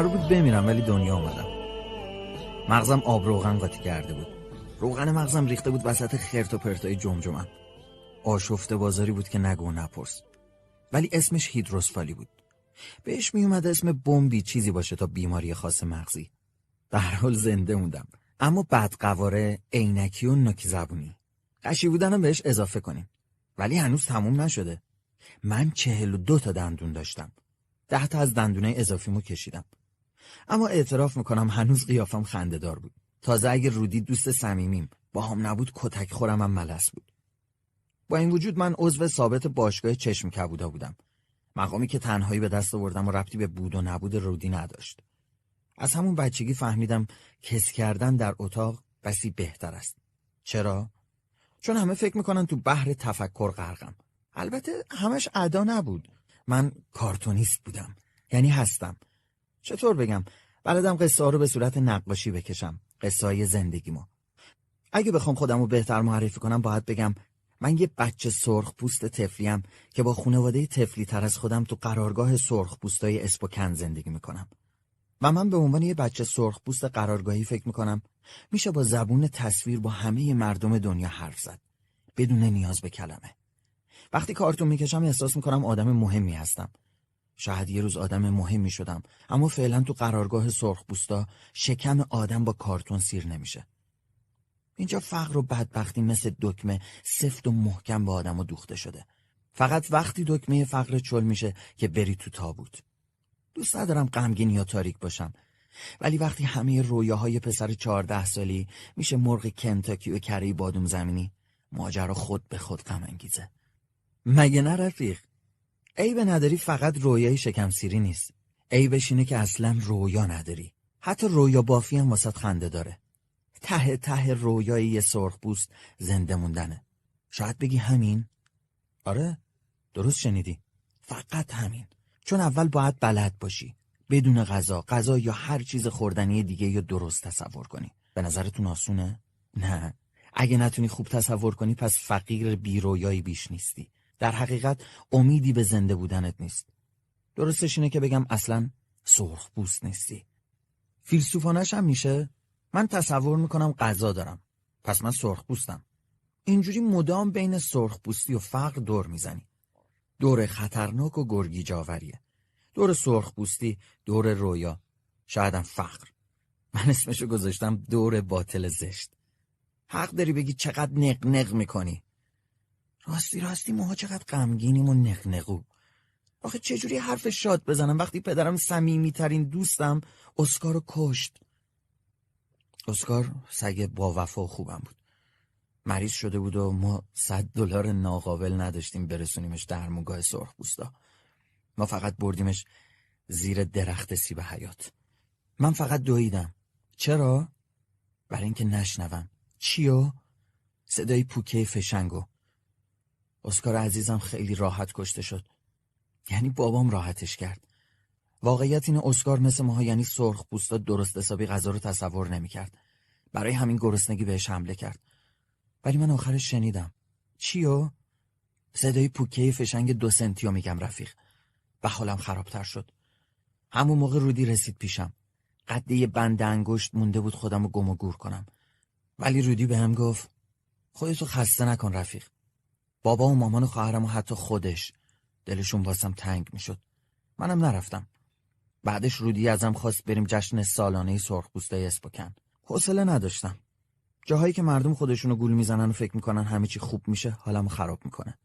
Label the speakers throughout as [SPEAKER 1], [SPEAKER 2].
[SPEAKER 1] قرار بود بمیرم ولی دنیا اومدم. مغزم آب روغن قاطی کرده بود. روغن مغزم ریخته بود وسط خرت و پرتای جمجمم. آشفته بازاری بود که نگو نپرس. ولی اسمش هیدروسفالی بود. بهش میومد اسم بمبی چیزی باشه تا بیماری خاص مغزی. در حال زنده موندم. اما بعد قواره عینکی و نوکی زبونی. قشی بودنم بهش اضافه کنیم. ولی هنوز تموم نشده. من چهل و دو تا دندون داشتم. ده تا از دندونه اضافیمو کشیدم. اما اعتراف می‌کنم هنوز قیافم خنده دار بود. تازه اگه رودی دوست صمیمیم با هم نبود کتک خورم هم ملس بود. با این وجود من عضو ثابت باشگاه چشم کبودا بودم. مقامی که تنهایی به دست آوردم و ربطی به بود و نبود رودی نداشت. از همون بچگی فهمیدم کس کردن در اتاق بسی بهتر است. چرا؟ چون همه فکر می‌کنن تو بحر تفکر غرقم. البته همش ادا نبود. من کارتونیست بودم. یعنی هستم. چطور بگم؟ بلدم قصه ها رو به صورت نقاشی بکشم. قصه های زندگیمو. اگه بخوام خودم رو بهتر معرفی کنم باید بگم من یه بچه سرخ پوست تفلیم که با خانواده تفلی تر از خودم تو قرارگاه سرخ پوستای اسپوکن زندگی می‌کنم. و من به عنوان یه بچه سرخ پوست قرارگاهی فکر می‌کنم. میشه با زبون تصویر با همه مردم دنیا حرف زد. بدون نیاز به کلمه. وقتی کارتون می‌کشم احساس می‌کنم آدم مهمی هستم. شاید یه روز آدم مهمی شدم. اما فعلا تو قرارگاه سرخ پوستا شکم آدم با کارتون سیر نمیشه. اینجا فقر و بدبختی مثل دکمه سفت و محکم به آدم و دوخته شده. فقط وقتی دکمه فقر چل میشه که بری تو تابوت. دوست ندارم غمگین یا تاریک باشم. ولی وقتی همه رویاهای پسر چهارده سالی میشه مرغ کنتاکی و کره بادوم زمینی ماجرا خود به خود غم انگیزه مگه نه رفیق؟ عیب نداری فقط رویای شکم سیری نیست. عیبش اینه که اصلا رویا نداری. حتی رویا بافی هم واسط خنده داره. ته ته رویای یه سرخ بوست زنده موندنه. شاید بگی همین؟ آره درست شنیدی. فقط همین. چون اول باید بلد باشی. بدون غذا غذا یا هر چیز خوردنی دیگه یا درست تصور کنی. به نظرتون آسونه؟ نه. اگه نتونی خوب تصور کنی پس فقیر بیرویایی بیش نیستی. در حقیقت امیدی به زنده بودنت نیست. درستش اینه که بگم اصلا سرخ بوست نیستی. فیلسوفانش هم میشه. من تصور می‌کنم غذا دارم. پس من سرخ بوستم اینجوری مدام بین سرخ بوستی و فقر دور می‌زنی. دور خطرناک و گرگی جاوریه دور سرخ بوستی دور رویا. شایدم فقر. من اسمشو گذاشتم دور باطل زشت. حق داری بگی چقدر نق نق می‌کنی. راستی راستی ماها چقدر غمگینیم و نقنقو. آخه چجوری حرف شاد بزنم؟ وقتی پدرم صمیمیترین دوستم اسکارو کشت. اسکار سگ با وفا خوبم بود. مریض شده بود و ما صد دلار ناقابل نداشتیم برسونیمش در موگاه سرخ بوستا ما فقط بردیمش زیر درخت سیب حیات. من فقط دویدم. چرا؟ برای اینکه نشنوم. چیو؟ صدای پوکه فشنگو. اسکار عزیزم خیلی راحت کشته شد. یعنی بابام راحتش کرد. واقعیت این اسکار مثل ماها یعنی سرخ پوستا درست حسابی غذا رو تصور نمی‌کرد. برای همین گرسنگی بهش حمله کرد. ولی من آخرش شنیدم. چیو؟ صدای پوکه فشنگ دو سنتیو میگم رفیق. و حالم خرابتر شد. همون موقع رودی رسید پیشم. قده بند انگشت مونده بود خودم رو گم و گور کنم. ولی رودی به هم گفت خودتو خسته نکن رفیق. بابا و مامان و خواهرم و حتی خودش. دلشون واسم تنگ می‌شد. منم نرفتم. بعدش رودی ازم خواست بریم جشن سالانه سرخپوستای اسپوکن حوصله نداشتم. جاهایی که مردم خودشونو گول می‌زنن و فکر می‌کنن همه چی خوب میشه حالمو خراب می‌کنه.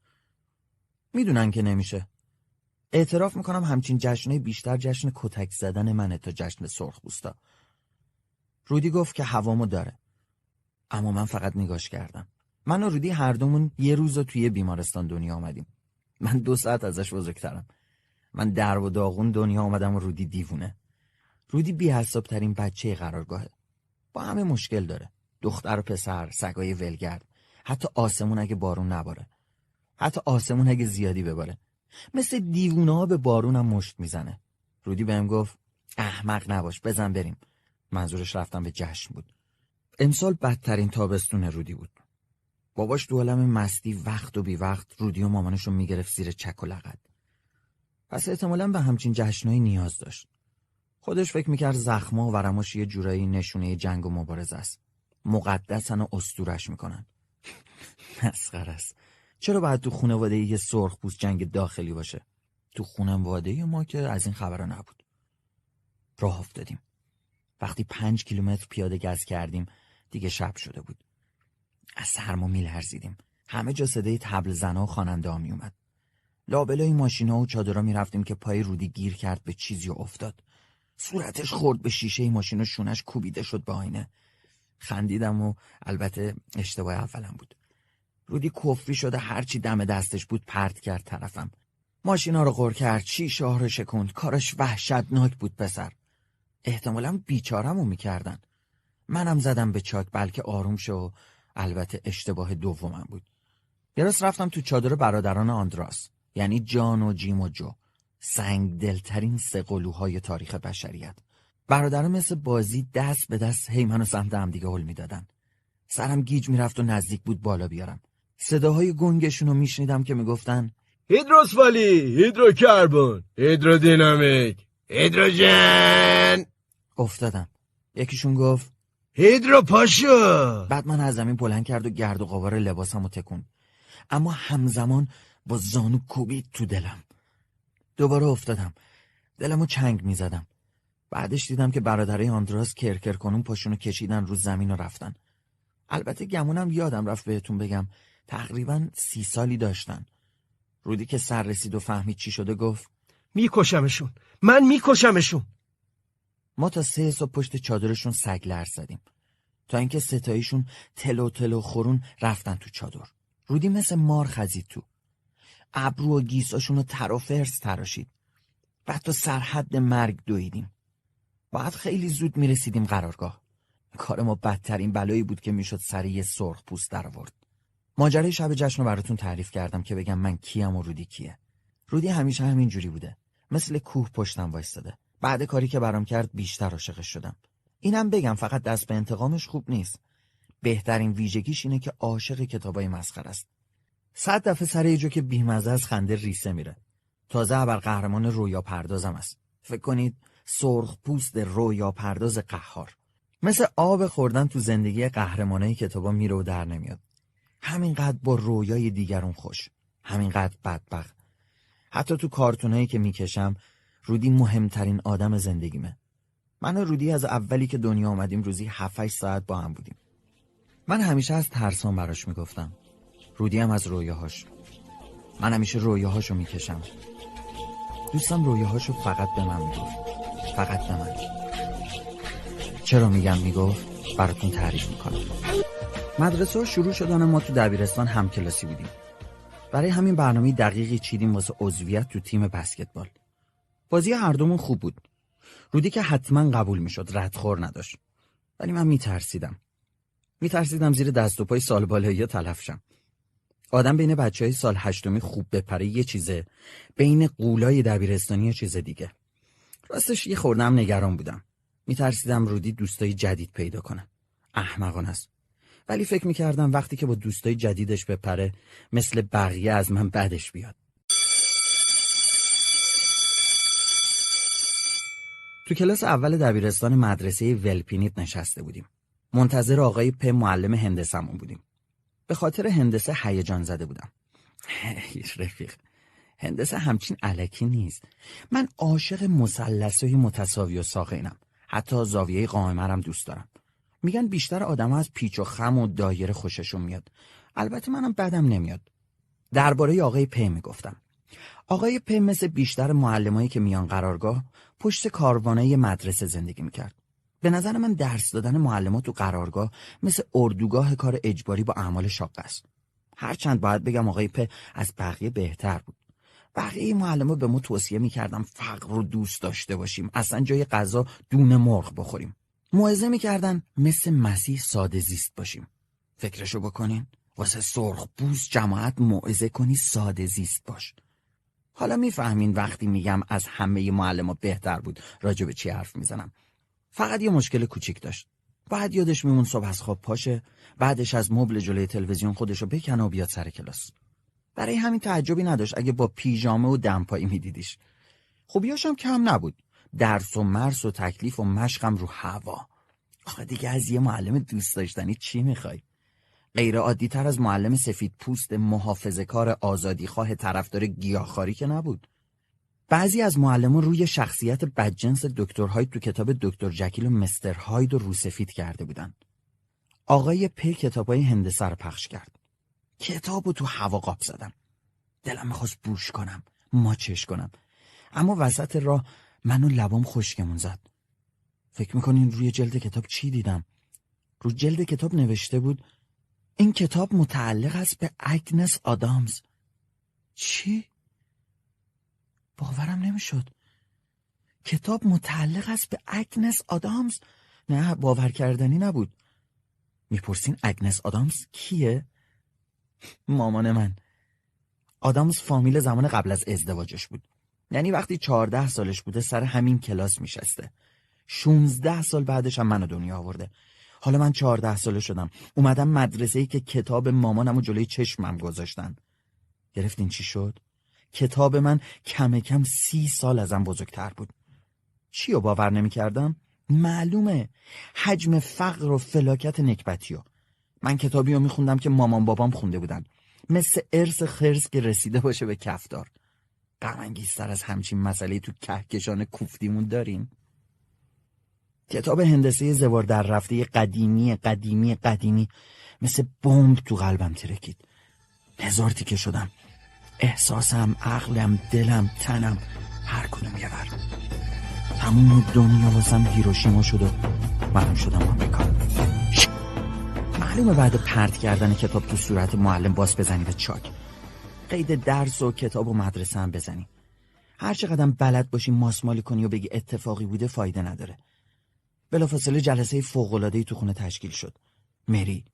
[SPEAKER 1] می‌دونن که نمیشه. اعتراف می‌کنم همچین جشنهای بیشتر جشن کتک زدن منه تا جشن سرخپوستا. رودی گفت که هوامو داره. اما من فقط نگاش کردم. من و رودی هر دومون یه روز توی بیمارستان دنیا آمدیم من دو ساعت ازش بزرگترم. من در و داغون دنیا آمدم و رودی دیوونه. رودی بی ترین بچه قرارگاهه. با همه مشکل داره. دختر و پسر سگای ولگرد. حتی آسمون اگه بارون نباره. حتی آسمون اگه زیادی بباره. مثل دیوونه ها به بارون هم مشت می‌زنه. رودی بهم گفت احمق نباش بزن بریم. منظورش رفتم به جشن بود. امسال بدترین تابستون رودی بود. باباش دو عالم مستی وقت و بی وقت رودی و مامانشو می‌گرفت زیر چک و لغت. پس احتمالا به همچین جشنهایی نیاز داشت. خودش فکر می‌کرد زخما و ورماش یه جورایی نشونه جنگ و مبارزه است. مقدسن و استورش می‌کنن. مسخر است. چرا باید تو خانواده یه سرخ پوست جنگ داخلی باشه؟ تو خانواده ما که از این خبرها نبود. راه افتادیم. وقتی پنج کیلومتر پیاده گز کردیم دیگه شب شده بود. از سرما میلرزیدیم. همه جا صدای تبل زنا و خواننده ها میومد لابلای ماشینا و چادرها می‌رفتیم که پای رودی گیر کرد به چیزی و افتاد. صورتش خورد به شیشه ماشین و شونش کوبیده شد به آینه. خندیدم و البته اشتباه اولم بود. رودی کفری شده هرچی دم دستش بود پرت کرد طرفم. ماشینا رو غور کرد شیشه ها رو شکند. کارش وحشتناک بود پسر. احتمالا بیچارمو می‌کردن. منم زدم به چاک بلکه آروم شو. البته اشتباه دومم بود. یه رفتم تو چادر برادران آندراس یعنی جان و جیم و جو سنگ دلترین سه قلوهای تاریخ بشریت. برادران مثل بازی دست به دست هی منو سمت هم دیگه حل می‌دادن. سرم گیج می‌رفت و نزدیک بود بالا بیارم. صداهای گنگشون رو میشنیدم که می‌گفتن
[SPEAKER 2] هیدروسفالی هیدروکربن هیدرودینامیک هیدروژن.
[SPEAKER 1] افتادم. یکیشون گفت
[SPEAKER 2] هیدرو پاشو.
[SPEAKER 1] بعد من از زمین بلند کرد و گرد و غبار لباسم و تکون. اما همزمان با زانو کوبید تو دلم. دوباره افتادم. دلمو چنگ می‌زدم. بعدش دیدم که برادرای آندراس کرکر کنون پاشونو کشیدن رو زمین و رفتن. البته گمونم یادم رفت بهتون بگم تقریبا سی سالی داشتن. رودی که سر رسید و فهمید چی شده گفت
[SPEAKER 2] میکشمشون. من میکشمشون.
[SPEAKER 1] ما تا سه صبح پشت چادرشون سگ زدیم. تا اینکه ستایشون تلو تلو خورون رفتن تو چادر. رودی مثل مار خزید تو. ابرو و گیساشون رو تر و فرس تراشید. بعد تا سرحد مرگ دویدیم. باید خیلی زود می‌رسیدیم قرارگاه. کار ما بدترین بلایی بود که می‌شد سری یه سرخ پوست در آورد. ماجرای شب جشن رو براتون تعریف کردم که بگم من کیم و رودی کیه. رودی همیشه همین جوری بوده. مثل کوه پشتم وایستاده. بعد کاری که برام کرد بیشتر عاشقش شدم. اینم بگم فقط دست به انتقامش خوب نیست. بهترین ویژگیش اینه که عاشق کتابای مسخر است. صد دفعه سر جو که بیمزه از خنده ریسه میره. تازه ابر قهرمان رویا پردازم است. فکر کنید سرخ پوست رویا پرداز قهار. مثل آب خوردن تو زندگی قهرمانای کتابا میره و در نمیاد. همینقدر با رویای دیگرون خوش. همینقدر بدبخت. حتی تو کارتونایی که می‌کشم رودی مهمترین آدم زندگیمه. من و رودی از اولی که دنیا آمدیم روزی 7 ساعت با هم بودیم. من همیشه از ترسان براش می‌گفتم. رودی هم از رویاهاش. من همیشه رویاهاشو می‌کشم. دوستم رویاهاشو فقط به من می‌گفت. فقط به من. چرا میگم می‌گفت؟ براتون تعریف می‌کنم. مدرسه شروع شدن ما تو دبیرستان همکلاسی بودیم. برای همین برنامه دقیقی چیدیم واسه عضویت تو تیم بسکتبال. بازی هر دومون خوب بود. رودی که حتما قبول می‌شد ردخور نداشت. ولی من میترسیدم. میترسیدم زیر دست و پای سال بالایی تلف شم. آدم بین بچه های سال هشتمی خوب بپره یه چیزه بین قولای دبیرستانی یه چیز دیگه. راستش یه خوردم نگران بودم. میترسیدم رودی دوستای جدید پیدا کنم احمقان است. ولی فکر می‌کردم وقتی که با دوستای جدیدش بپره مثل بقیه از من بدش بیاد. تو کلاس اول دبیرستان مدرسه ولپینیت نشسته بودیم. منتظر آقای پ معلم هندسمون بودیم. به خاطر هندسه هیجان زده بودم. رفیق. هندسه همچین علکی نیست. من عاشق مثلثهای متساوی و ساقینم حتی زاویه قائمرم دوست دارم. میگن بیشتر آدم از پیچ و خم و دایره خوششون میاد. البته منم بدم نمیاد. درباره آقای پ می‌گفتم. آقای پ مثل بیشتر معلمایی که میان قرارگاه پشت کاروانه مدرسه زندگی می‌کرد. به نظر من درس دادن معلمات تو قرارگاه مثل اردوگاه کار اجباری با اعمال شاق است. هرچند باید بگم آقای پ از بقیه بهتر بود. بقیه معلمات به ما توصیه می‌کردم فقر رو دوست داشته باشیم اصلا جای غذا دون مرغ بخوریم. موعظه می‌کردن مثل مسیح ساده زیست باشیم. فکرشو بکنین واسه سرخ بوز جماعت موعظه کنی ساده زیست باش. حالا می‌فهمین وقتی میگم از همه معلم بهتر بود راجع به چی حرف می‌زنم. فقط یه مشکل کوچیک داشت. بعد یادش میمون صبح از خواب پاشه بعدش از مبل جلوی تلویزیون خودشو بکنه و بیاد سر کلاس. برای همین تعجبی نداشت اگه با پیژامه و دمپایی میدیدیش. خوبیاش هم کم نبود. درس و مرس و تکلیف و مشقم رو هوا. آخه دیگه از یه معلم دوست داشتنی چی می‌خوای؟ غیر عادی تر از معلم سفید پوست محافظه کار آزادی خواه طرفدار گیاهخواری که نبود. بعضی از معلمان روی شخصیت بدجنس دکتر هاید تو کتاب دکتر جکیل و مستر هاید رو روسفید کرده بودن. آقای په کتاب های هندسه رو پخش کرد. کتاب رو تو هوا قاب زدم. دلم می‌خواست بوش کنم ماچش کنم. اما وسط راه منو لبام خشکمون زد. فکر می‌کنین روی جلد کتاب چی دیدم؟ رو جلد کتاب نوشته بود این کتاب متعلق است به اگنس آدامز. چی؟ باورم نمی‌شد. کتاب متعلق است به اگنس آدامز. نه باور کردنی نبود. می‌پرسین اگنس آدامز کیه؟ مامان من. آدامز فامیل زمان قبل از ازدواجش بود. یعنی وقتی چهارده سالش بوده سر همین کلاس میشسته. شونزده سال بعدش هم منو دنیا آورده. حالا من چهارده ساله شدم. اومدم مدرسه ای که کتاب مامانم و جلوی چشمم گذاشتن. گرفتین چی شد؟ کتاب من کم کم سی سال ازم بزرگتر بود. چی رو باور نمی کردم؟ معلومه. حجم فقر و فلاکت نکبتی من کتابی رو میخوندم که مامان بابام خونده بودن. مثل ارث خرس که رسیده باشه به کفدار غمانگیزتر از همچین مسئله تو کهکشان کوفتیمون داریم. کتاب هندسه زوار در رفته قدیمی قدیمی قدیمی. مثل بمب تو قلبم ترکید. هزار تیکه شدم. احساسم عقلم دلم تنم هر کدوم یه بر. تموم دنیا واسم هیروشیما شد و منم شدم آمریکا. معلومه بعد پرت کردن کتاب تو صورت معلم باز بزنی به چاک. قید درس و کتاب و مدرسه هم بزنی. هر چقدر بلد باشی ماسمالی کنی و بگی اتفاقی بوده فایده نداره. بلافاصله جلسه فوق‌العاده‌ای تو خونه تشکیل شد. مری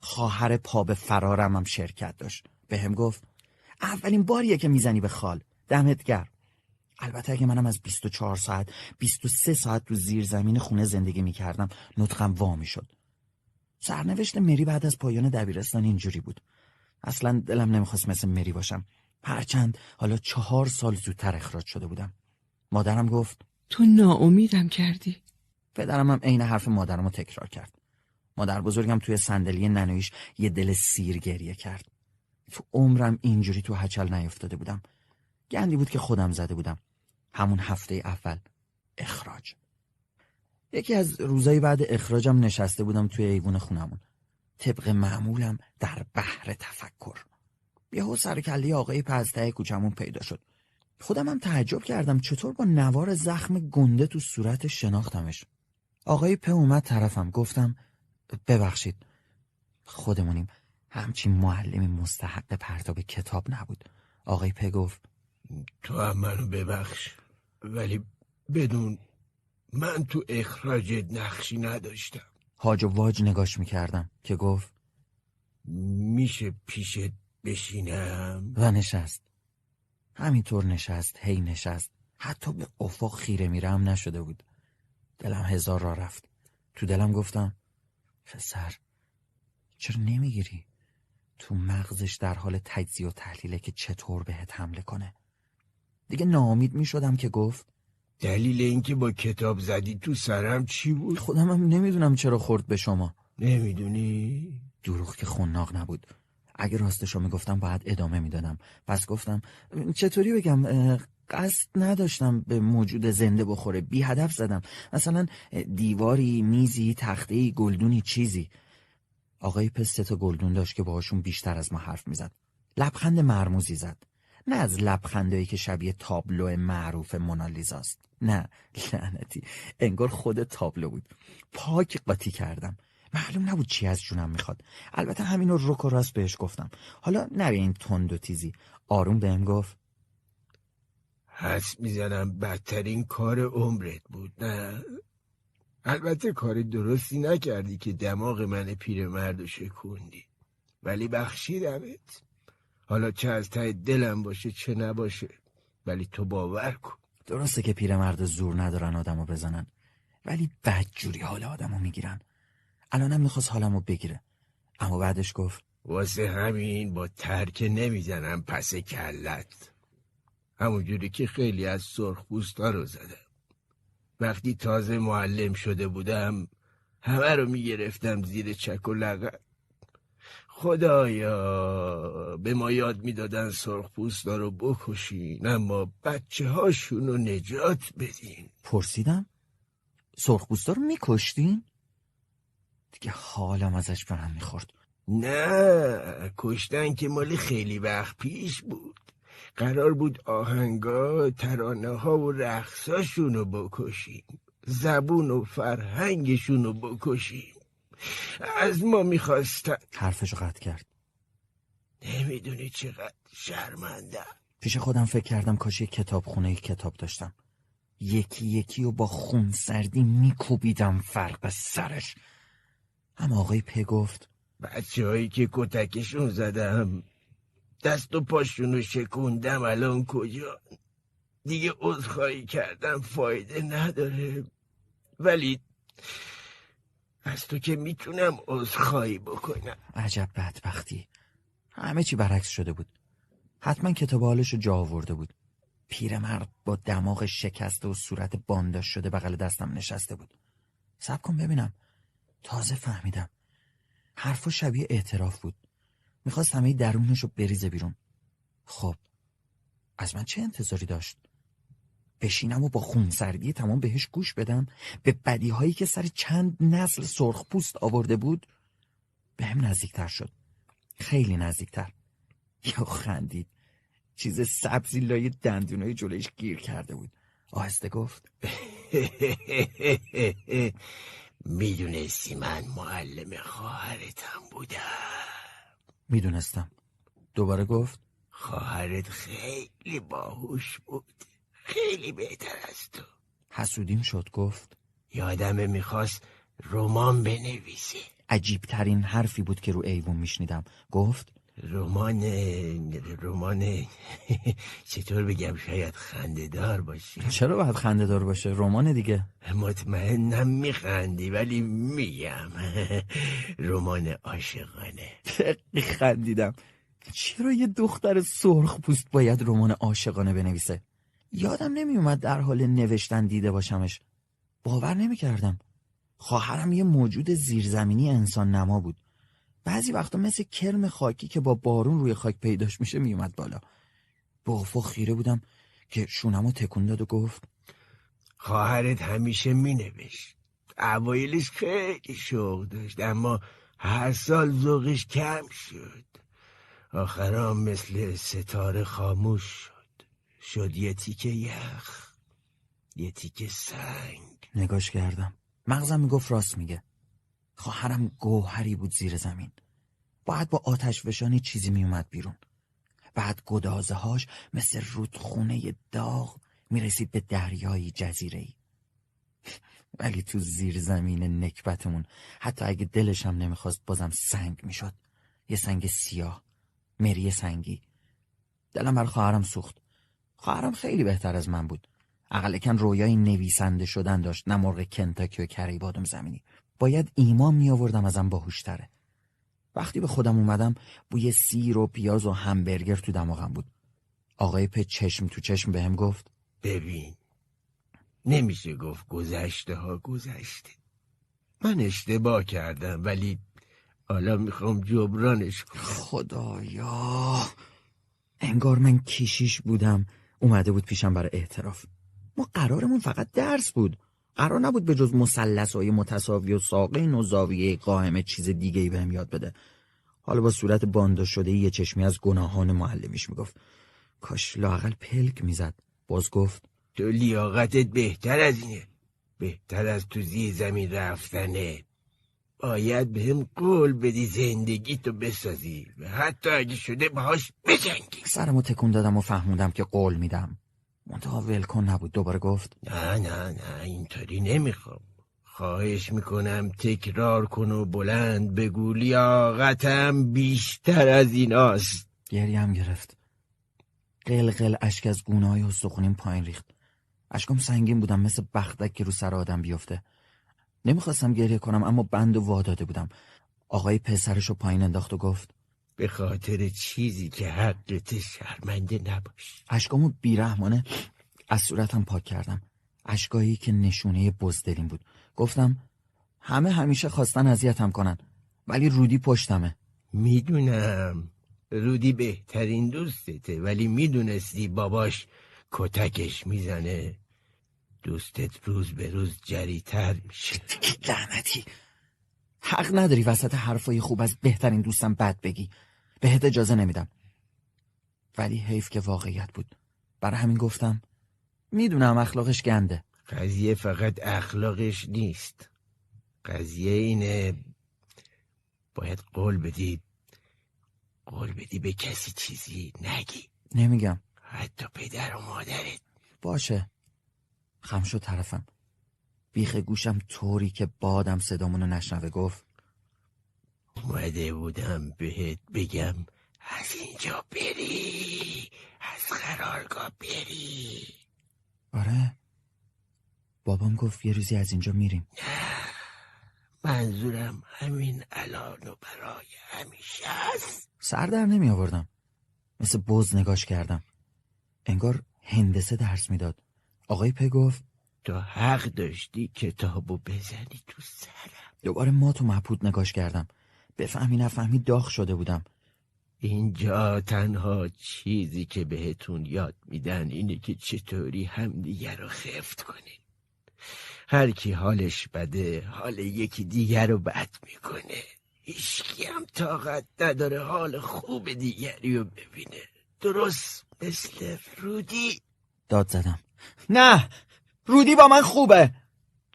[SPEAKER 1] خواهر پا به فرارم هم شرکت داشت. به هم گفت اولین باریه که می‌زنی به خال. دمت گرم. البته اگه منم از 24 ساعت 23 ساعت تو زیر زمین خونه زندگی می‌کردم نطقم وا می‌شد. سرنوشت مری بعد از پایان دبیرستان اینجوری بود. اصلا دلم نمی‌خواست مثل مری باشم. هرچند حالا چهار سال زودتر اخراج شده بودم. مادرم گفت
[SPEAKER 3] تو ناامیدم کردی.
[SPEAKER 1] پدرم هم عین حرف مادرم رو تکرار کرد. مادر بزرگم توی صندلی ننویش یه دل سیر گریه کرد. تو عمرم اینجوری تو هچل نیفتاده بودم. گندی بود که خودم زده بودم. همون هفته اول اخراج. یکی از روزای بعد اخراجم نشسته بودم توی ایوون خونمون. طبق معمولم در بحر تفکر. یهو سر کله آقای پزته کوچمون پیدا شد. خودم هم تعجب کردم چطور با نوار زخم گنده تو صورت شناختمش. آقای په اومد طرفم گفتم ببخشید خودمونیم. همچین معلمی مستحق پرتاب کتاب نبود. آقای په گفت
[SPEAKER 2] تو هم منو ببخش ولی بدون من تو اخراج نقشی نداشتم.
[SPEAKER 1] هاج و واج نگاش می‌کردم که گفت
[SPEAKER 2] میشه پیشت بشینم؟
[SPEAKER 1] و نشست. همینطور نشست هی نشست. حتی به افق خیره میرم نشده بود. دلم هزار را رفت. تو دلم گفتم پسر چرا نمی‌گیری؟ تو مغزش در حال تجزیه و تحلیله که چطور بهت حمله کنه. دیگه ناامید می شدم که گفت
[SPEAKER 2] دلیل اینکه با کتاب زدی تو سرم چی بود؟
[SPEAKER 1] خودم هم نمی‌دونم چرا خورد به شما.
[SPEAKER 2] نمی‌دونی؟
[SPEAKER 1] دروغ که خوناق نبود. اگه راستشو می‌گفتم باید ادامه می‌دادم. پس گفتم چطوری بگم قصد نداشتم به موجود زنده بخوره. بی هدف زدم. مثلا دیواری میزی تخته گلدونی چیزی. آقای پس تا گلدون داشت که باهاشون بیشتر از ما حرف می‌زد. لبخند مرموزی زد. نه از لبخندایی که شبیه تابلو معروف مونالیزاست نه لعنتی. انگار خود تابلو بود. پاک قاطی کردم. معلوم نبود چی از جونم می‌خواد. البته همین رو رک و راست بهش گفتم. حالا نبی این تند و تیزی. آروم بهم گفت.
[SPEAKER 2] حس می‌زنم بدترین کار عمرت بود نه؟ البته کار درستی نکردی که دماغ من پیرمرد شکوندی. ولی بخشیدمت حالا چه از ته دلم باشه چه نباشه ولی تو باور کن.
[SPEAKER 1] درسته که پیرمرد زور ندارن آدمو بزنن ولی بدجوری حال آدمو می‌گیرن. الانم می‌خواست حالمو بگیره. اما بعدش گفت
[SPEAKER 2] واسه همین با ترک نمی‌زنم پس کلت. همونجوری که خیلی از سرخ رو زدم. وقتی تازه معلم شده بودم همه رو می‌گرفتم زیر چک و لغت خدایا به ما یاد می‌دادن سرخپوستا رو بکشین اما بچه هاشون رو نجات بدین.
[SPEAKER 1] پرسیدم؟ سرخپوستا رو میکشتین؟ دیگه حالم ازش به هم می‌خورد.
[SPEAKER 2] نه کشتن که مال خیلی وقت پیش بود. قرار بود آهنگا ترانه ها و رقصاشون رو بکشیم. زبون و فرهنگشون رو بکشیم. از ما می‌خواستن.
[SPEAKER 1] حرفشو قطع کرد.
[SPEAKER 2] نمی‌دونی چقدر شرمنده
[SPEAKER 1] پیش خودم فکر کردم کاش یک کتابخونه کتاب داشتم. یکی یکی و با خون سردی میکوبیدم فرق سرش. اما آقای په گفت
[SPEAKER 2] بچه هایی که کتکشون زدم دست و پاشون رو شکوندم. الان کجا؟ دیگه عذرخواهی کردم فایده نداره. ولی از تو که می‌تونم عذرخواهی بکنم.
[SPEAKER 1] عجب بدبختی. همه چی برعکس شده بود. حتما کتاب حالش جا آورده بود. پیرمرد با دماغ شکسته و صورت بانداش شده بغل دستم نشسته بود. سب کن ببینم. تازه فهمیدم. حرفا شبیه اعتراف بود. می‌خواست همه درونش رو بریزه بیرون. خب از من چه انتظاری داشت؟ بشینم و با خونسردی تمام بهش گوش بدم؟ به بدی هایی که سر چند نسل سرخ پوست آورده بود؟ به هم نزدیکتر شد. خیلی نزدیکتر. یا خندید. چیز سبزی لای دندونای جلویش گیر کرده بود. آهسته گفت.
[SPEAKER 2] می‌دونستی من معلم خواهرتم بودم.
[SPEAKER 1] می‌دونستم. دوباره گفت
[SPEAKER 2] خواهرت خیلی باهوش بود. خیلی بهتر از تو.
[SPEAKER 1] حسودیم شد گفت
[SPEAKER 2] یادمه می‌خواست رمان بنویسه.
[SPEAKER 1] عجیب ترین حرفی بود که رو ایوون میشنیدم. گفت
[SPEAKER 2] رمان رمان چطور بگم؟ شاید خندهدار باشه
[SPEAKER 1] چرا باید خنده دار باشه؟ رمان دیگه.
[SPEAKER 2] مطمئنم میخندی ولی میگم. رمان عاشقانه.
[SPEAKER 1] خندیدم. چرا یه دختر سرخ پوست باید رمان عاشقانه بنویسه؟ یادم نمیومد در حال نوشتن دیده باشمش. باور نمی‌کردم. خواهرم یه موجود زیرزمینی انسان نما بود. بعضی وقتا مثل کرم خاکی که با بارون روی خاک پیداش میشه میومد بالا. به افق خیره بودم که شونمو تکون داد و گفت
[SPEAKER 2] خواهرت همیشه مینوشت. اوایلش خیلی شوق داشت اما هر سال ذوقش کم شد. آخرام مثل ستاره خاموش شد. شد یه تیکه یخ یه تیکه سنگ.
[SPEAKER 1] نگاش کردم. مغزم می‌گفت راست میگه. خواهرم گوهری بود زیر زمین. باید با آتش فشانی چیزی میومد بیرون. بعد گدازه هاش مثل رودخونه داغ می‌رسید به دریایی جزیره ولی تو زیر زمین نکبتمون حتی اگه دلش هم نمی‌خواست بازم سنگ می‌شد. یه سنگ سیاه مری سنگی. دلم بر خواهرم سوخت. خواهرم خیلی بهتر از من بود. اقلکن رویای نویسنده شدن داشت نه مرغ کنتاکی و کری بادم زمینی. باید ایمان می آوردم ازم باهوشتره. وقتی به خودم اومدم بوی سیر و پیاز و همبرگر تو دماغم بود. آقای په چشم تو چشم بهم گفت
[SPEAKER 2] ببین نمیشه گفت گذشته ها گذشته. من اشتباه کردم ولی حالا می‌خوام جبرانش کنم.
[SPEAKER 1] خدایا انگار من کیشیش بودم. اومده بود پیشم برای اعتراف. ما قرارمون فقط درس بود. قرار نبود به جز مسلس های متساوی و ساقین و زاویه قائم چیز دیگه ای بهم یاد بده. حالا با صورت باندا شده یه چشمی از گناهان معلمیش می‌گفت. کاش لاقل پلک می‌زد. باز گفت
[SPEAKER 2] تو لیاقتت بهتر از اینه. بهتر از تو زیر زمین رفتنه. باید به هم قول بدی زندگی تو بسازی. و حتی اگه شده باهاش بجنگی.
[SPEAKER 1] سرمو تکون دادم و فهموندم که قول میدم. منتها ولکن نبود. دوباره گفت.
[SPEAKER 2] نه نه نه اینطوری نمی‌خوام. خواهش می‌کنم تکرار کن و بلند بگو لیاقتم بیشتر از ایناست.
[SPEAKER 1] گریم گرفت. قلقل اشک از گونه های استخونیم پایین ریخت. اشکم سنگین بودم مثل بختک که رو سر آدم بیفته. نمی‌خواستم گریه کنم اما بند و واداده بودم. آقای پسرش رو پایین انداخت و گفت.
[SPEAKER 2] به خاطر چیزی که حقت شرمنده نباش.
[SPEAKER 1] اشکامو بیرحمانه از صورتم پاک کردم. اشکایی که نشونه بزدلیم بود. گفتم همه همیشه خواستن اذیتم کنن ولی رودی پشتمه.
[SPEAKER 2] می‌دونم. رودی بهترین دوستته ولی می‌دونستی باباش کتکش می‌زنه. دوستت روز به روز جریتر میشه.
[SPEAKER 1] لعنتی. حق نداری وسط حرفای خوب از بهترین دوستم بد بگی. بهت اجازه نمیدم. ولی حیف که واقعیت بود. برای همین گفتم می‌دونم اخلاقش گنده.
[SPEAKER 2] قضیه فقط اخلاقش نیست. قضیه اینه باید قول بدی. قول بدی به کسی چیزی نگی.
[SPEAKER 1] نمیگم.
[SPEAKER 2] حتی پدر و مادرت.
[SPEAKER 1] باشه. خم شد طرفم. بیخ گوشم طوری که بادم صدامونو نشنوه. گفت
[SPEAKER 2] اومده بودم بهت بگم از اینجا بری از قرارگاه بری.
[SPEAKER 1] آره. بابام گفت یه روزی از اینجا میریم.
[SPEAKER 2] منظورم همین الان و برای همیشه است.
[SPEAKER 1] سر در نمی آوردم مثل بز نگاش کردم. انگار هندسه درس می‌داد. آقای په گفت
[SPEAKER 2] تو حق داشتی کتابو بزنی تو سرم.
[SPEAKER 1] دوباره ما تو محپود نگاش کردم. بفهمی نفهمی داغ شده بودم.
[SPEAKER 2] اینجا تنها چیزی که بهتون یاد میدن اینه که چطوری همدیگه رو خفت کنین. هر کی حالش بده حال یکی دیگر رو بد می‌کنه. هیچکی هم طاقت نداره حال خوب دیگری رو ببینه. درست مثل رودی؟
[SPEAKER 1] داد زدم. نه رودی با من خوبه.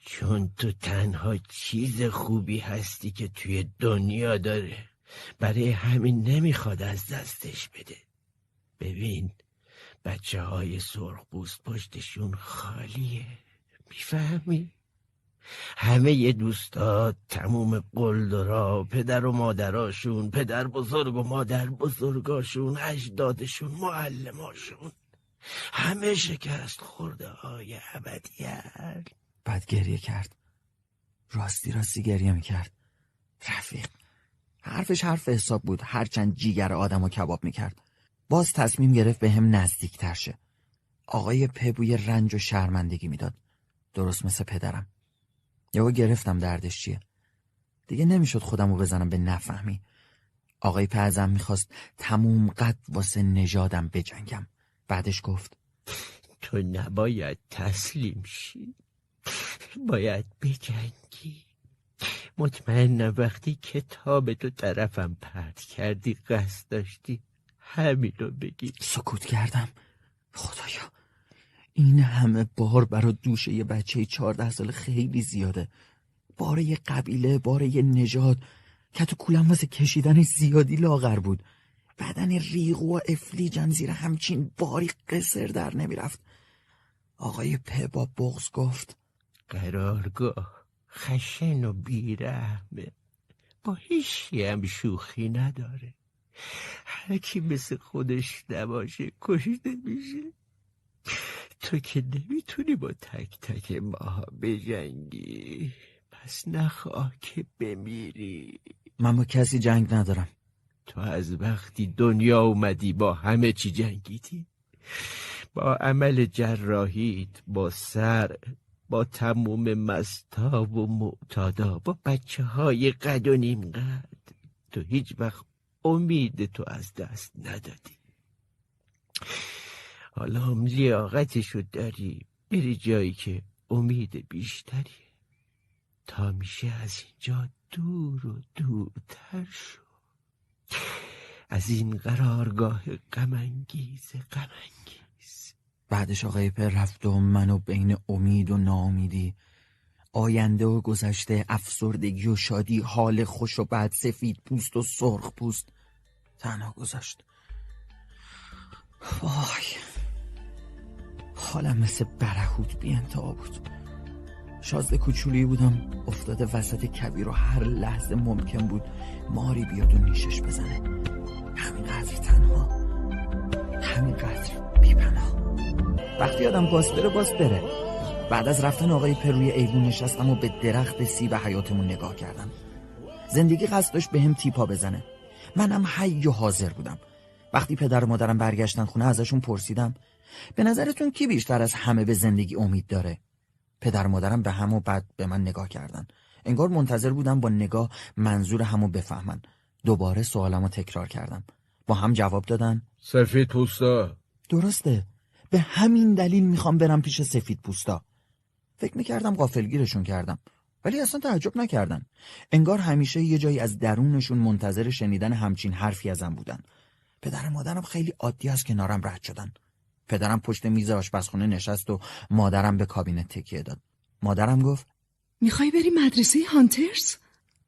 [SPEAKER 2] چون تو تنها چیز خوبی هستی که توی دنیا داره. برای همین نمی‌خواد از دستش بده. ببین بچه های سرخ پشتشون خالیه. می‌فهمی؟ همه ی دوستات تموم قلدرا پدر و مادراشون پدر بزرگ و مادر بزرگاشون اجدادشون معلماشون. همه شکست خورده های ابدیت.
[SPEAKER 1] بعد گریه کرد. راستی راستی گریه می‌کرد. رفیق. حرفش حرف حساب بود. هرچند جیگر آدم و کباب می‌کرد. باز تصمیم گرفت به هم نزدیک تر شه. آقای پبوی رنج و شرمندگی می‌داد. درست مثل پدرم. یهو گرفتم دردش چیه. دیگه نمی‌شد خودم رو بزنم به نفهمی. آقای پزم می‌خواست تموم قد واسه نژادم بجنگم. بعدش گفت
[SPEAKER 2] تو نباید تسلیم شی. باید بجنگی. مطمئنم وقتی کتاب تو طرفم پرت کردی قصد داشتی همین رو بگی.
[SPEAKER 1] سکوت کردم. خدایا این همه بار برا دوش یه بچه چهارده سال خیلی زیاده. باره یه قبیله باره یه نژاد که تو کولم واسه کشیدن زیادی لاغر بود. بدن ریغو و افلیجم زیر همچین باری قصر در نمی‌رفت. آقای په با بغز گفت
[SPEAKER 2] قرارگاه خشن و بیرحمه. با هیچی هم شوخی نداره. هر کی مثل خودش نباشه کشته میشه. تو که نمی‌تونی با تک تک ماها بجنگی. پس نخواه که بمیری.
[SPEAKER 1] من با کسی جنگ ندارم.
[SPEAKER 2] تو از وقتی دنیا اومدی با همه چی جنگیدی. با عمل جراحیت با سر با تموم مستا و معتادا با بچه های قد و نیم قد. تو هیچ وقت امید تو از دست ندادی. حالا هم لیاقتشو داری. بری جایی که امید بیشتری. تا میشه از اینجا دور و دورتر شو. از این قرارگاه غمانگیز غمانگیز.
[SPEAKER 1] بعدش آقای پر رفت و منو بین امید و ناامیدی. آینده و گذشته افسردگی و شادی حال خوش و بعد سفید پوست و سرخ پوست. تنها گذاشت وای. حالم مثل برهوت بی انتها بود. شازده کوچولی بودم. افتاده وسط کبیر و هر لحظه ممکن بود ماری بیاد و نیشش بزنه. همینقدر تنها. همینقدر بیپناه. وقتی آدم باز بره باز بره بعد از رفتن آقای پروی ایوون نشستم و به درخت سیب حیاتمون نگاه کردم. زندگی قصد داشت به هم تیپا بزنه. منم حی و حاضر بودم. وقتی پدر و مادرم برگشتن خونه ازشون پرسیدم به نظرتون کی بیشتر از همه به زندگی امید داره؟ پدر و مادرم به هم و بعد به من نگاه کردن. انگار منتظر بودم با نگاه منظور همو بفهمن. دوباره سوالمو تکرار کردم. با هم جواب دادن
[SPEAKER 2] سفید پوستا.
[SPEAKER 1] درسته. به همین دلیل می‌خوام برم پیش سفید پوستا. فکر می‌کردم غافلگیرشون کردم ولی اصلا تعجب نکردن. انگار همیشه یه جایی از درونشون منتظر شنیدن همچین حرفی ازم بودن. پدر و مادرم خیلی عادی از کنارم رد شدن. پدرم پشت میز آشپزخونه نشست و مادرم به کابینت تکیه داد. مادرم گفت
[SPEAKER 3] می‌خوای بری مدرسه هانترز؟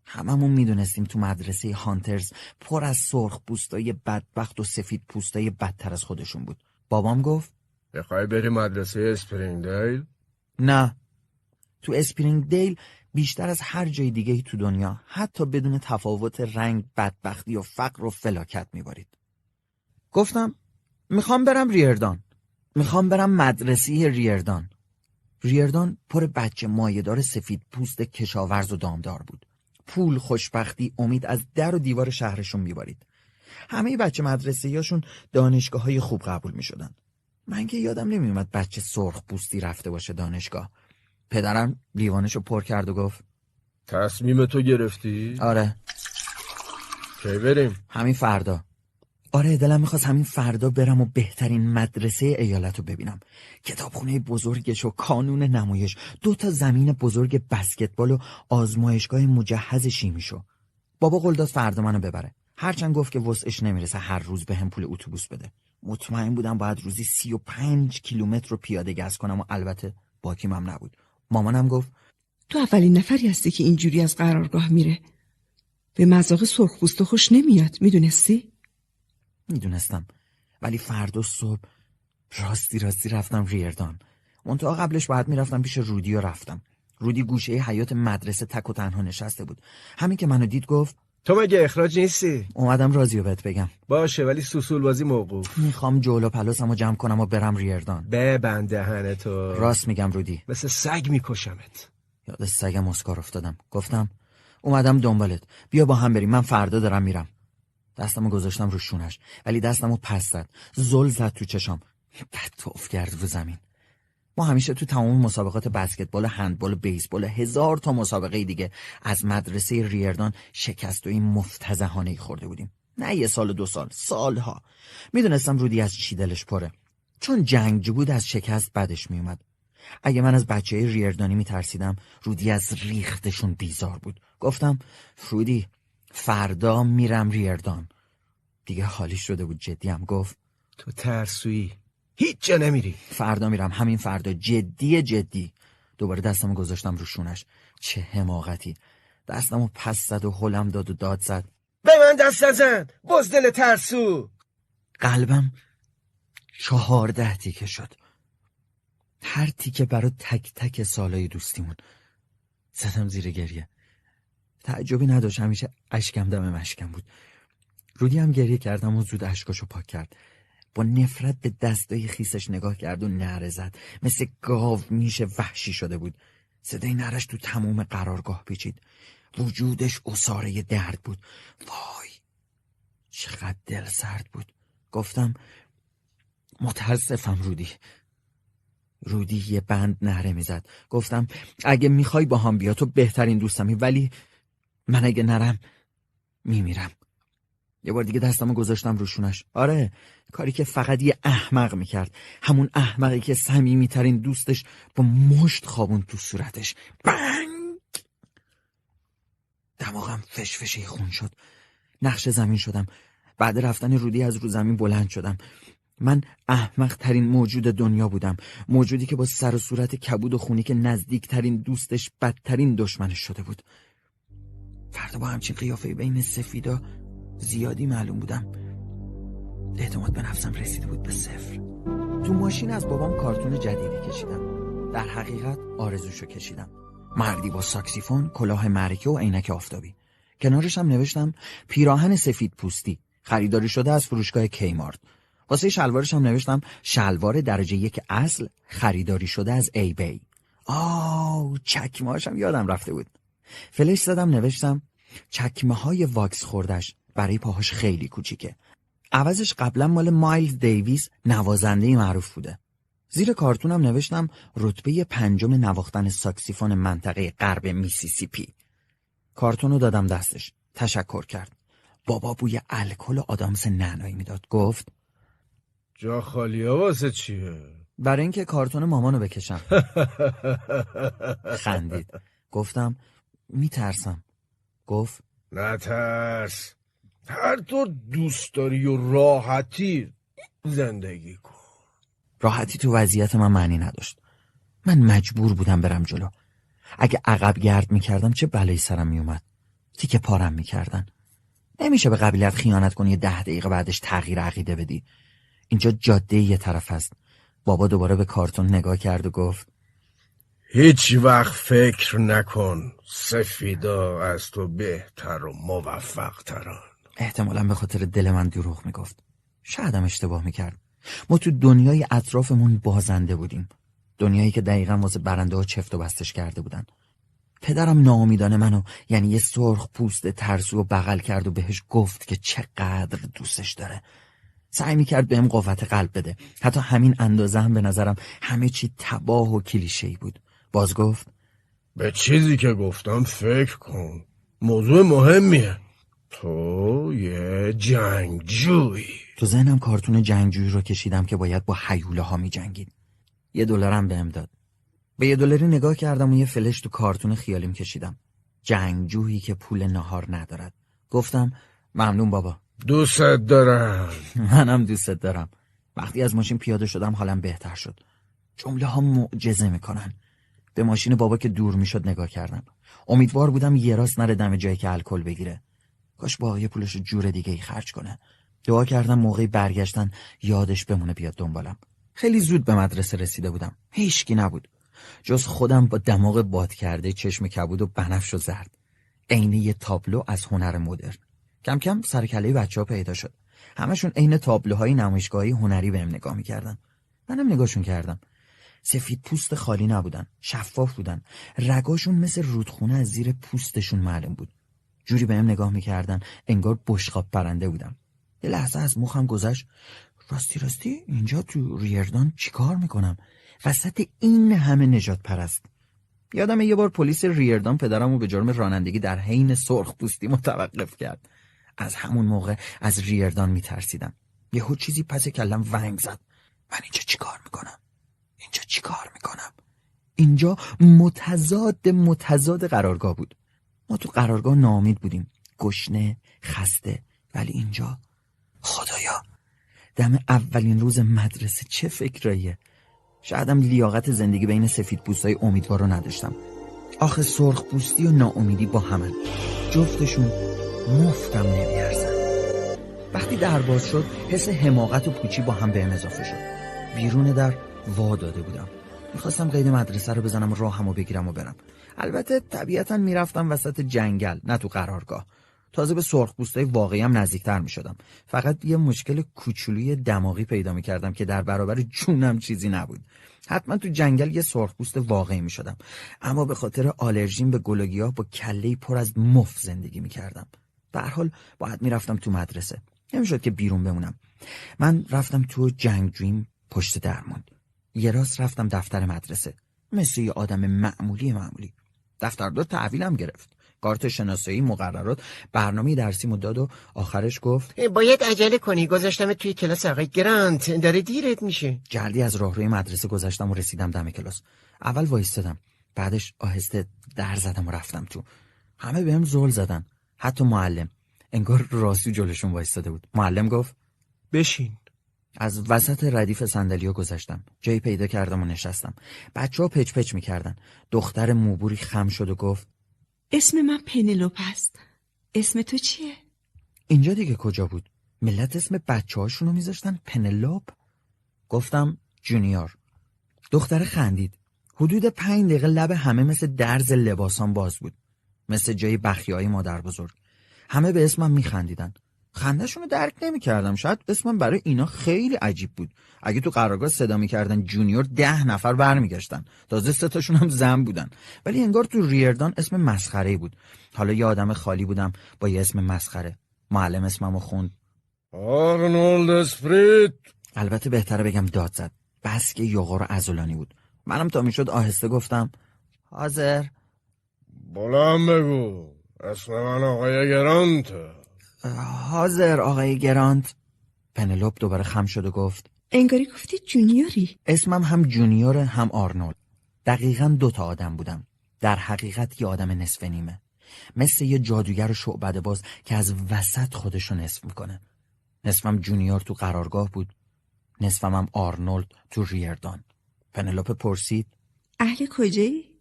[SPEAKER 1] هممون می‌دونستیم تو مدرسه هانترز پر از سرخ پوستای بدبخت و سفید پوستای بدتر از خودشون بود. بابام گفت
[SPEAKER 2] بخوای بری مدرسه اسپرینگدیل؟
[SPEAKER 1] نه. تو اسپرینگ دیل بیشتر از هر جای دیگه تو دنیا حتی بدون تفاوت رنگ بدبختی و فقر و فلاکت میبارید گفتم می‌خوام برم ریردان. می‌خوام برم مدرسه ریردان. ریردان پر بچه مایهدار سفید پوست کشاورز و دامدار بود. پول خوشبختی امید از در و دیوار شهرشون میبارید همه بچه مدرسه یاشون دانشگاه های خوب قبول می‌شدن. من که یادم نمیومد بچه سرخ پوستی رفته باشه دانشگاه. پدرم لیوانشو پر کرد و گفت
[SPEAKER 2] تصمیم تو گرفتی؟
[SPEAKER 1] آره.
[SPEAKER 2] کی بریم؟
[SPEAKER 1] همین فردا. آره دلم می‌خواست همین فردا برم و بهترین مدرسه ایالت رو ببینم. کتابخونه بزرگش و کانون نمایش. دو تا زمین بزرگ بسکتبال و آزمایشگاه مجهز شیمیشو. بابا قول داد فردا منو ببره. هرچند گفت که وسعش نمی‌رسه هر روز به هم پول اتوبوس بده. مطمئن بودم باید روزی سی و پنج کیلومتر رو پیاده گز کنم و البته باکیم هم نبود. مامانم گفت
[SPEAKER 3] تو اولین نفری هستی که اینجوری از قرارگاه میره. به مذاق سرخپوست خوش نمیاد می‌دونستی؟
[SPEAKER 1] می‌دونستم. ولی فردا صبح راستی راستی رفتم ریردان. منتها قبلش باید می‌رفتم پیش رودی و رفتم. رودی گوشه حیات مدرسه تک و تنها نشسته بود. همین که منو دید گفت
[SPEAKER 2] تو مگه اخراج نیستی؟
[SPEAKER 1] اومدم رازیو بهت بگم.
[SPEAKER 2] باشه ولی سوسول بازی موقوف.
[SPEAKER 1] می‌خوام جولو پلاسمو جمع کنم و برم ریردان.
[SPEAKER 2] به بنده تو.
[SPEAKER 1] راست میگم رودی.
[SPEAKER 2] مثل سگ میکشمت.
[SPEAKER 1] یاد سگم اسکار افتادم. گفتم اومدم دنبالت. بیا با هم بریم من فردا دارم میرم. دستمو گذاشتم رو شونش ولی دستمو پس زد. زل زد تو چشام. بد توف کرد رو زمین. ما همیشه تو تمام مسابقات بسکتبال هندبال بیسبال هزار تا مسابقه دیگه از مدرسه ریردان شکست و این مفتزهانه خورده بودیم. نه یه سال و دو سال سالها. می‌دونستم رودی از چی دلش پره. چون جنگجو بود از شکست بدش میومد اگه من از بچه ریردانی میترسیدم رودی از ریختشون بیزار بود. گفتم رودی فردا میرم ریردان. دیگه حالی شده بود جدی هم. گفت
[SPEAKER 2] تو ترسویی. هیچ جا نمیری.
[SPEAKER 1] فردا میرم. همین فردا. جدی جدی. دوباره دستمو گذاشتم رو شونش. چه حماقتی. دستمو پس زد و هلم داد و داد زد.
[SPEAKER 2] به من دست نزن. بزدل ترسو.
[SPEAKER 1] قلبم چهارده تیکه شد. هر تیکه برا تک تک سالای دوستیمون. زدم زیر گریه. تعجبی نداشت. همیشه اشکم دم مشکم بود. رودی هم گریه کردم و زود اشکاشو پاک کرد. با نفرت به دستای خیسش نگاه کرد و نره زد. مثل گاو میشه وحشی شده بود. صدای نرش تو تموم قرارگاه پیچید. وجودش اصاره درد بود. وای چقدر دل سرد بود. گفتم متاسفم رودی. رودی یه بند نهره می‌زد. گفتم اگه می‌خوای با هم بیا تو بهترین دوستمی ولی من اگه نرم میمیرم. یه بار دیگه دستمو گذاشتم روشونش آره کاری که فقط یه احمق می‌کرد. همون احمقی که صمیمیترین دوستش با مشت خوابون تو صورتش. بنگ! دماغم فشفشی خون شد. نقش زمین شدم. بعد رفتن رودی از رو زمین بلند شدم. من احمق ترین موجود دنیا بودم. موجودی که با سر و صورت کبود و خونی که نزدیکترین دوستش بدترین دشمنش شده بود. فردا با همچین قیافه بین سفیدا زیادی معلوم بودم. اعتماد به نفسم رسیده بود به صفر. تو ماشین از بابام کارتون جدیدی کشیدم. در حقیقت آرزوشو کشیدم. مردی با ساکسیفون کلاه مرکه و عینک آفتابی. کنارش هم نوشتم پیراهن سفید پوستی. خریداری شده از فروشگاه کیمارد. واسه شلوارش هم نوشتم شلوار درجه یک اصل خریداری شده از ای بی آه چکمهاشم یادم رفته بود. فلش زدم نوشتم چکمه های واکس خوردش برای پاهاش خیلی کوچیکه. عوضش قبلا مال مایلز دیویس نوازنده معروف بوده. زیر کارتونم نوشتم رتبه پنجم نواختن ساکسیفون منطقه غرب میسیسیپی. کارتون رو دادم دستش. تشکر کرد. بابا بوی الکل و آدامس نعنایی می‌داد. گفت
[SPEAKER 2] جا خالی واسه چیه؟
[SPEAKER 1] برای اینکه کارتون مامانو بکشم. خندید. گفتم میترسم. گفت
[SPEAKER 2] نترس. هر طور دوست داری و راحتی زندگی کن.
[SPEAKER 1] راحتی تو وضعیت من معنی نداشت. من مجبور بودم برم جلو. اگه عقب گرد می‌کردم چه بلایی سرم میومد تیکه پارم می‌کردن. نمیشه به قبیلت خیانت کنی یه ده دقیقه بعدش تغییر عقیده بدی. اینجا جاده یه طرف هست بابا دوباره به کارتون نگاه کرد و گفت
[SPEAKER 2] هیچ وقت فکر نکن سفیدا از تو بهتر و موفق تران
[SPEAKER 1] احتمالا به خاطر دل من دروغ می‌گفت. شایدم اشتباه می‌کرد. ما تو دنیای اطرافمون بازنده بودیم. دنیایی که دقیقا واسه برنده ها چفت و بستش کرده بودن. پدرم ناامیدانه منو یعنی یه سرخ پوست ترسو و بغل کرد و بهش گفت که چقدر دوستش داره. سعی می‌کرد بهم قوت قلب بده. حتی همین اندازه هم به نظرم همه چی تباه و کلیشه‌ای بود. باز گفت
[SPEAKER 2] به چیزی که گفتم فکر کن. موضوع مهمیه. تو یه جنگجویی
[SPEAKER 1] تو ذهنم کارتون جنگجویی رو کشیدم که باید با حیوله ها می جنگید. یه دلارم بهم داد. به یه دلاری نگاه کردم و یه فلش تو کارتون خیالیم کشیدم. جنگجویی که پول نهار ندارد. گفتم ممنون بابا.
[SPEAKER 2] دوستت دارم.
[SPEAKER 1] منم دوستت دارم. وقتی از ماشین پیاده شدم حالم بهتر شد. جمله ها معجزه می‌کنن. به ماشین بابا که دور می‌شد نگاه کردم. امیدوار بودم یه راست نره دم جایی که الکل بگیره. کاش با یه پولش جور دیگه ای خرج کنه. دعا کردم موقعی برگشتن یادش بمونه بیاد دنبالم. خیلی زود به مدرسه رسیده بودم. هیچکی نبود. جز خودم با دماغ باد کرده چشم کبود و بنفش و زرد. عین یه تابلو از هنر مدرن. کم کم سرکله بچه ها پیدا شد. همشون عین تابلوهای نمایشگاهی هنری بهم نگاه می‌کردن. منم نگاهشون کردم. سفید پوست خالی نبودن. شفاف بودن. رگاشون مثل رودخونه از زیر پوستشون معلوم بود. جوری بهم نگاه می‌کردن انگار بشقاب پرنده بودم. یه لحظه از مخم گذشت. راستی راستی اینجا تو ریردان چیکار می‌کنم؟ وسط این همه نجات پرست. یادم یه بار پلیس ریردان پدرمو به جرم رانندگی در حین سرخ پوستی متوقف کرد. از همون موقع از ریردان میترسیدم. یهو چیزی پس کلم ونگ زد. من اینجا چیکار می‌کنم؟ اینجا چیکار می‌کنم؟ اینجا متضاد متضاد قرارگاه بود. ما تو قرارگاه نامید بودیم. گشنه خسته. ولی اینجا خدایا. دم اولین روز مدرسه چه فکراییه؟ شایدم لیاقت زندگی بین سفید پوستای امیدوار رو نداشتم. آخه سرخ پوستی و ناامیدی با همن جفتشون مفتم نمیارزن. وقتی در باز شد حس حماقت و پوچی با هم بهم اضافه شد. بیرون در وا داده بودم. می‌خواستم قید مدرسه رو بزنم راهمو بگیرم و برم. البته طبیعتا می‌رفتم وسط جنگل نه تو قرارگاه تازه به سرخپوستای واقعی هم نزدیکتر می شدم. فقط یه مشکل کوچولوی دماغی پیدا می کردم که در برابر جونم چیزی نبود. حتما تو جنگل یه سرخپوست واقعی می شدم. اما به خاطر آلرژیم به گلوگیا با کله پر از مف زندگی می کردم. حال باید می رفتم تو مدرسه. نمی‌شد که بیرون بمونم. من رفتم تو جنگجویم پشت درمون. یه راست رفتم دفتر مدرسه. مثل یه آدم معمولی معمولی. دفتردار تحویلم گرفت. کارت شناسایی مقررات برنامه درسی داد و آخرش گفت
[SPEAKER 4] باید عجله کنی. گذاشتم توی کلاس آقای گرانت. داره دیرت میشه.
[SPEAKER 1] جلدی از راهروی مدرسه گذشتم و رسیدم دم کلاس. اول وایستادم. بعدش آهسته در زدم و رفتم تو. همه بهم زل زدن. حتی معلم. انگار راستی جلوشون وایستاده بود. معلم گفت
[SPEAKER 2] بشین.
[SPEAKER 1] از وسط ردیف صندلی گذشتم. جایی پیدا کردم و نشستم. بچه ها پچ پچ می‌کردن. دختر موبوری خم شد و گفت
[SPEAKER 3] اسم من پنلوپ است. اسم تو چیه؟
[SPEAKER 1] اینجا دیگه کجا بود؟ ملت اسم بچه هاشونو میذاشتن پنلوپ؟ گفتم جونیور. دختر خندید. حدود پنج دقیقه لب همه مثل درز لباسان باز بود. مثل جای بخی های مادر بزرگ همه به اسمم میخندیدن. خندهشون رو درک نمی‌کردم. شاید اسمم برای اینا خیلی عجیب بود. اگه تو قرارگاه صدا می‌کردن جونیور ده نفر برمیگشتن. تازه ستاشون هم زن بودن. ولی انگار تو ریردان اسم مسخره بود. حالا یه آدم خالی بودم با یه اسم مسخره. معلم اسممو خوند.
[SPEAKER 2] آرنولد اسپریت.
[SPEAKER 1] البته بهتره بگم داد زد. بس که یوغور و عضلانی بود. منم تا می‌شد آهسته گفتم حاضر.
[SPEAKER 2] بلند بگو. اسم من آقای گرانت.
[SPEAKER 1] حاضر آقای گرانت پنلوپ دوباره خم شد و گفت
[SPEAKER 3] انگاری گفتی جونیوری.
[SPEAKER 1] اسمم هم جونیور هم آرنولد. دقیقا دو تا آدم بودم. در حقیقت یه آدم نصف نیمه. مثل یه جادوگر شعبده باز که از وسط خودشو نصف می‌کنه. نصفم جونیور تو قرارگاه بود. نصفم هم آرنولد تو ریردان. پنلوپ پرسید
[SPEAKER 3] اهل کجایی؟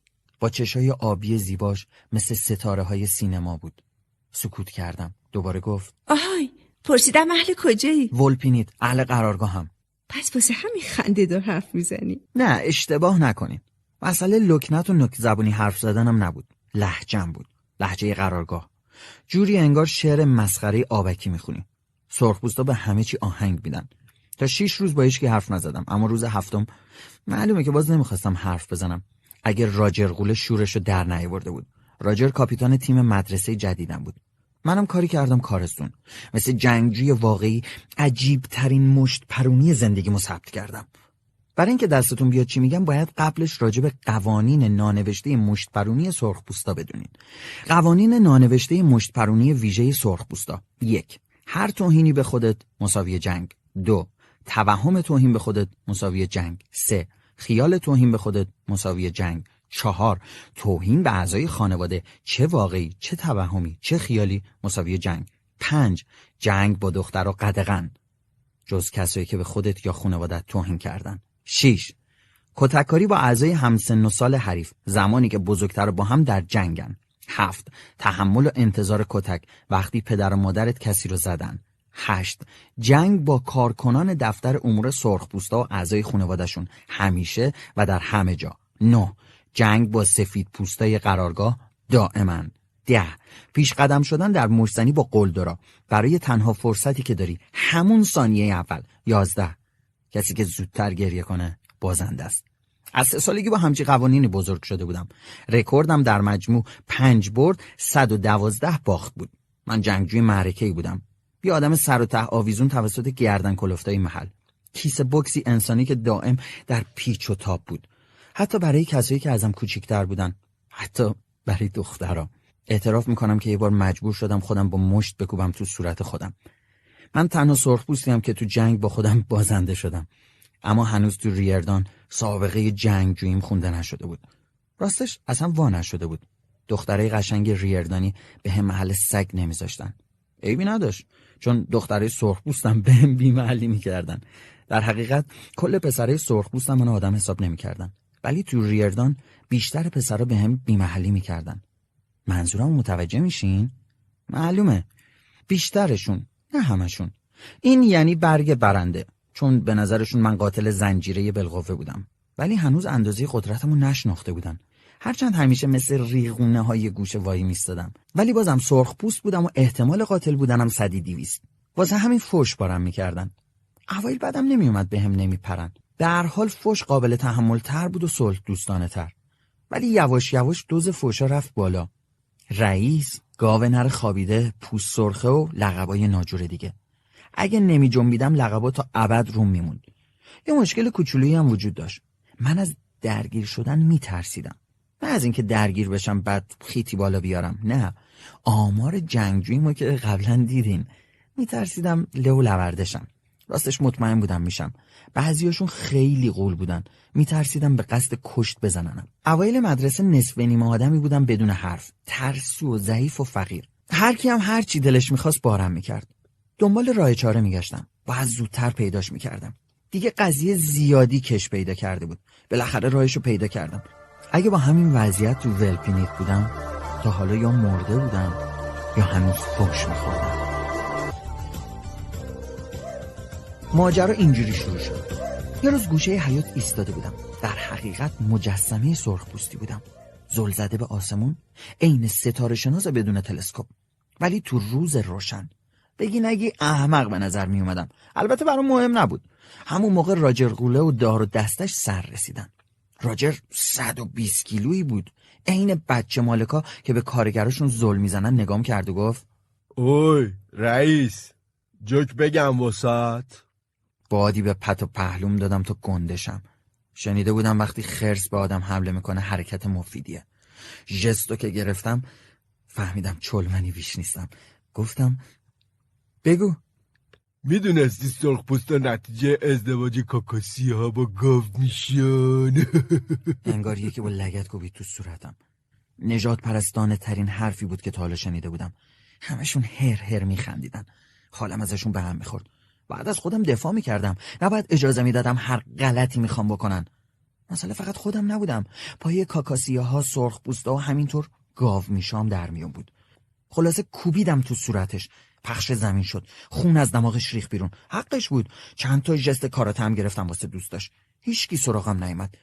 [SPEAKER 1] با چشای آبی زیباش مثل ستاره های سینما بود. سکوت کردم. دوباره گفت.
[SPEAKER 3] آهای پرسیدم اهل کجایی؟
[SPEAKER 1] ولپینید اهل قرارگاه هم
[SPEAKER 3] پس واسه همین خنده دار حرف می‌زنی.
[SPEAKER 1] نه اشتباه نکنین. مسئله لکنت و نک زبونی حرف زدنم نبود. لحجم بود. لحجه قرارگاه. جوری انگار شعر مسخره آبکی می‌خونی. سرخپوستا به همه چی آهنگ میدن. تا شیش روز با هیچکی حرف نزدم. اما روز هفتم معلومه که باز نمی‌خواستم حرف بزنم. اگر راجر قوله شورشو در نیاورده بود. راجر کاپیتان تیم مدرسه جدیدم بود. منم کاری کردم کارستون. مثل جنگجوی واقعی عجیب ترین مشت پرونی زندگیمو ثبت کردم. برای اینکه دستتون بیاد چی میگم باید قبلش راجع به قوانین نانوشته مشتپرونی سرخپوستا بدونین. قوانین نانوشته مشتپرونی ویژه سرخپوستا یک هر توهینی به خودت مساوی جنگ. دو توهم توهین به خودت مساوی جنگ. سه خیال توهین به خودت مساوی جنگ. چهار توهین به اعضای خانواده چه واقعی چه توهمی چه خیالی مساوی جنگ پنج جنگ با دختر و قدغن جز کسایی که به خودت یا خانوادت توهین کردن 6. کتککاری با اعضای همسن و سال حریف زمانی که بزرگتر با هم در جنگن. 7. تحمل و انتظار کتک وقتی پدر و مادرت کسی رو زدن. 8. جنگ با کارکنان دفتر امور سرخپوستا و اعضای خانوادهشون همیشه و در همه جا. 9. جنگ با سفید پوستای قرارگاه دائما. ده. پیش قدم شدن در مرسنی با قلدرا. برای تنها فرصتی که داری. همون ثانیه اول. یازده. کسی که زودتر گریه کنه بازنده است. از سه سالگی با همچی قوانینی بزرگ شده بودم. رکوردم در مجموع پنج برد صد و دوازده باخت بود. من جنگجوی معرکه بودم. یه آدم سر و ته آویزون توسط گردن کلفتای محل. کیسه بکسی انسانی که دائم در پیچ و تاب بود. حتی برای کسایی که ازم کوچیکتر بودن حتی برای دخترها اعتراف می‌کنم که یه بار مجبور شدم خودم با مشت بکوبم تو صورت خودم. من تنها سرخپوستیم که تو جنگ با خودم بازنده شدم. اما هنوز تو ریردان سابقه جنگ جویم خونده نشده بود. راستش اصلا وا نشده بود. دختره قشنگ ریردانی به هم محل سگ نمیذاشتن. عیبی نداشت چون دختره سرخپوستم به هم بیمحلی می‌کردن. در حقیقت کل پسره سرخپوستم من آدم حساب نمی‌کردن. ولی تو ریردان بیشتر پسرها به هم بیمحلی می‌کردن. منظورم متوجه میشین؟ معلومه. بیشترشون نه همشون. این یعنی برگ برنده چون به نظرشون من قاتل زنجیره بالقوه بودم. ولی هنوز اندازه قدرتمو نشناخته بودن. هرچند همیشه مثل ریغونه های گوش وایی میستادم ولی بازم سرخ پوست بودم و احتمال قاتل بودنم صدی دیویست واسه همین فوش بارم می‌کردن. اوایل بعدم نمیومد بهم به در حال فوش قابل تحمل تر بود و صلح دوستانه تر ولی یواش یواش دوز فوشا رفت بالا. رئیس گاو نر خوابیده پوست سرخه و لقبای ناجور دیگه. اگه نمی جنبیدم لقبا تا ابد روم میموند. یه مشکل کوچولویی هم وجود داشت. من از درگیر شدن میترسیدم. نه از اینکه درگیر بشم بعد خیتی بالا بیارم. نه. آمار جنگجویی ما که قبلا دیدین. میترسیدم لو لوردشم راستش مطمئن بودم میشم. بعضیاشون خیلی قول بودن. میترسیدم به قصد کشت بزننم. اوایل مدرسه نصف نیمه آدمی بودم بدون حرف. ترسو و ضعیف و فقیر. هر کی هم هر چی دلش می‌خواست بارم می‌کرد. دنبال راه چاره میگشتم باید زودتر پیداش می‌کردم. دیگه قضیه زیادی کش پیدا کرده بود. بالاخره راهشو پیدا کردم. اگه با همین وضعیت تو ولپینیک بودم تا حالا یا مرده بودم یا هنوز فوش میخوردم. ماجرا اینجوری شروع شد. یه روز گوشه حیات ایستاده بودم. در حقیقت مجسمه سرخپوستی بودم. زل زده به آسمون عین ستاره شناس بدون تلسکوپ. ولی تو روز روشن. بگی نگی احمق به نظر می اومدم. البته برام مهم نبود. همون موقع راجر قوله و دار و دستش سر رسیدن. راجر 120 کیلویی بود. عین بچه مالکا که به کارگراشون ظلم می‌زنن نگام کرد و گفت
[SPEAKER 2] اوی رئیس جوک بگم وسط.
[SPEAKER 1] بادی به پت و پهلوم دادم تا گندشم. شنیده بودم وقتی خرس به آدم حمله می‌کنه حرکت مفیدیه. ژستو که گرفتم فهمیدم چلمنی بیش نیستم. گفتم بگو.
[SPEAKER 2] می‌دونستی سرخ پوستا نتیجه ازدواج کاکاسی ها با گاو میشن
[SPEAKER 1] انگار یکی با لگت کوبید تو صورتم. نجات پرستانه ترین حرفی بود که تا حالا شنیده بودم. همشون هر هر میخندیدن. حالم ازشون به هم می‌خورد. بعد از خودم دفاع می‌کردم. نباید اجازه می‌دادم هر غلطی می‌خوام بکنن. مثلا فقط خودم نبودم. پای کاکاسیه ها سرخ پوستا و همینطور گاو میشام در میون بود. خلاصه کوبیدم تو صورتش. پخش زمین شد. خون از دماغش ریخ بیرون. حقش بود. چند تا ژست کاراته هم گرفتم واسه دوستاش. هیچکی سراغم نیامد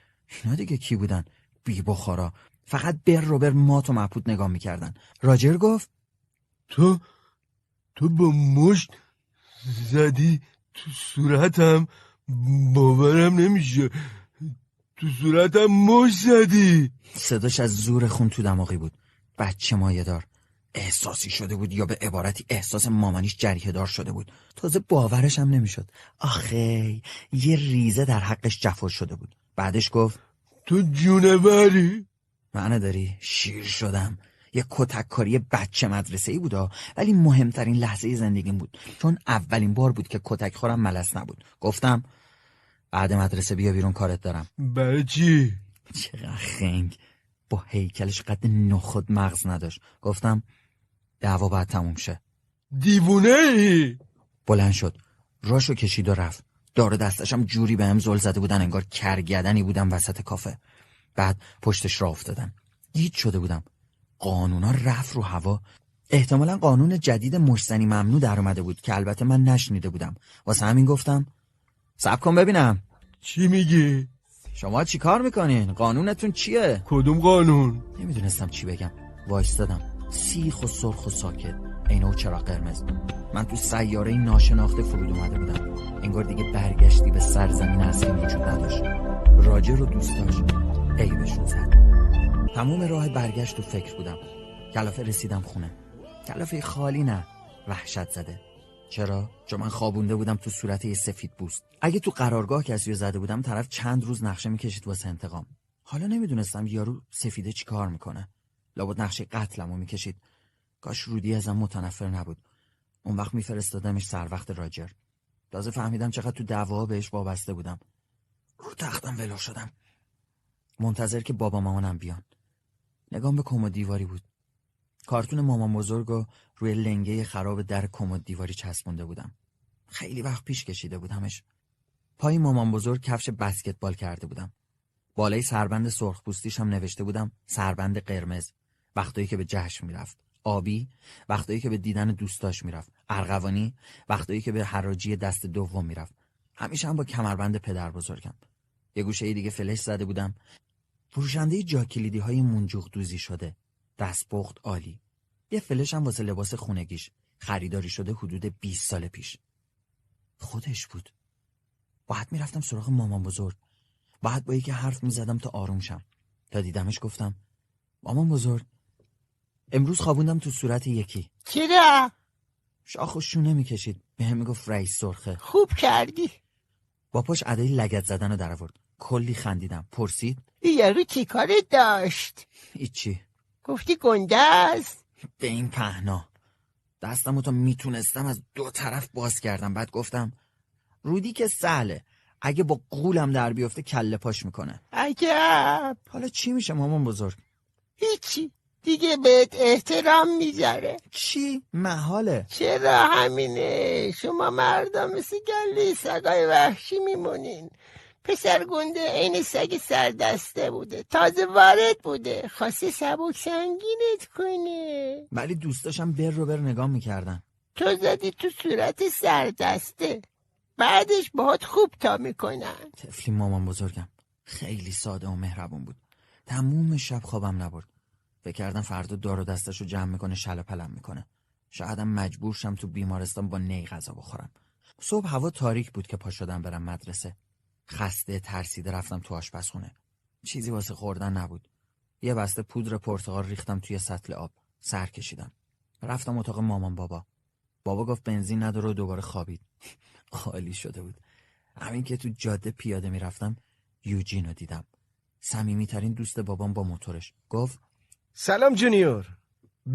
[SPEAKER 1] اینا دیگه کی بودن؟ بی بخارا. فقط بر رو بر مات و مبهوت نگاه می‌کردن. راجر گفت
[SPEAKER 2] تو تو با مشت زدی تو صورتم باورم نمیشه. تو صورتم مشت زدی.
[SPEAKER 1] صداش از زور خون تو دماغی بود. بچه مایه دار احساسی شده بود یا به عبارتی احساس مامانیش جریه دار شده بود. تازه باورش هم نمی‌شد. آخه یه ریزه در حقش جفا شده بود. بعدش گفت
[SPEAKER 2] تو جونوری.
[SPEAKER 1] معنی داری شیر شدم. یه کتککاری بچه مدرسه ای بودا ولی مهمترین لحظه زندگیم بود. چون اولین بار بود که کتک خورم ملس نبود. گفتم بعد مدرسه بیا بیرون کارت دارم.
[SPEAKER 2] برای چی؟
[SPEAKER 1] چقدر خنگ. با هیکلش قد نخود مغز نداشت. گفتم دعوا باید تموم شه.
[SPEAKER 2] دیوونه ای؟
[SPEAKER 1] بلند شد. راشو کشید و رفت. دار دستشم جوری به هم زل زده بودن انگار کرگدنی بودم وسط کافه. بعد پشتش را افتادن گیت شده بودم. قانونا رفت رو هوا. احتمالا قانون جدید مشتنی ممنوع در اومده بود که البته من نشنیده بودم. واسه همین گفتم سب کن ببینم.
[SPEAKER 2] چی میگی؟
[SPEAKER 1] شما چی کار می‌کنین؟ قانونتون چیه؟
[SPEAKER 2] کدوم قانون؟
[SPEAKER 1] نمی‌دونستم چی بگم. وایستادم. سیخ و سرخ و ساکت. عین و چرا قرمز. من تو سیاره ناشناخته فرود اومده بودم. انگار دیگه برگشتی به سرزمین اصلی وجود نداشت. راجر رو دوست داشت عیبشون زد. تموم راه برگشت و فکر بودم. کلافه رسیدم خونه. کلافه خالی نه. وحشت زده. چرا؟ چون من خوابونده بودم تو صورت یه سفید بوست اگه تو قرارگاه کسی رو زده بودم طرف چند روز نقشه می‌کشید واسه انتقام. حالا نمی‌دونستم یارو سفیده چی کار می‌کنه. لابد نقشه قتلمو می‌کشید. کاش رودی ازم متنفر نبود. اون وقت میفرستادمش سر وقت راجر. تازه فهمیدم چقدر تو دعوا بهش وابسته بودم. رو تختم ولو شدم. منتظر که بابا مامانم بیان. نگام به کمد دیواری بود. کارتون مامان بزرگ و روی لنگه خراب در کمد دیواری چسبونده بودم. خیلی وقت پیش کشیده بودمش پای مامان بزرگ کفش بسکتبال کرده بودم. بالای سربند سرخ پوستیش هم نوشته بودم سربند قرمز. وقتایی که به جشن می‌رفت. آبی وقتایی که به دیدن دوستاش می‌رفت. ارغوانی وقتایی که به حراجی دست دوم می‌رفت. همیشه هم با کمربند پدر بزرگم یه گوشه دیگه فلش زده بودم. فروشنده جاکلیدی های منجوق دوزی شده. دستپخت عالی. یه فلش هم واسه لباس خونگیش. خریداری شده حدود 20 سال پیش. خودش بود. باید می‌رفتم سراغ مامان بزرگ. باید با یکی حرف می‌زدم تا آروم شم. تا دیدمش گفتم مامان بزرگ امروز خوابوندم تو صورت یکی.
[SPEAKER 4] چرا؟
[SPEAKER 1] شاخ و شونه می‌کشید. به هم می‌گفت رئیس سرخه.
[SPEAKER 4] خوب کردی.
[SPEAKER 1] با پاش ادای لگت زدن رو در آورد کلی خندیدم. پرسید؟
[SPEAKER 4] یارو چی کاره داشت؟
[SPEAKER 1] هیچی.
[SPEAKER 4] گفتی گنده است؟
[SPEAKER 1] به این پهنا. دستمو تا می‌تونستم از دو طرف باز کردم. بعد گفتم رودی که سهله. اگه با قولم در بیفته کله پاش می‌کنه.
[SPEAKER 4] عجب.
[SPEAKER 1] حالا چی میشه مامان بزرگ؟
[SPEAKER 4] هیچی. دیگه بهت احترام می‌ذاره.
[SPEAKER 1] چی؟ محاله.
[SPEAKER 4] چرا همینه؟ شما مردم مثل گله سگای وحشی میمونین. پسر گنده عین سگ سردسته بوده. تازه وارد بوده. خواسته سبک سنگینت کنه.
[SPEAKER 1] ولی دوستاشم بر رو بر نگاه می‌کردن.
[SPEAKER 4] تو زدی تو صورت سردسته بعدش باهات خوب تا می‌کنن.
[SPEAKER 1] تفلی مامان بزرگم. خیلی ساده و مهربون بود. تموم شب خوابم نبرد. فکر کردم فردا دار و دستش رو جمع می‌کنه شل پلم می‌کنه. شایدم مجبور شم تو بیمارستان با نی غذا بخورم. صبح هوا تاریک بود که پا شدم برم مدرسه. خسته ترسیده رفتم تو آشپزخونه. چیزی واسه خوردن نبود. یه بسته پودر پرتقال ریختم توی سطل آب. سر کشیدم. رفتم اتاق مامان بابا. بابا گفت بنزین نداره و دوباره خوابید. خالی شده بود. همین که تو جاده پیاده می‌رفتم یوجین رو دیدم. صمیمیترین دوست بابام با موتورش. گفت
[SPEAKER 2] سلام جونیور.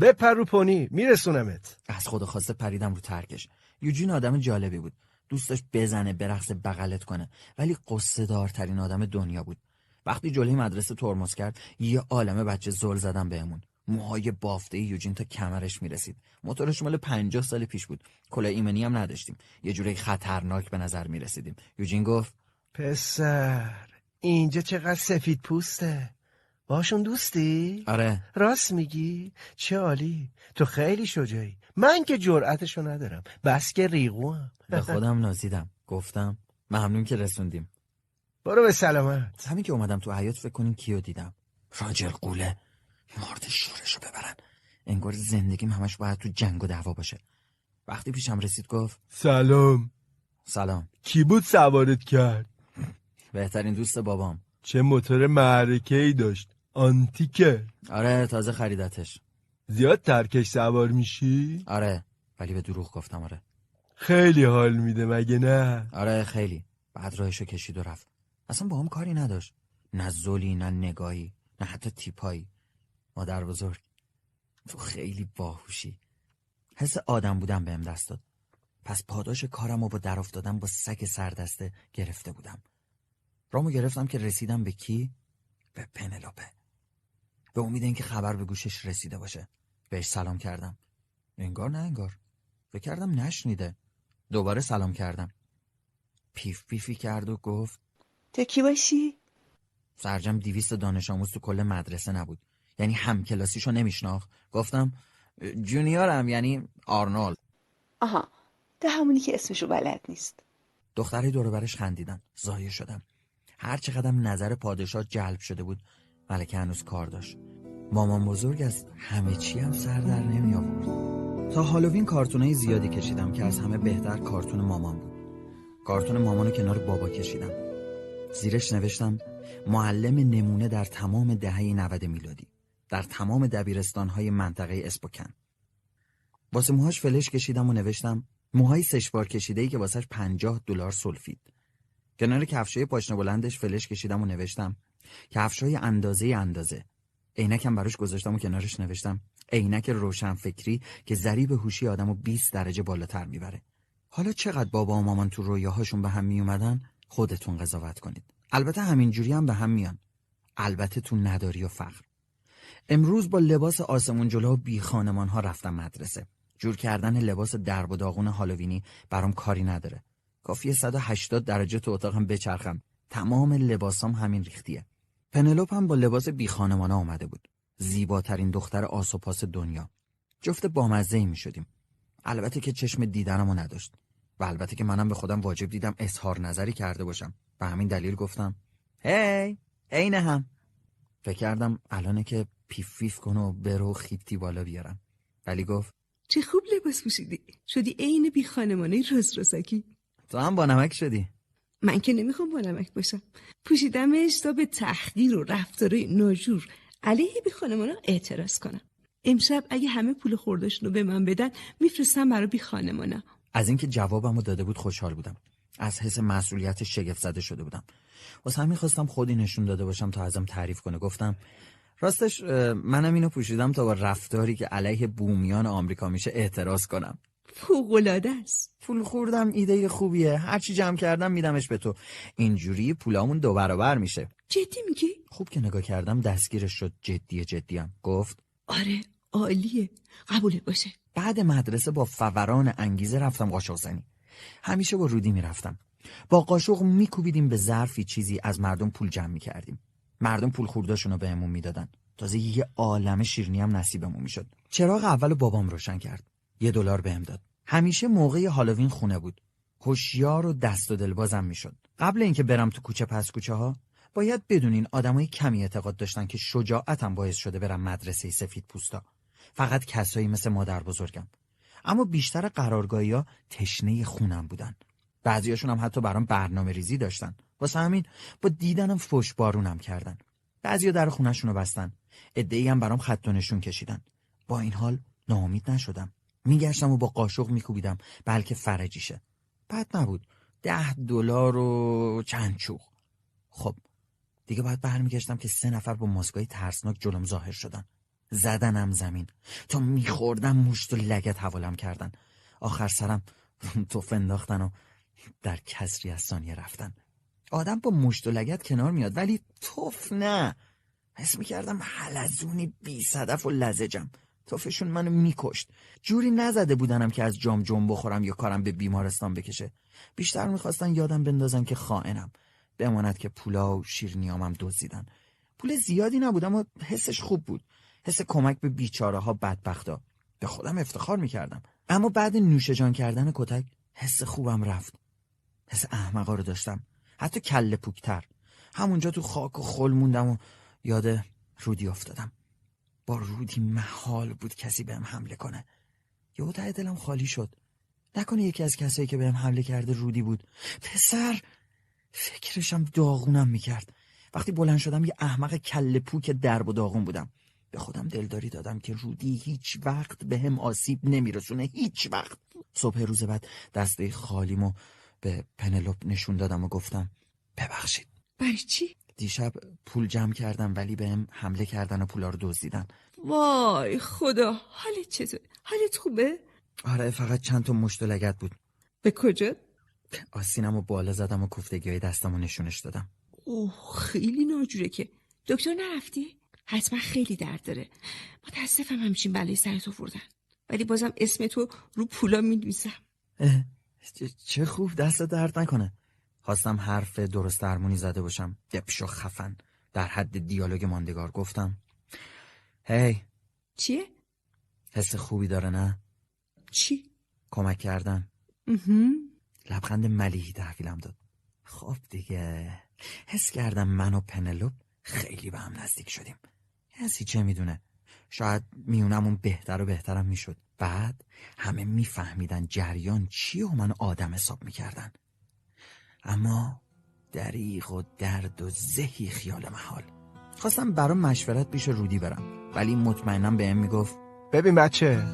[SPEAKER 2] بپر رو پونی میرسونمت.
[SPEAKER 1] از خدا خواسته پریدم رو ترکش. یوجین آدم جالبی بود. دوستش بزنه برقص بغلت کنه. ولی قصه دارترین آدم دنیا بود. وقتی جلوی مدرسه ترمز کرد یه عالمه بچه زل زدن بهمون. موهای بافته یوجین تا کمرش می‌رسید. موتورش مال پنجاه سال پیش بود. کلاه ایمنی هم نداشتیم. یه جوری خطرناک به نظر می‌رسیدیم. یوجین گفت
[SPEAKER 2] پسر اینجا چقدر سفید پوسته؟ باشون دوستی؟
[SPEAKER 1] آره.
[SPEAKER 2] راست میگی؟ چه عالی. تو خیلی شجاعی. من که جرأتشو ندارم. بس که ریغو هم
[SPEAKER 1] به خودم نازیدم. گفتم. ممنون که رسوندیم.
[SPEAKER 2] برو به سلامت.
[SPEAKER 1] همین که اومدم تو حیات فکر کنین کیو دیدم. راجر قوله. مرد شورشو ببرن. انگار زندگیم همش باید تو جنگ و دعوا باشه. وقتی پیشم رسید گفت
[SPEAKER 2] سلام.
[SPEAKER 1] سلام.
[SPEAKER 2] کی بود سوارت کرد؟
[SPEAKER 1] بهترین دوست بابام.
[SPEAKER 2] چه موتور معرکه ای داشت. آنتیکه.
[SPEAKER 1] آره تازه خریدتش.
[SPEAKER 2] زیاد ترکش سوار میشی؟
[SPEAKER 1] آره ولی به دروغ گفتم آره.
[SPEAKER 2] خیلی حال میده مگه نه؟
[SPEAKER 1] آره خیلی. بعد راهشو کشید و رفت. اصلا با هم کاری نداشت. نه زولی نه نگاهی نه حتی تیپایی. مادر بزرگ. تو خیلی باهوشی. حس آدم بودم بهم دست داد. پس پاداش کارم رو با در افتادن با سگ سردسته گرفته بودم. رامو گرفتم که رسیدم به کی؟ به پنلوپه. به امید اینکه خبر به گوشش رسیده باشه. بهش سلام کردم. انگار نه انگار. فکر کردم نشنیده. دوباره سلام کردم. پیف پیفی کرد و گفت
[SPEAKER 3] تو کی باشی؟
[SPEAKER 1] سرجم دیویست دانش آموز تو کل مدرسه نبود. یعنی همکلاسیشو نمیشناخت. گفتم جونیورم یعنی آرنولد.
[SPEAKER 3] آها تو همونی که اسمشو بلد نیست.
[SPEAKER 1] دختری دور برش خندیدن زایه شدم. هر چقدر نظر پادشاه جلب شده بود ملکه هنوز کار داشت. مامان بزرگ از همه چی هم سر در نمی آورد تا هالووین کارتونای زیادی کشیدم که از همه بهتر کارتون مامان بود. کارتون مامانو کنار بابا کشیدم. زیرش نوشتم معلم نمونه در تمام دهه 90 میلادی در تمام دبیرستانهای منطقه اسپوکن. واسه موهاش فلش کشیدم و نوشتم موهای سشبار کشیده ای که واسش پنجاه دلار سلفید. کنار کفشای پاشنه بلندش فلش کشیدم و نوشتم کفشای اندازه اندازه. عینکم براش گذاشتم و کنارش نوشتم. عینک روشن فکری که ضریب هوشی آدمو 20 درجه بالاتر می‌بره. حالا چقدر بابا و مامان تو رویاهاشون به هم میومدن خودتون قضاوت کنید. البته همین جوری هم به هم میان. البته تو نداری و فقر. امروز با لباس آسمون جلو بی خانمان ها رفتم مدرسه. جور کردن لباس درب و داغون هالووینی برام کاری نداره. کافیه 180 درجه تو اتاقم بچرخم. تمام لباسام همین ریختیه. پنلوپ هم با لباس بی خانمانه آمده بود. زیباترین دختر آسوپاس دنیا. جفت بامزه ای می شدیم البته که چشم دیدنمو نداشت. و البته که منم به خودم واجب دیدم اظهار نظری کرده باشم. به همین دلیل گفتم هی عین هم. فکر کردم الانه که پیف پیف کن و برو خیپتی بالا بیارم. ولی گفت
[SPEAKER 3] چه خوب لباس پوشیدی. شدی عین بی خانمانه روز روزکی.
[SPEAKER 1] تو هم با نمک شدی.
[SPEAKER 3] من که نمی‌خوام با نمک باشم. پوشیدمش تا به تحقیر و رفتار ناجور. علیه بی خانمانا اعتراض کنم. امشب اگه همه پول خوردشون رو به من بدن میفرستم برای بی خانمانا.
[SPEAKER 1] از اینکه جوابمو داده بود خوشحال بودم. از حس مسئولیت شگفت زده شده بودم. واسه همین خواستم خودی نشون داده باشم تا ازم تعریف کنه. گفتم راستش منم اینو پوشیدم تا با رفتاری که علیه بومیان آمریکا میشه اعتراض کنم.
[SPEAKER 3] فوق‌العاده است.
[SPEAKER 1] پول خوردم ایده خوبیه. هرچی جمع کردم میدمش به تو. اینجوری پولامون دو برابر میشه.
[SPEAKER 3] جدی میگی؟
[SPEAKER 1] خوب که نگاه کردم دستگیرش شد جدیه جدیم گفت؟
[SPEAKER 3] آره عالیه. قبولت باشه.
[SPEAKER 1] بعد مدرسه با فوران انگیزه رفتم قاشق زنی. همیشه با رودی می‌رفتم. با قاشق میکوبیدیم به ظرفی چیزی از مردم پول جمع می‌کردیم. مردم پول خورداشون رو بهمون می‌دادن. تازه یه عالم شیرنی هم نصیبمون می‌شد. چراغ اول بابام روشن کرد. یه دلار بهم داد. همیشه موقع هالووین خونه بود. هوشیار و دست و دلبازم می‌شد. قبل اینکه برم تو کوچه پس کوچه ها باید بدونین آدمای کمی اعتقاد داشتن که شجاعتم باعث شده برم مدرسه سفید پوستا. فقط کسایی مثل مادر بزرگم. اما بیشتر قرارگاهی ها تشنه خونم بودن. بعضیاشون هم حتی برام برنامه ریزی داشتن. واسه همین با دیدنم فش بارونم کردن. بعضیا در خونهشون رو بستن. ادعی هم برام خط و نشون کشیدن. با این حال ناامید نشدم. میگشتم و با قاشق میکوبیدم بلکه فرجیشه. بد نبود. ده دلار و چند چوخ خب دیگه باید برمیگشتم که سه نفر با ماسکای ترسناک جلوم ظاهر شدن. زدنم زمین. تا میخوردم مشت و لگت حوالم کردن. آخر سرم توف انداختن و در کسری از ثانیه رفتن. آدم با مشت و لگت کنار میاد ولی توف نه. حس می‌کردم حلزونی بی صدف و لزجم. توفشون منو میکشت. جوری نزده بودنم که از جام جم بخورم یا کارم به بیمارستان بکشه. بیشتر می‌خواستن یادم بندازن که خائنم. بماند که پولا و شیرنیامم دزدیدن. پول زیادی نبودم و حسش خوب بود. حس کمک به بیچاره ها بدبختا. به خودم افتخار می‌کردم. اما بعد نوش جان کردن کتک حس خوبم رفت. حس احمقا رو داشتم. حتی کله پوکتر. همونجا تو خاک و خل موندم و یاد رودی افتادم. با رودی محال بود کسی بهم حمله کنه. یهو ته دلم خالی شد. نکنه یکی از کسایی که بهم حمله کرده رودی بود. پسر! فکرشم داغونم می‌کرد. وقتی بلند شدم یه احمق کله پوک درب و داغون بودم. به خودم دلداری دادم که رودی هیچ وقت به هم آسیب نمیرسونه. هیچ وقت! صبح روز بعد دسته خالیمو به پنلوپ نشون دادم و گفتم ببخشید.
[SPEAKER 3] برای چی؟
[SPEAKER 1] دیشب پول جمع کردم ولی بهم حمله کردن و پولا رو دزدیدن
[SPEAKER 3] وای خدا حالت چطور؟ حالت خوبه؟
[SPEAKER 1] آره فقط چند تا مشت و لگت بود
[SPEAKER 3] به کجا؟
[SPEAKER 1] آسینم و بالا زدم و کوفتگی های دستم و نشونش دادم
[SPEAKER 3] اوه خیلی ناجوره که دکتر نرفتی؟ حتما خیلی درد داره متاسفم همچین بلایی سرت آوردن ولی بازم اسم تو رو پولا
[SPEAKER 1] چه- چه خوب دست درد نکنه خواستم حرف درست درمونی زده باشم. دپش و خفن. در حد دیالوگ ماندگار گفتم هی.
[SPEAKER 3] چیه؟
[SPEAKER 1] حس خوبی داره نه؟
[SPEAKER 3] چی؟
[SPEAKER 1] کمک کردن. لبخند ملیحی تحویلم داد. خب دیگه. حس کردم من و پنلوپ خیلی به هم نزدیک شدیم. کسی چه می‌دونه؟ شاید میونمون بهتر و بهترم می‌شد. بعد همه میفهمیدن جریان چیه و من آدم حساب می‌کردن. اما دریغ و درد و زهی خیال محال. خواستم برام مشورت پیش رودی برم ولی مطمئنم بهم می‌گفت
[SPEAKER 2] ببین بچه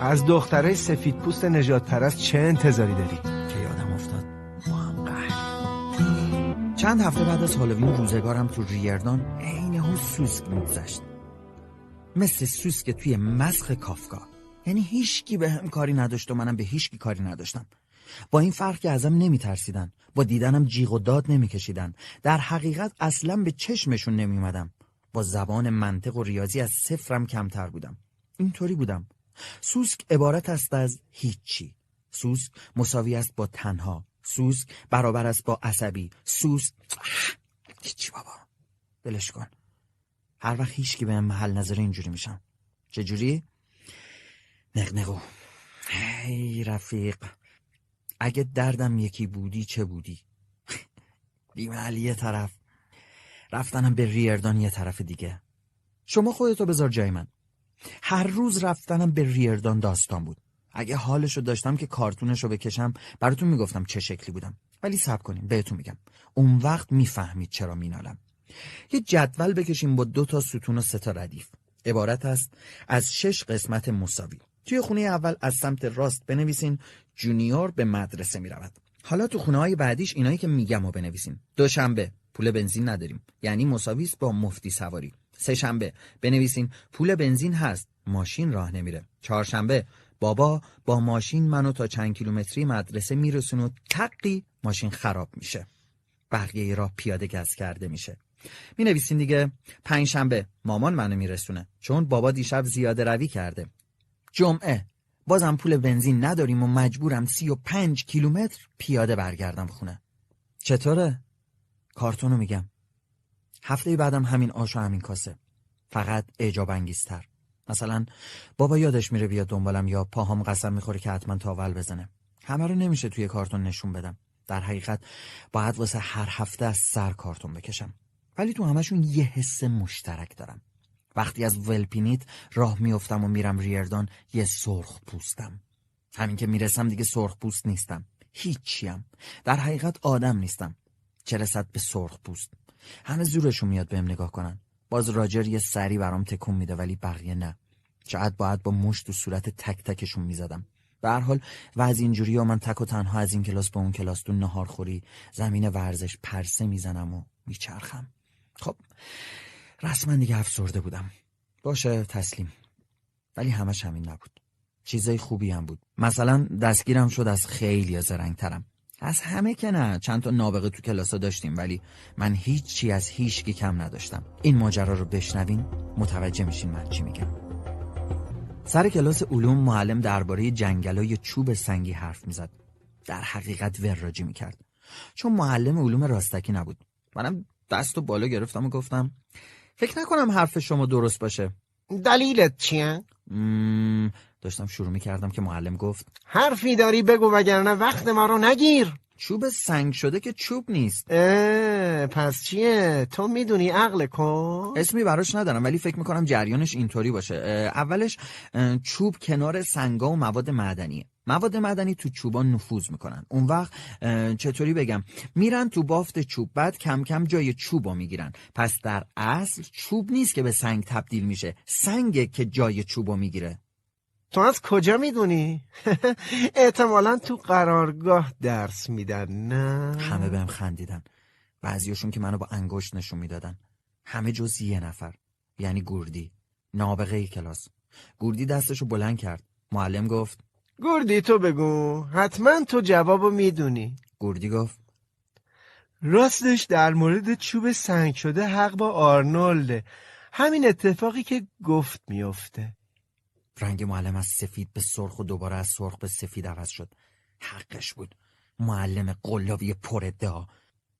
[SPEAKER 2] از دختره سفید پوست نجات پرست چه انتظاری داری؟
[SPEAKER 1] که یادم افتاد. با هم قهر چند هفته بعد از هالووین روزگارم تو ریردان عین اون سوسک میگذشت. مثل سوسک توی مسخ کافکا. یعنی هیچکی به هم کاری نداشت و منم به هیچکی کاری نداشتم. با این فرق که ازم نمیترسیدن. با دیدنم جیغ و داد نمیکشیدن. در حقیقت اصلا به چشمشون نمیومدم. با زبان منطق و ریاضی از صفرم کمتر بودم. اینطوری بودم. سوسک عبارت است از هیچی. سوسک مساوی است با تنها. سوسک برابر است با عصبی. سوسک هیچی بابا. بلش کن. هر وقت هیچ کی به محل نظر اینجوری میشم. چجوری؟ نقنقو. هی رفیق. اگه دردم یکی بودی چه بودی؟ بیمحل یه طرف. رفتنم به ریردان یه طرف دیگه. شما خودتو بذار جای من. هر روز رفتنم به ریردان داستان بود. اگه حالشو داشتم که کارتونشو بکشم براتون می‌گفتم چه شکلی بودم. ولی سب کنیم بهتون میگم. اون وقت می‌فهمید چرا مینالم. یه جدول بکشیم با دو تا ستون و سه تا ردیف. عبارت است از شش قسمت مساوی. توی خونه اول از سمت راست بنویسین جونیور به مدرسه می‌رود. حالا تو خونه های بعدیش اینایی که میگم رو بنویسین دوشنبه پول بنزین نداریم. یعنی مساوی است با مفتی سواری. سه شنبه بنویسین پول بنزین هست. ماشین راه نمیره. چهارشنبه بابا با ماشین منو تا چند کیلومتری مدرسه میرسونه و تقی ماشین خراب میشه. بقیه راه پیاده گز کرده میشه. می نویسین دیگه. پنجشنبه مامان منو میرسونه. چون بابا دیشب زیاده روی کرده. جمعه بازم پول بنزین نداریم و مجبورم سی و پنج کیلومتر پیاده برگردم خونه. چطوره؟ کارتونو میگم. هفته بعدم همین آش و همین کاسه. فقط اعجاب انگیزتر. مثلا بابا یادش میره بیاد دنبالم یا پاهام قسم می‌خوره که حتما تاول بزنه. همه رو نمیشه توی کارتون نشون بدم. در حقیقت باید واسه هر هفته از سر کارتون بکشم. ولی تو همشون یه حس مشترک دارم. وقتی از ولپینیت راه میفتم و میرم ریردان یه سرخ پوستم. همین که می‌رسم دیگه سرخ پوست نیستم. هیچیم. در حقیقت آدم نیستم. چه رسد به سرخ پوست؟ همه زورشون میاد بهم نگاه کنن. باز راجر یه سری برام تکون میده ولی بقیه نه. شاید باید با مشت و صورت تک تکشون می‌زدم. به هر حال وضع اینجوری و من تک و تنها از این کلاس به اون کلاس تو نهار خوری زمین ورزش پرسه می‌زنم و میچرخم. خب رسما دیگه افسرده بودم. باشه تسلیم. ولی همش همین نبود. چیزای خوبی هم بود. مثلا دستگیرم شد از خیلی زرنگ ترم از همه که نه. چند تا نابغه تو کلاسا داشتیم ولی من هیچی از هیچکی کم نداشتم. این ماجرا رو بشنوین متوجه میشین من چی میگم. سر کلاس علوم معلم درباره جنگلای چوب سنگی حرف می‌زد. در حقیقت وراجی می‌کرد. چون معلم علوم راستکی نبود. منم دست و بالا گرفتم و گفتم فکر نکنم حرف شما درست باشه
[SPEAKER 4] دلیلت چیه؟
[SPEAKER 1] مم، داشتم شروع می‌کردم که معلم گفت
[SPEAKER 4] حرفی داری بگو وگرنه وقت ما رو نگیر
[SPEAKER 1] چوب سنگ شده که چوب نیست
[SPEAKER 4] اه پس چیه؟ تو می‌دونی عقل کن؟
[SPEAKER 1] اسمی براش ندارم ولی فکر می‌کنم جریانش اینطوری باشه اه، اولش اه، چوب کنار سنگا و مواد معدنیه مواد معدنی تو چوبا نفوذ می‌کنن. اون وقت چطوری بگم؟ میرن تو بافت چوب بعد کم کم جای چوبا می‌گیرن. پس در اصل چوب نیست که به سنگ تبدیل میشه. سنگه که جای چوبا می‌گیره.
[SPEAKER 4] تو از کجا می‌دونی؟ احتمالا تو قرارگاه درس میدن نه؟
[SPEAKER 1] همه بهم خندیدن. بعضیاشون که منو با انگشت نشون می‌دادن. همه جز یه نفر. یعنی گوردی. نابغه کلاس. گوردی دستشو بلند کرد. معلم گفت
[SPEAKER 4] گردی تو بگو. حتما تو جوابو می‌دونی.
[SPEAKER 1] گوردی گفت.
[SPEAKER 4] راستش در مورد چوب سنگ شده حق با آرنولده. همین اتفاقی که گفت میفته
[SPEAKER 1] رنگ معلم از سفید به سرخ و دوباره از سرخ به سفید عوض شد. حقش بود. معلم قلابی پر ادعا.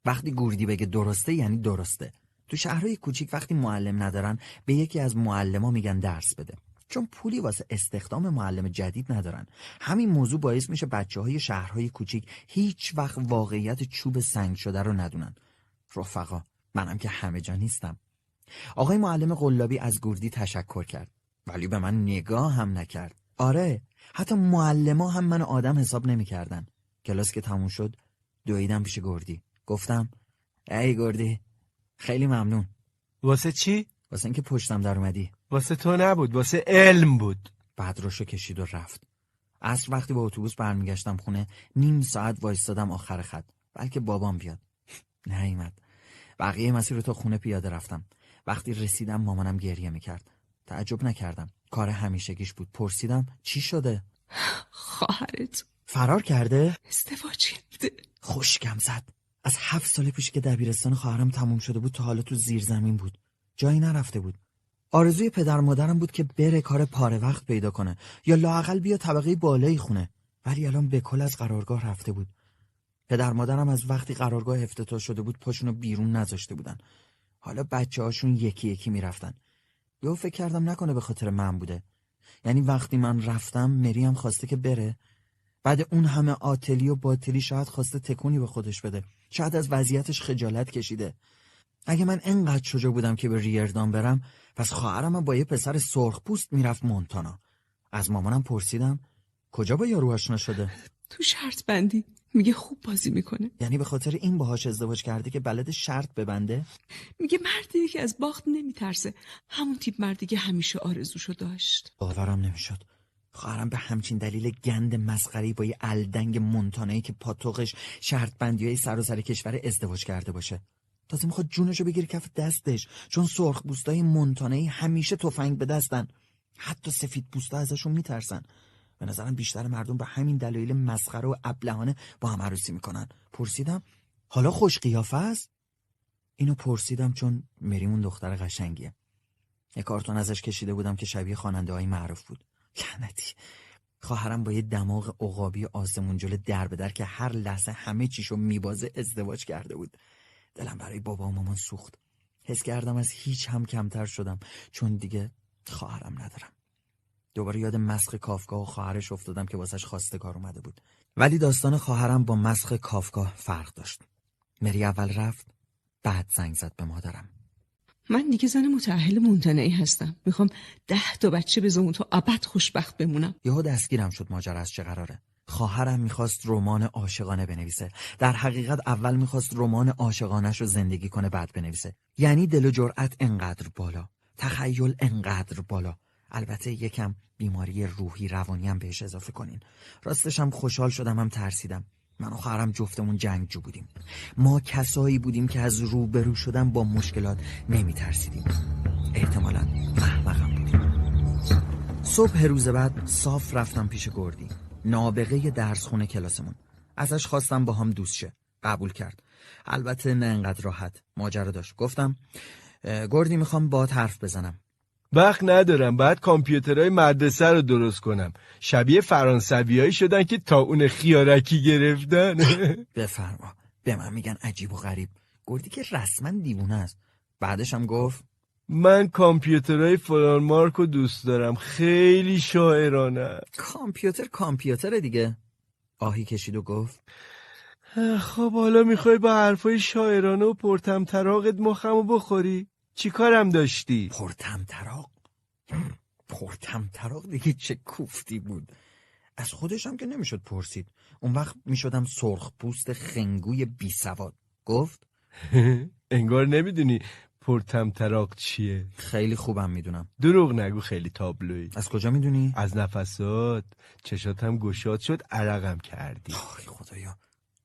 [SPEAKER 1] وقتی گوردی بگه درسته یعنی درسته. تو شهرهای کوچیک وقتی معلم ندارن به یکی از معلما میگن درس بده. چون پولی واسه استخدام معلم جدید ندارن. همین موضوع باعث میشه بچه های شهرهای کوچیک هیچ وقت واقعیت چوب سنگ شده رو ندونن. رفقا منم که همه جا نیستم. آقای معلم قلابی از گوردی تشکر کرد. ولی به من نگاه هم نکرد. آره حتی معلما هم من آدم حساب نمی‌کردن. کلاس که تموم شد دویدم پیش گردی. گفتم ای گردی خیلی ممنون.
[SPEAKER 4] واسه چی؟
[SPEAKER 1] واسه اینکه پشتم در اومدی.
[SPEAKER 4] واسه تو نبود واسه علم بود.
[SPEAKER 1] بعد روشو کشید و رفت. عصر وقتی با اتوبوس برمیگشتم خونه نیم ساعت وایستادم آخر خط. بلکه بابام بیاد. نیومد. بقیه مسیر رو تا خونه پیاده رفتم. وقتی رسیدم مامانم گریه می‌کرد. تعجب نکردم. کار همیشگیش بود. پرسیدم چی شده؟
[SPEAKER 3] خواهرت.
[SPEAKER 1] فرار کرده؟
[SPEAKER 3] ازدواج کرده.
[SPEAKER 1] خوشگم زد. از هفت سال پیش که دبیرستان خواهرم تموم شده بود تا حالا تو زیر زمین بود. جایی نرفته بود. آرزوی پدر مادرم بود که بره کار پاره وقت پیدا کنه یا لاقل بیا طبقه بالایی خونه. ولی الان به کل از قرارگاه رفته بود. پدر مادرم از وقتی قرارگاه افتتاح شده بود پاشونو بیرون نذاشته بودن. حالا بچه هاشون یکی یکی می‌رفتن. یهو فکر کردم نکنه به خاطر من بوده. یعنی وقتی من رفتم مریم خواسته که بره. بعد اون همه آتلی و باطلی شاید خواسته تکونی به خودش بده. شاید از وضعیتش خجالت کشیده. اگه من انقدر شجاع بودم که به ریردان برم پس خواهرم با یه پسر سرخ پوست می‌رفت مونتانا. از مامانم پرسیدم کجا با یارو آشنا شده؟
[SPEAKER 3] تو شرط بندی. میگه خوب بازی می‌کنه.
[SPEAKER 1] یعنی به خاطر این باهاش ازدواج کرده که بلد شرط ببنده؟
[SPEAKER 3] میگه مردی که از باخت نمیترسه. همون تیپ مردی که همیشه آرزوشو داشت.
[SPEAKER 1] باورم نمی‌شد. خواهرم به همچین دلیل گند مسخری با یه الدنگ مونتانایی که پاتوقش شرط بندی های سر و سر کشور ازدواج کرده باشه. تازه می‌خواد جونشو بگیره کف دستش چون سرخ بوستای مونتانایی همیشه تفنگ به دستن. حتی سفید پوستا ازشون میترسن. به نظرم بیشتر مردم به همین دلایل مسخره و ابلهانه با هم عروسی می‌کنن. پرسیدم حالا خوش قیافه است؟ اینو پرسیدم چون مریمون دختر قشنگیه. یه کارتون ازش کشیده بودم که شبیه خواننده های معروف بود. لعنتی. خواهرم با یه دماغ عقابی آسمون جلو در به در که هر لحظه همه چیشو میبازه ازدواج کرده بود. دلم برای بابا و مامان سوخت. حس کردم از هیچ هم کمتر شدم چون دیگه خواهرم ندارم. دوباره یاد مسخ کافکا و خواهرش افتادم که واسش خواستگار اومده بود. ولی داستان خواهرم با مسخ کافکا فرق داشت. مری اول رفت بعد زنگ زد به مادرم.
[SPEAKER 3] من دیگه زن متعهل مونتنعی هستم. می‌خوام ده تا بچه بزنم تا ابد خوشبخت بمونم.
[SPEAKER 1] یهو دستگیرم شد ماجرا از چه قراره. خواهرم می‌خواست رمان عاشقانه بنویسه. در حقیقت اول می‌خواست رمان عاشقانش رو زندگی کنه بعد بنویسه. یعنی دل و جرأت انقدر بالا. تخیل انقدر بالا. البته یکم بیماری روحی روانی هم بهش اضافه کنین. راستش هم خوشحال شدم هم ترسیدم. من و خواهرم جفتمون جنگجو بودیم. ما کسایی بودیم که از روبرو شدن با مشکلات نمی ترسیدیم احتمالا احمقم بودیم. صبح روز بعد صاف رفتم پیش گردی. نابغه درس خونه کلاسمون. ازش خواستم با هم دوست شه. قبول کرد. البته نه انقدر راحت. ماجرا داشت. گفتم گردی می‌خوام با حرف بزنم.
[SPEAKER 2] وقت ندارم. بعد کامپیوترهای مدرسه رو درست کنم. شبیه فرانسویایی شدن که تا اون خیارکی گرفتن.
[SPEAKER 1] بفرما. به من میگن عجیب و غریب. گردی که رسما دیوونه است. بعدش هم گفت
[SPEAKER 2] من کامپیوترهای فلان مارک رو دوست دارم. خیلی شاعرانه.
[SPEAKER 1] کامپیوتر کامپیوتر دیگه. آهی کشید و گفت.
[SPEAKER 2] خب حالا می‌خوای با حرفای شاعرانه و پرتم تراغت مخمو بخوری؟ چی کارم داشتی؟
[SPEAKER 1] پرتم تراق پرتم تراق دیگه چه کوفتی بود. از خودشم که نمی‌شد پرسید. اون وقت می‌شدم سرخ پوست خنگوی بی سواد. گفت.
[SPEAKER 2] انگار نمی‌دونی. پرتم تراق چیه؟
[SPEAKER 1] خیلی خوبم می‌دونم.
[SPEAKER 2] دروغ نگو خیلی تابلوی
[SPEAKER 1] از کجا می‌دونی؟
[SPEAKER 2] از نفسات. چشاتم گشاد شد عرقم کردی.
[SPEAKER 1] آی خدایا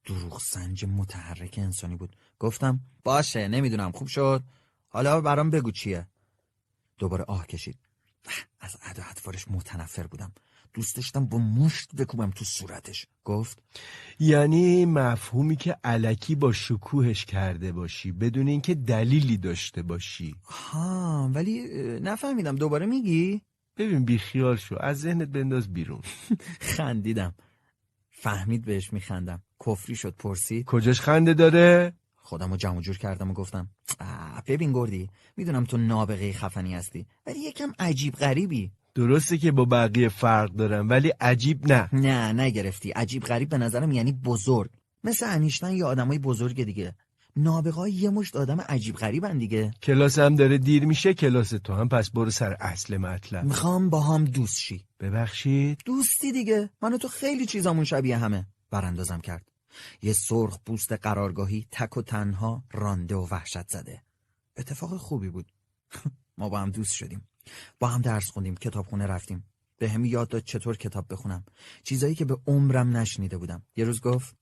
[SPEAKER 1] دروغ سنج متحرک انسانی بود. گفتم باشه نمی‌دونم خوب شد. حالا برام بگو چیه. دوباره آه کشید. از ادا اطوارش متنفر بودم. دوست داشتم با مشت بکوبم تو صورتش. گفت
[SPEAKER 2] یعنی مفهومی که علکی با شکوهش کرده باشی بدون اینکه دلیلی داشته باشی.
[SPEAKER 1] ها ولی نفهمیدم. دوباره میگی؟
[SPEAKER 2] ببین بیخیال شو. از ذهنت بنداز بیرون.
[SPEAKER 1] خندیدم. فهمید بهش میخندم. کفری شد پرسید.
[SPEAKER 2] کجاش خنده داره؟
[SPEAKER 1] خودم رو جمع و جور کردم و گفتم "اه، ببین گردی می‌دونم تو نابغه خفنی هستی ولی یکم عجیب غریبی.
[SPEAKER 2] درسته که با بقیه فرق دارم ولی عجیب نه.
[SPEAKER 1] نه نگرفتی. عجیب غریب به نظرم یعنی بزرگ. مثل انیشتن یا آدمای بزرگ دیگه. نابغه یه مشت آدم عجیب غریبن دیگه.
[SPEAKER 2] کلاس هم داره دیر میشه کلاس تو هم پس برو سر اصل مطلب.
[SPEAKER 1] می‌خوام با هم دوست شی.
[SPEAKER 2] ببخشید.
[SPEAKER 1] دوستی دیگه. من و تو خیلی چیزامون شبیه همه. براندازم کرد. یه سرخ پوست قرارگاهی تک و تنها رانده و وحشت زده. اتفاق خوبی بود. ما با هم دوست شدیم. با هم درس خوندیم کتابخونه رفتیم. به هم یاد داد چطور کتاب بخونم. چیزایی که به عمرم نشنیده بودم. یه روز گفت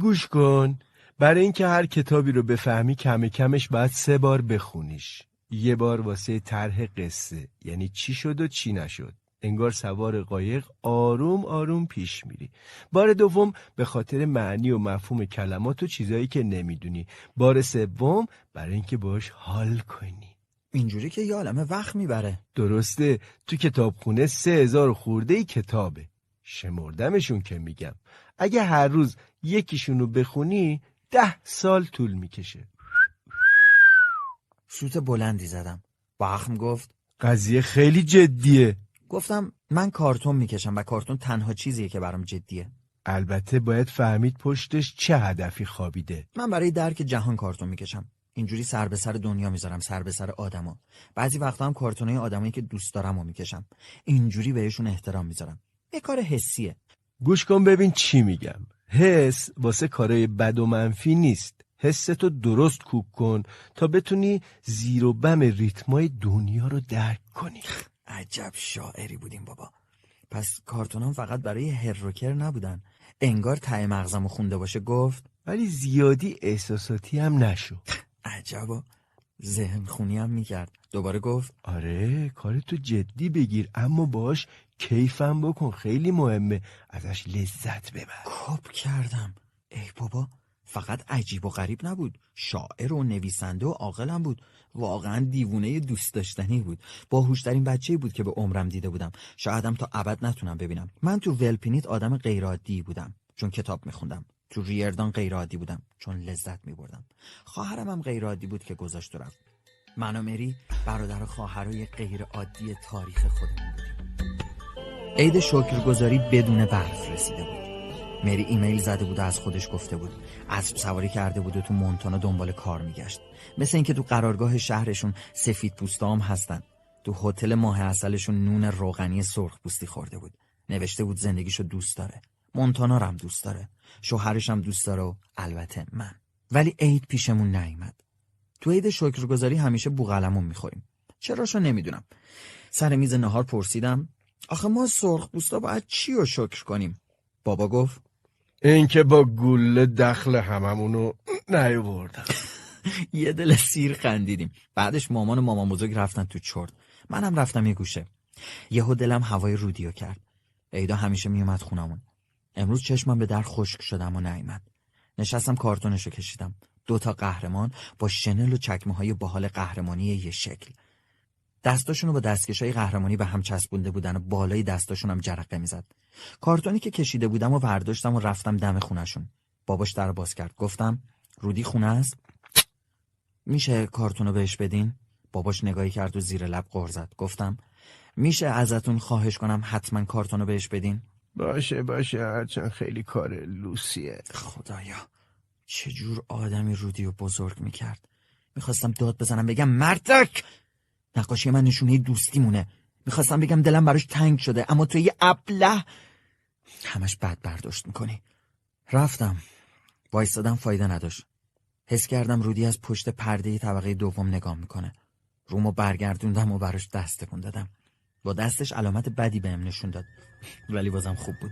[SPEAKER 2] گوش کن. برای اینکه هر کتابی رو بفهمی کم کمش باید سه بار بخونیش. یه بار واسه طرح قصه. یعنی چی شد و چی نشد. انگار سوار قایق آروم آروم پیش میری. بار دوم به خاطر معنی و مفهوم کلمات و چیزایی که نمی‌دونی. بار سوم برای اینکه باش حال کنی.
[SPEAKER 1] اینجوری که یه عالمه وقت می‌بره.
[SPEAKER 2] درسته. تو کتابخونه سه هزار خورده ای کتابه. شمردمشون که میگم. اگه هر روز یکیشون رو بخونی ده سال طول می‌کشه.
[SPEAKER 1] سوت بلندی زدم. باخم گفت
[SPEAKER 2] قضیه خیلی جدیه.
[SPEAKER 1] گفتم من کارتون می‌کشم و کارتون تنها چیزیه که برام جدیه.
[SPEAKER 2] البته باید فهمید پشتش چه هدفی خوابیده.
[SPEAKER 1] من برای درک جهان کارتون می‌کشم. اینجوری سر به سر دنیا می‌ذارم سر به سر آدما بعضی وقتا هم کارتونای آدمایی که دوست دارم رو می‌کشم. اینجوری بهشون احترام می‌ذارم. یه کار حسیه.
[SPEAKER 2] گوش کن ببین چی میگم. حس واسه کارای بد و منفی نیست. حستو درست کوک کن تا بتونی زیر و بم ریتمای دنیا رو درک کنی.
[SPEAKER 1] عجب شاعری بودیم بابا. پس کارتونام فقط برای هروکر نبودن. انگار ته مغزمو خونده باشه گفت
[SPEAKER 2] ولی زیادی احساساتی هم نشو.
[SPEAKER 1] عجبا ذهن خونی هم می‌کرد. دوباره گفت
[SPEAKER 2] آره کار تو جدی بگیر اما باش کیفم بکن خیلی مهمه. ازش لذت ببر.
[SPEAKER 1] کپ کردم. ای بابا فقط عجیب و غریب نبود. شاعر و نویسنده و عاقلم بود. واقعا دیوونه دوست داشتنی بود. باهوشترین بچه بود که به عمرم دیده بودم. شایدم تا ابد نتونم ببینم. من تو ولپینیت آدم غیرعادی بودم. چون کتاب میخوندم. تو ریردان غیرعادی بودم چون لذت میبردم. خواهرم هم غیرعادی بود که گذاشت و رفت. من و مری برادر و خواهرای غیرعادی تاریخ خودمون بودیم. عید شکرگزاری بدون برف رسیده بود. مری ایمیل زده بود و از خودش گفته بود. اسب سواری کرده بود و تو مونتانا دنبال کار میگشت. مثل اینکه تو قرارگاه شهرشون سفید پوستام هستن. تو هتل ماه اصلشون نون روغنی سرخ پوستی خورده بود. نوشته بود زندگیشو دوست داره. مونتانا هم دوست داره. شوهرش هم دوست داره و البته من. ولی عید پیشمون نیامد تو عید شکرگزاری همیشه بوغلمون می‌خوریم. چراشو نمی‌دونم. سر میز نهار پرسیدم آخه ما سرخ بوستا باید چی رو شکر کنیم؟ بابا گفت
[SPEAKER 2] اینکه با گله دخل هممونو نیاوردم.
[SPEAKER 1] یه دل سیر خندیدیم. بعدش مامان و مامان بزرگ رفتن تو چرت. منم رفتم یه گوشه. یهو دلم هوای رودیو کرد. عیدا همیشه میومد خونمون. امروز چشمم به در خشک شدم و نیامد. نشستم کارتونشو کشیدم. دوتا قهرمان با شنل و چکمه های باحال قهرمانی یه شکل. دستاشونو با دستکش های قهرمانی به هم چسبونده بودن و بالای دستاشون هم جرقه می‌زد. کارتونی که کشیده بودم و ورداشتم و رفتم دم خونشون باباش در باز کرد. گفتم رودی خونه است؟ میشه کارتونو بهش بدین؟ باباش نگاهی کرد و زیر لب غر گفتم میشه ازتون خواهش کنم حتما کارتونو بهش بدین؟
[SPEAKER 2] باشه باشه هرچند خیلی کار لوسیه.
[SPEAKER 1] خدایا چجور آدمی رودی و بزرگ می‌کرد؟ می‌خواستم داد بزنم بگم مردک! نقاشی من نشونه دوستی مونه می‌خواستم بگم دلم براش تنگ شده اما تو یه ابله. همش بد برداشت می‌کنی. رفتم. وایستادم فایده نداشت. حس کردم رودی از پشت پرده طبقه دوم نگاه می‌کنه. رومو برگردوندم و براش دست دادم با دستش علامت بدی بهم نشون داد. ولی بازم خوب بود.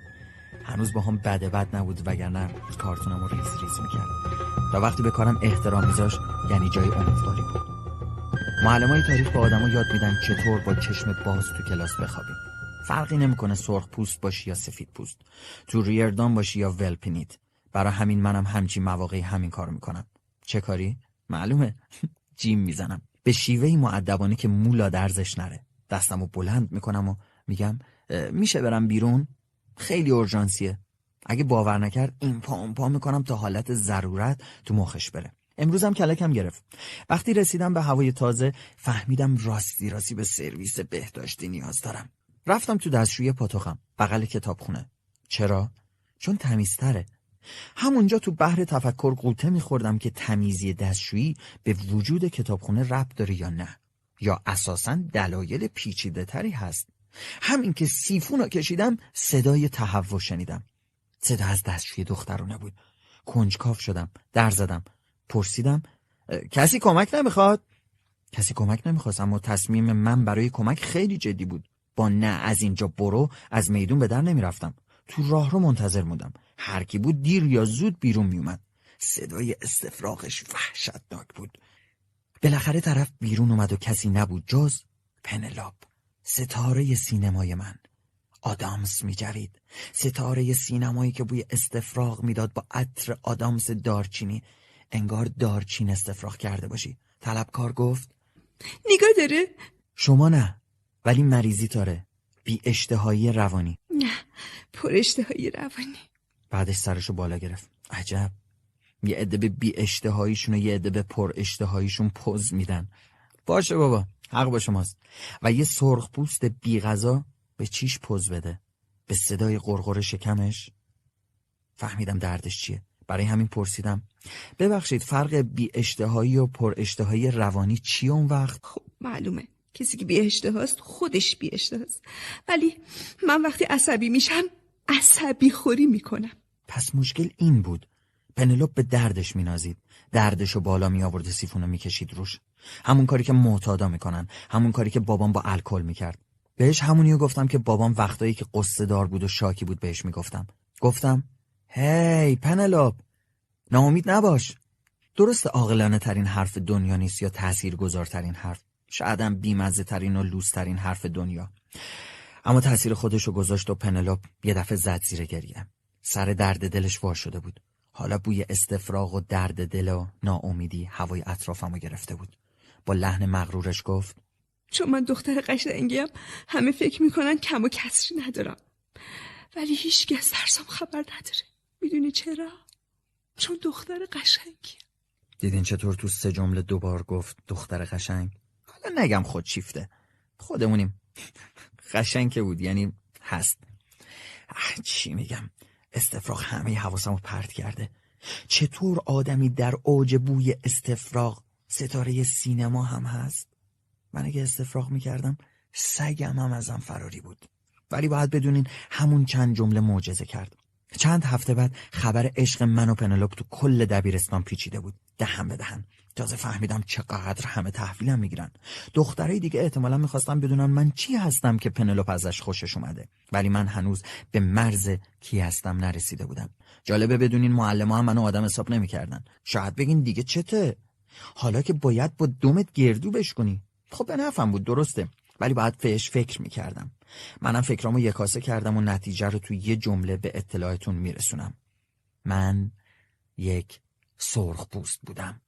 [SPEAKER 1] هنوز با هم بده بد نبود وگرنه کارتونمو ریز ریز می‌کرد. تا وقتی به کارم احترام میذاشت یعنی جای امیدواری بود. معلمای تاریخ به آدما یاد میدن چطور با چشم باز تو کلاس بخوابیم. فرقی نمی‌کنه سرخ پوست باشی یا سفید پوست. تو ریردان باشی یا ولپینیت برای همین منم همچین مواقعی همین کارو می‌کنم. چه کاری؟ معلومه. جیم می‌زنم. به شیوهی معدبانه که مولا درزش نره. دستمو بلند می‌کنم و میگم میشه برم بیرون؟ خیلی اورژانسیه. اگه باور نکرد این پا اون پا می‌کنم تا حالت ضرورت تو مخش بره. امروزم کلکم گرفت. وقتی رسیدم به هوای تازه فهمیدم راستی راستی به سرویس بهداشتی نیاز دارم. رفتم تو دستشوی پاتوخم بغل کتابخونه. چرا؟ چون تمیزتره. همونجا تو بحر تفکر قوطه میخوردم که تمیزی دستشویی به وجود کتابخونه ربط داره یا نه. یا اساسا دلایل پیچیده تری هست. همین که سیفون رو کشیدم صدای تهوع شنیدم. صدا از دستشوی دخترونه بود کنجکاف شدم در زدم. پرسیدم کسی کمک نمی‌خواد؟ کسی کمک نمی‌خواست اما تصمیم من برای کمک خیلی جدی بود. با نه از اینجا برو از میدون به در نمی‌رفتم. تو راه رو منتظر موندم. هر کی بود دیر یا زود بیرون میومد. صدای استفراغش وحشتناک بود. بالاخره طرف بیرون اومد و کسی نبود جز پنلاپ ستاره سینمای من. آدامس میجوید. ستاره سینمایی که بوی استفراغ می‌داد با عطر آدامس دارچینی. انگار دارچین استفراغ کرده باشی. طلبکار گفت
[SPEAKER 3] نگاه داره؟
[SPEAKER 1] شما نه ولی مریضی داره. بی اشتهایی روانی.
[SPEAKER 3] نه پر اشتهایی روانی.
[SPEAKER 1] بعدش سرشو بالا گرفت. عجب. یه عده به بی اشتهاییشون و یه عده به پر اشتهاییشون پوز میدن. باشه بابا حق با شماست. و یه سرخ پوست بی غذا به چیش پوز بده؟ به صدای قرقر شکمش؟ فهمیدم دردش چیه. برای همین پرسیدم. ببخشید فرق بی اشتهایی و پر اشتهایی روانی چی اون وقت؟
[SPEAKER 3] خب معلومه. کسی که بی اشتهاست خودش بی اشتهاست. ولی من وقتی عصبی میشم عصبی خوری می‌کنم.
[SPEAKER 1] پس مشکل این بود. پنلوپ به دردش مینازید. دردشو بالا می آورد سیفونو می‌کشید روش. همون کاری که معتادا می‌کنن. همون کاری که بابام با الکل می‌کرد. بهش همونیو گفتم که بابام وقتایی که قصه دار بود و شاکی بود بهش می‌گفتم. گفتم هی پنلوپ ناامید نباش. درست عاقلانه ترین حرف دنیا نیست یا تأثیر گذارترین حرف. شایدم بیمزه ترین و لوس ترین حرف دنیا. اما تأثیر خودشو گذاشت و پنلوپ یه دفعه زد زیر گریه. سر درد دلش وا شده بود. حالا بوی استفراغ و درد دل و ناامیدی هوای اطرافمو گرفته بود. با لحن مغرورش گفت
[SPEAKER 3] چون من دختر قشنگیم همه فکر می‌کنن کم و کسری ندارم. ولی هیچ از درسم خبر نداره. می‌دونی چرا؟ چون دختر قشنگی
[SPEAKER 1] دیدین چطور تو سه جمله دوبار گفت دختر قشنگ؟ حالا نگم خود چیفته. خودمونیم. قشنگ که بود یعنی هست. چی میگم؟ استفراغ همه حواسمو پرت کرده. چطور آدمی در اوج بوی استفراغ ستاره سینما هم هست؟ من اگه استفراغ می‌کردم سگم هم ازم فراری بود. ولی باید بدونین همون چند جمله معجزه کرد. چند هفته بعد خبر عشق من و پنلوپ تو کل دبیرستان پیچیده بود. دهن به دهن. تازه فهمیدم چقدر همه تحویلم می‌گیرن. دخترای دیگه احتمالا می‌خواستم بدونن من چی هستم که پنلوپ ازش خوشش اومده. ولی من هنوز به مرز کی هستم نرسیده بودم. جالبه بدونین معلم هم منو آدم حساب نمی‌کردن. شاید بگین دیگه چته؟ حالا که باید با دومت گردو بشکنی. خب به نفهم بود درسته. ولی باید فهش فکر می‌کردم. منم فکرامو یکاسه کردم و نتیجه رو توی یه جمله به اطلاعتون میرسونم. من یک سرخ پوست بودم.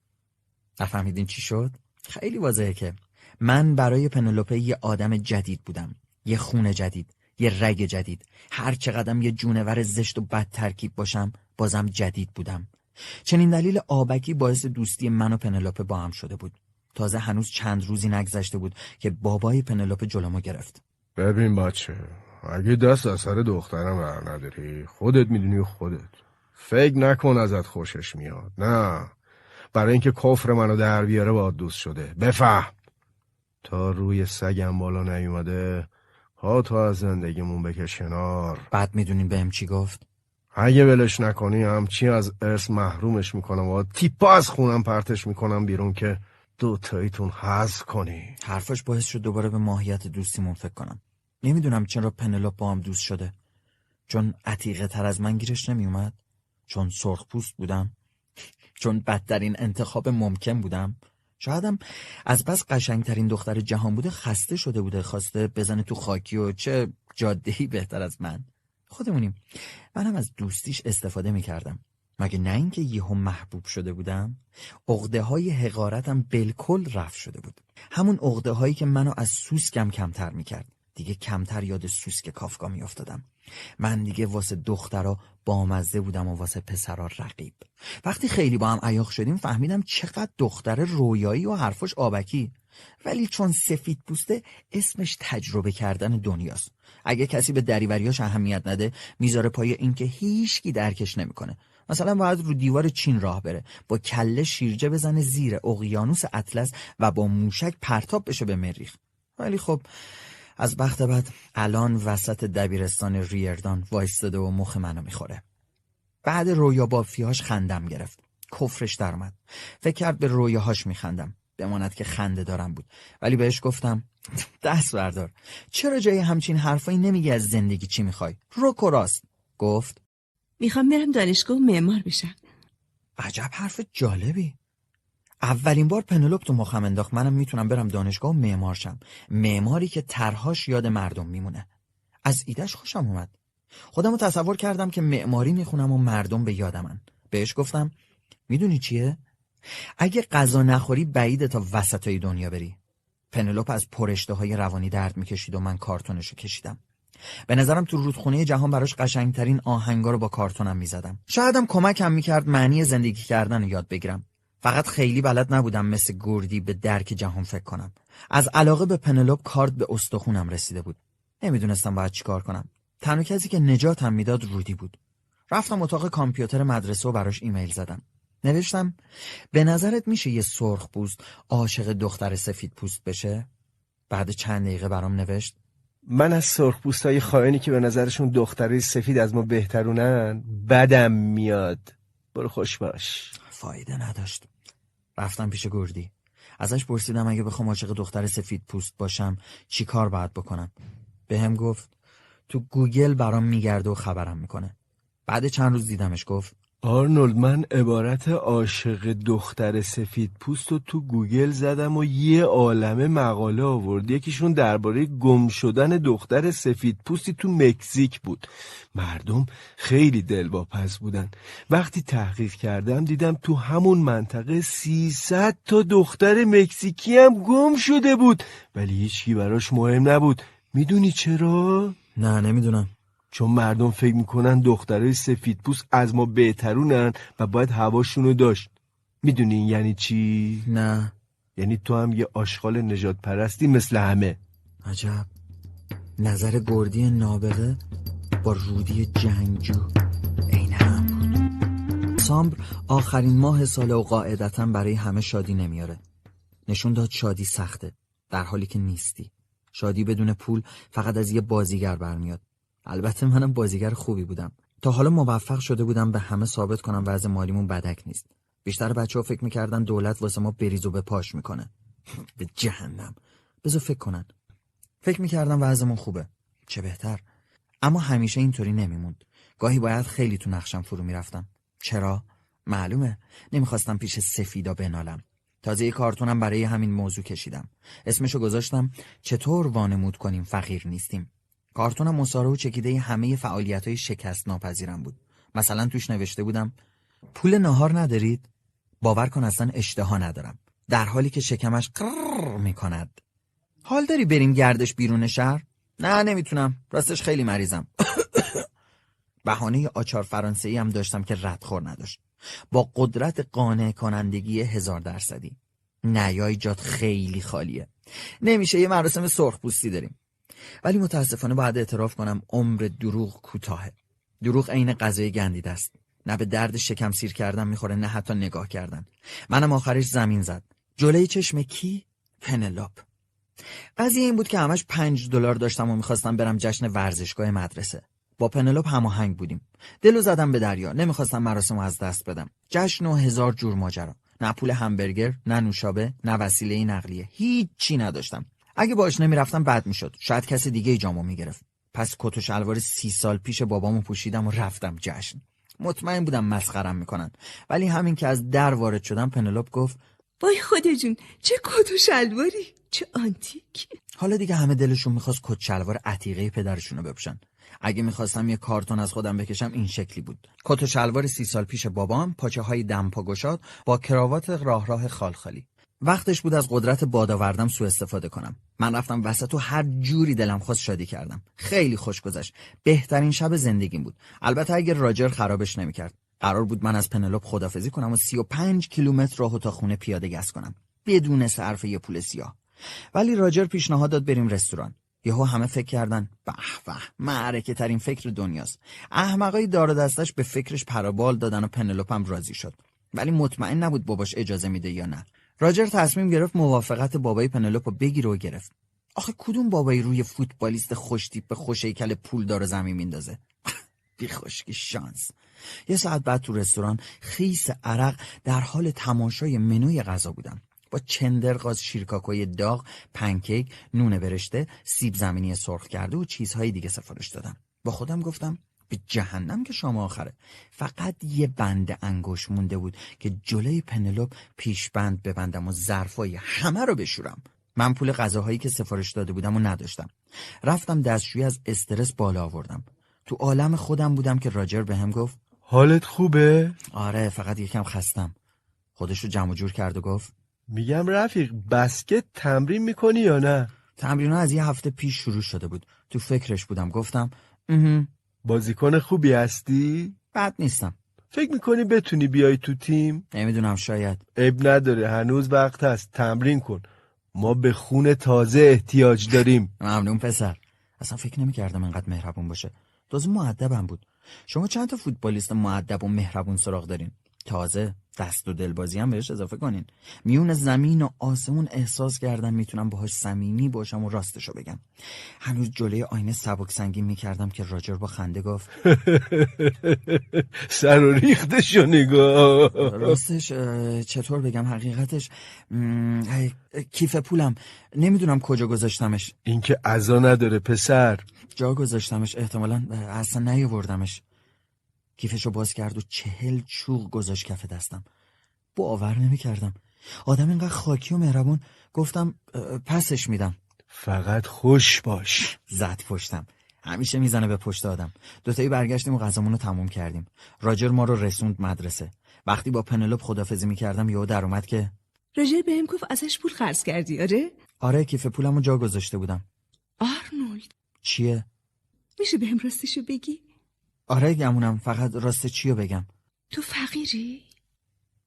[SPEAKER 1] نفهمیدین چی شد؟ خیلی واضحه که من برای پنلوپه یه آدم جدید بودم. یه خونه جدید یه رگ جدید. هر چقدرم یه جونور زشت و بد ترکیب باشم بازم جدید بودم. چنین دلیل آبکی باعث دوستی من و پنلوپه با هم شده بود. تازه هنوز چند روزی نگذشته بود که بابای پنلوپه جلومو گرفت.
[SPEAKER 2] ببین بچه اگه دست از سر دخترم بر نداری خودت می‌دونی خودت. فکر نکن ازت خوشش میاد. نه. برای اینکه کفر منو در بیاره باید دوست شده. بفهم. تا روی سگم بالا نیومده ها تا از زندگیمون بکش کنار.
[SPEAKER 1] بعد می‌دونین بهم چی گفت؟
[SPEAKER 2] اگه ولش نکنی همچی از ارث محرومش می‌کنم. و تیپا از خونم پرتش می‌کنم بیرون که دوتاییتون حذف کنی.
[SPEAKER 1] حرفش باعث شد دوباره به ماهیت دوستیمون فکر کنم. نمی‌دونم چرا پنلوپ با هم دوست شده. چون عتیقه تر از من گیرش نمیومد چون سرخ پوست بودم. چون بدترین انتخاب ممکن بودم. شایدم از بس قشنگترین دختر جهان بوده خسته شده بوده. خواسته بزنه تو خاکی و چه جادهی بهتر از من. خودمونیم. منم از دوستیش استفاده می‌کردم. مگه نه اینکه یهو محبوب شده بودم؟ عقده های حقارتم بالکل رفت شده بود. همون عقده هایی که منو از سوسکم کمتر می‌کرد. دیگه کمتر یاد سوسک کافکا میافتادم. من دیگه واسه دخترا بامزه بودم و واسه پسرا رقیب. وقتی خیلی با هم عیاق شدیم فهمیدم چقدر دختر رویایی و حرفش آبکی. ولی چون سفید پوسته اسمش تجربه کردن دنیاست. اگه کسی به دریوریاش اهمیت نده می‌ذاره پای اینکه هیچکی درکش نمی‌کنه. مثلا باید رو دیوار چین راه بره با کله شیرجه بزنه زیر اقیانوس اطلس و با موشک پرتاب بشه به مریخ. ولی خب از بخت بعد الان وسط دبیرستان ریردان وایستاده و مخ منو می‌خوره. بعد رویا بافیاش خندم گرفت. کفرش در اومد. فکر کرد به رویاهاش میخندم. بماند که خنده دارم بود. ولی بهش گفتم دست بردار. چرا جای همچین حرفایی نمیگی از زندگی چی می‌خوای؟ روک و راست گفت
[SPEAKER 3] می‌خوام برم دانشگاه معمار بشم.
[SPEAKER 1] عجب حرف جالبی. اولین بار پنلوپ تو مخم انداخت. منم می‌تونم برم دانشگاه و معمار شم. معماری که ترهاش یاد مردم میمونه. از ایدش خوشم اومد. خودم تصور کردم که معماری می‌خونم و مردم به یادمن. بهش گفتم می‌دونی چیه؟ اگه غذا نخوری بعیده تا وسطای دنیا بری. پنلوپ از پرشته های روانی درد می‌کشید و من کارتونشو کشیدم. به نظرم تو رودخونه جهان براش قشنگترین آهنگا رو با کارتونم می‌زدم. شایدم کمکم می‌کرد معنی زندگی کردن رو یاد بگیرم. فقط خیلی بلد نبودم مثل گردی به درک جهان فکر کنم. از علاقه به پنلوپ کارت به استخونم رسیده بود. نمی‌دونستم باید چیکار کنم. تنها کسی که نجاتم می‌داد رودی بود. رفتم اتاق کامپیوتر مدرسه و براش ایمیل زدم. نوشتم به نظرت میشه یه سرخ پوست عاشق دختر سفید پوست بشه؟ بعد چند دقیقه برام نوشت
[SPEAKER 2] من از سرخپوستای خائنی که به نظرشون دختری سفید از ما بهترونن بدم میاد. برو خوش باش.
[SPEAKER 1] فایده نداشت. رفتم پیش گوردی. ازش پرسیدم اگه بخوام عاشق دختر سفید پوست باشم چی کار باید بکنم؟ بهم گفت تو گوگل برام میگرده و خبرم می‌کنه. بعد چند روز دیدمش گفت
[SPEAKER 2] آرنولد من عبارت عاشق دختر سفید پوست رو تو گوگل زدم و یه عالمه مقاله آورد. یکیشون درباره گم شدن دختر سفید پوستی تو مکزیک بود. مردم خیلی دلواپس بودن. وقتی تحقیق کردم دیدم تو همون منطقه 300 تا دختر مکزیکی هم گم شده بود. ولی هیچکی براش مهم نبود. می‌دونی چرا؟
[SPEAKER 1] نه نمی‌دونم.
[SPEAKER 2] چون مردم فکر می‌کنن دخترای سفید پوست از ما بهترونن و باید هواشونو داشت. می‌دونی یعنی چی؟
[SPEAKER 1] نه.
[SPEAKER 2] یعنی تو هم یه آشغال نجات پرستی مثل همه.
[SPEAKER 1] عجب. نظر گردی نابغه با رودی جنگجو. عین هم. بود سامبر آخرین ماه سال و قاعدتا برای همه شادی نمیاره. نشون داد شادی سخته در حالی که نیستی. شادی بدون پول فقط از یه بازیگر برمیاد. البته منم بازیگر خوبی بودم. تا حالا موفق شده بودم به همه ثابت کنم وضع مالیمون بدک نیست. بیشتر بچه ها فکر می‌کردن دولت واسه ما بریز و به پاش می‌کنه. به جهنم. بذار فکر کنن. فکر می‌کردم وضعمون خوبه. چه بهتر. اما همیشه اینطوری نمیموند. گاهی باید خیلی تو نقشم فرو می‌رفتم. چرا؟ معلومه. نمی‌خواستم پیش سفیدا بنالم. تازه کارتونم برای همین موضوع کشیدم. اسمشو گذاشتم. چطور وانمود کنیم فقیر نیستیم؟ کارتونم مصاره و چکیده همه فعالیت های شکست ناپذیرم بود. مثلا توش نوشته بودم پول نهار ندارید؟ باور کن اصلا اشتها ندارم. در حالی که شکمش قرر می‌کند. حال داری بریم گردش بیرون شهر؟ نه نمی‌تونم. راستش خیلی مریضم. بهانه آچار فرانسه هم داشتم که ردخور نداشت. با قدرت قانع کنندگی هزار درصدی. نیای جات خیلی خالیه. نمیشه یه مراسم سرخ پوستی داریم. ولی متاسفانه باید اعتراف کنم عمر دروغ کوتاهه. دروغ عین غذای گندیده است. نه به درد شکم سیر کردن می‌خوره نه حتی نگاه کردن. منم آخرش زمین زد. جلوی چشم کی؟ پنلاپ قضیه این بود که همش پنج دلار داشتم و می‌خواستم برم جشن ورزشگاه مدرسه. با پنلوپ هماهنگ بودیم. دلو زدم به دریا. نمی‌خواستم مراسم از دست بدم. جشن و هزار جور ماجرا. نه پول همبرگر نه نوشابه نه وسیله نقلیه. هیچی نداشتم. اگه باش نمی‌رفتم بد می‌شد. شاید کسی دیگه ای جامو می‌گرفت. پس کت و شلوار سی سال پیش بابامو پوشیدم و رفتم جشن. مطمئن بودم مسخرم می‌کنن. ولی همین که از در وارد شدم پنلوپ گفت
[SPEAKER 3] وای خدا جون چه کت و شلواری؟ چه آنتیک.
[SPEAKER 1] حالا دیگه همه دلشون می‌خواست کت شلوار عتیقه پدرشونو بپوشن. اگه می‌خواستم یه کارتون از خودم بکشم این شکلی بود. کت و شلوار سی سال پیش بابام پاچه های دمپا گشاد با کراوات راه راه خالخالی. وقتش بود از قدرت بادآورده‌م سوء استفاده کنم. من رفتم وسط و هر جوری دلم خواست شادی کردم. خیلی خوش گذشت. بهترین شب زندگیم بود. البته اگر راجر خرابش نمی‌کرد. قرار بود من از پنلوپ خدافزی کنم و 35 کیلومتر راه تا خونه پیاده گس کنم. بدون صرف یه پول سیاه. ولی راجر پیشنهاد داد بریم رستوران. یهو همه فکر کردن به به معرکه ترین فکر دنیاست. احمقای دار دستش به فکرش پرابال دادن و پنلوپم راضی شد. ولی مطمئن نبود باباش اجازه میده یا نه. راجر تصمیم گرفت موافقت بابای پنلوپو بگیره و گرفت. آخه کدوم بابایی روی فوتبالیست خوشتیپ به خوش هیکل پول داره زمین میندازه؟ بی خوشکی شانس. یه ساعت بعد تو رستوران خیس عرق در حال تماشای منوی غذا بودم. با چندرغاز شیرکاکوی داغ پنکیک نون برشته سیب زمینی سرخ کرده و چیزهای دیگه سفارش دادم. با خودم گفتم به جهنم که شام آخره. فقط یه بند انگوش مونده بود که جلوی پنلوپ پیشبند ببندم و ظرفای همه رو بشورم. من پول غذاهایی که سفارش داده بودم و نداشتم. رفتم دستشویی از استرس بالا آوردم. تو عالم خودم بودم که راجر بهم گفت
[SPEAKER 2] حالت خوبه؟
[SPEAKER 1] آره فقط یکم خستم. خودش رو جمع جور کرد و گفت
[SPEAKER 2] میگم رفیق بسکت تمرین می‌کنی یا نه؟
[SPEAKER 1] تمرین از یه هفته پیش شروع شده بود. تو فکرش بودم گفتم
[SPEAKER 2] بازیکن خوبی هستی؟
[SPEAKER 1] بد نیستم.
[SPEAKER 2] فکر می‌کنی بتونی بیای تو تیم؟
[SPEAKER 1] نمی‌دونم شاید.
[SPEAKER 2] عیب نداره هنوز وقت هست. تمرین کن. ما به خون تازه احتیاج داریم.
[SPEAKER 1] ممنون پسر. اصلا فکر نمی‌کردم انقدر مهربون باشه. تازه معدبم بود. شما چند تا فوتبالیست معدب و مهربون سراغ دارین؟ تازه. دست و دلبازی هم بهش اضافه کنین. میون زمین و آسمون احساس کردم می‌تونم باهاش صمیمی باشم و راستشو بگم. هنوز جلوی آینه سبک سنگین می‌کردم که راجر با خنده گفت
[SPEAKER 2] سر و ریختشو نگاه.
[SPEAKER 1] راستش چطور بگم حقیقتش؟ کیف پولم. نمی‌دونم کجا گذاشتمش.
[SPEAKER 2] اینکه عزا نداره پسر.
[SPEAKER 1] جا گذاشتمش احتمالا اصلا نیاوردمش. کیفشو باز کرد و چهل چوق گذاشت کف دستم. باور نمی‌کردم. آدم اینقدر خاکی و مهربون. گفتم پسش میدم.
[SPEAKER 2] فقط خوش باش.
[SPEAKER 1] زد پشتم. همیشه می‌زنه به پشت آدم. دوتایی برگشتیم و غذامون رو تموم کردیم. راجر ما رو رسوند مدرسه. وقتی با پنلوپ خدافزی می‌کردم یهو در اومد که
[SPEAKER 3] راجر بهم گفت ازش پول خرج کردی. آره؟
[SPEAKER 1] آره کیف پولمو جا گذاشته بودم.
[SPEAKER 3] آرنولد.
[SPEAKER 1] چیه؟
[SPEAKER 3] میشه بهم راستشو بگی؟
[SPEAKER 1] آره گمونم فقط راست چیو بگم؟
[SPEAKER 3] تو فقیری؟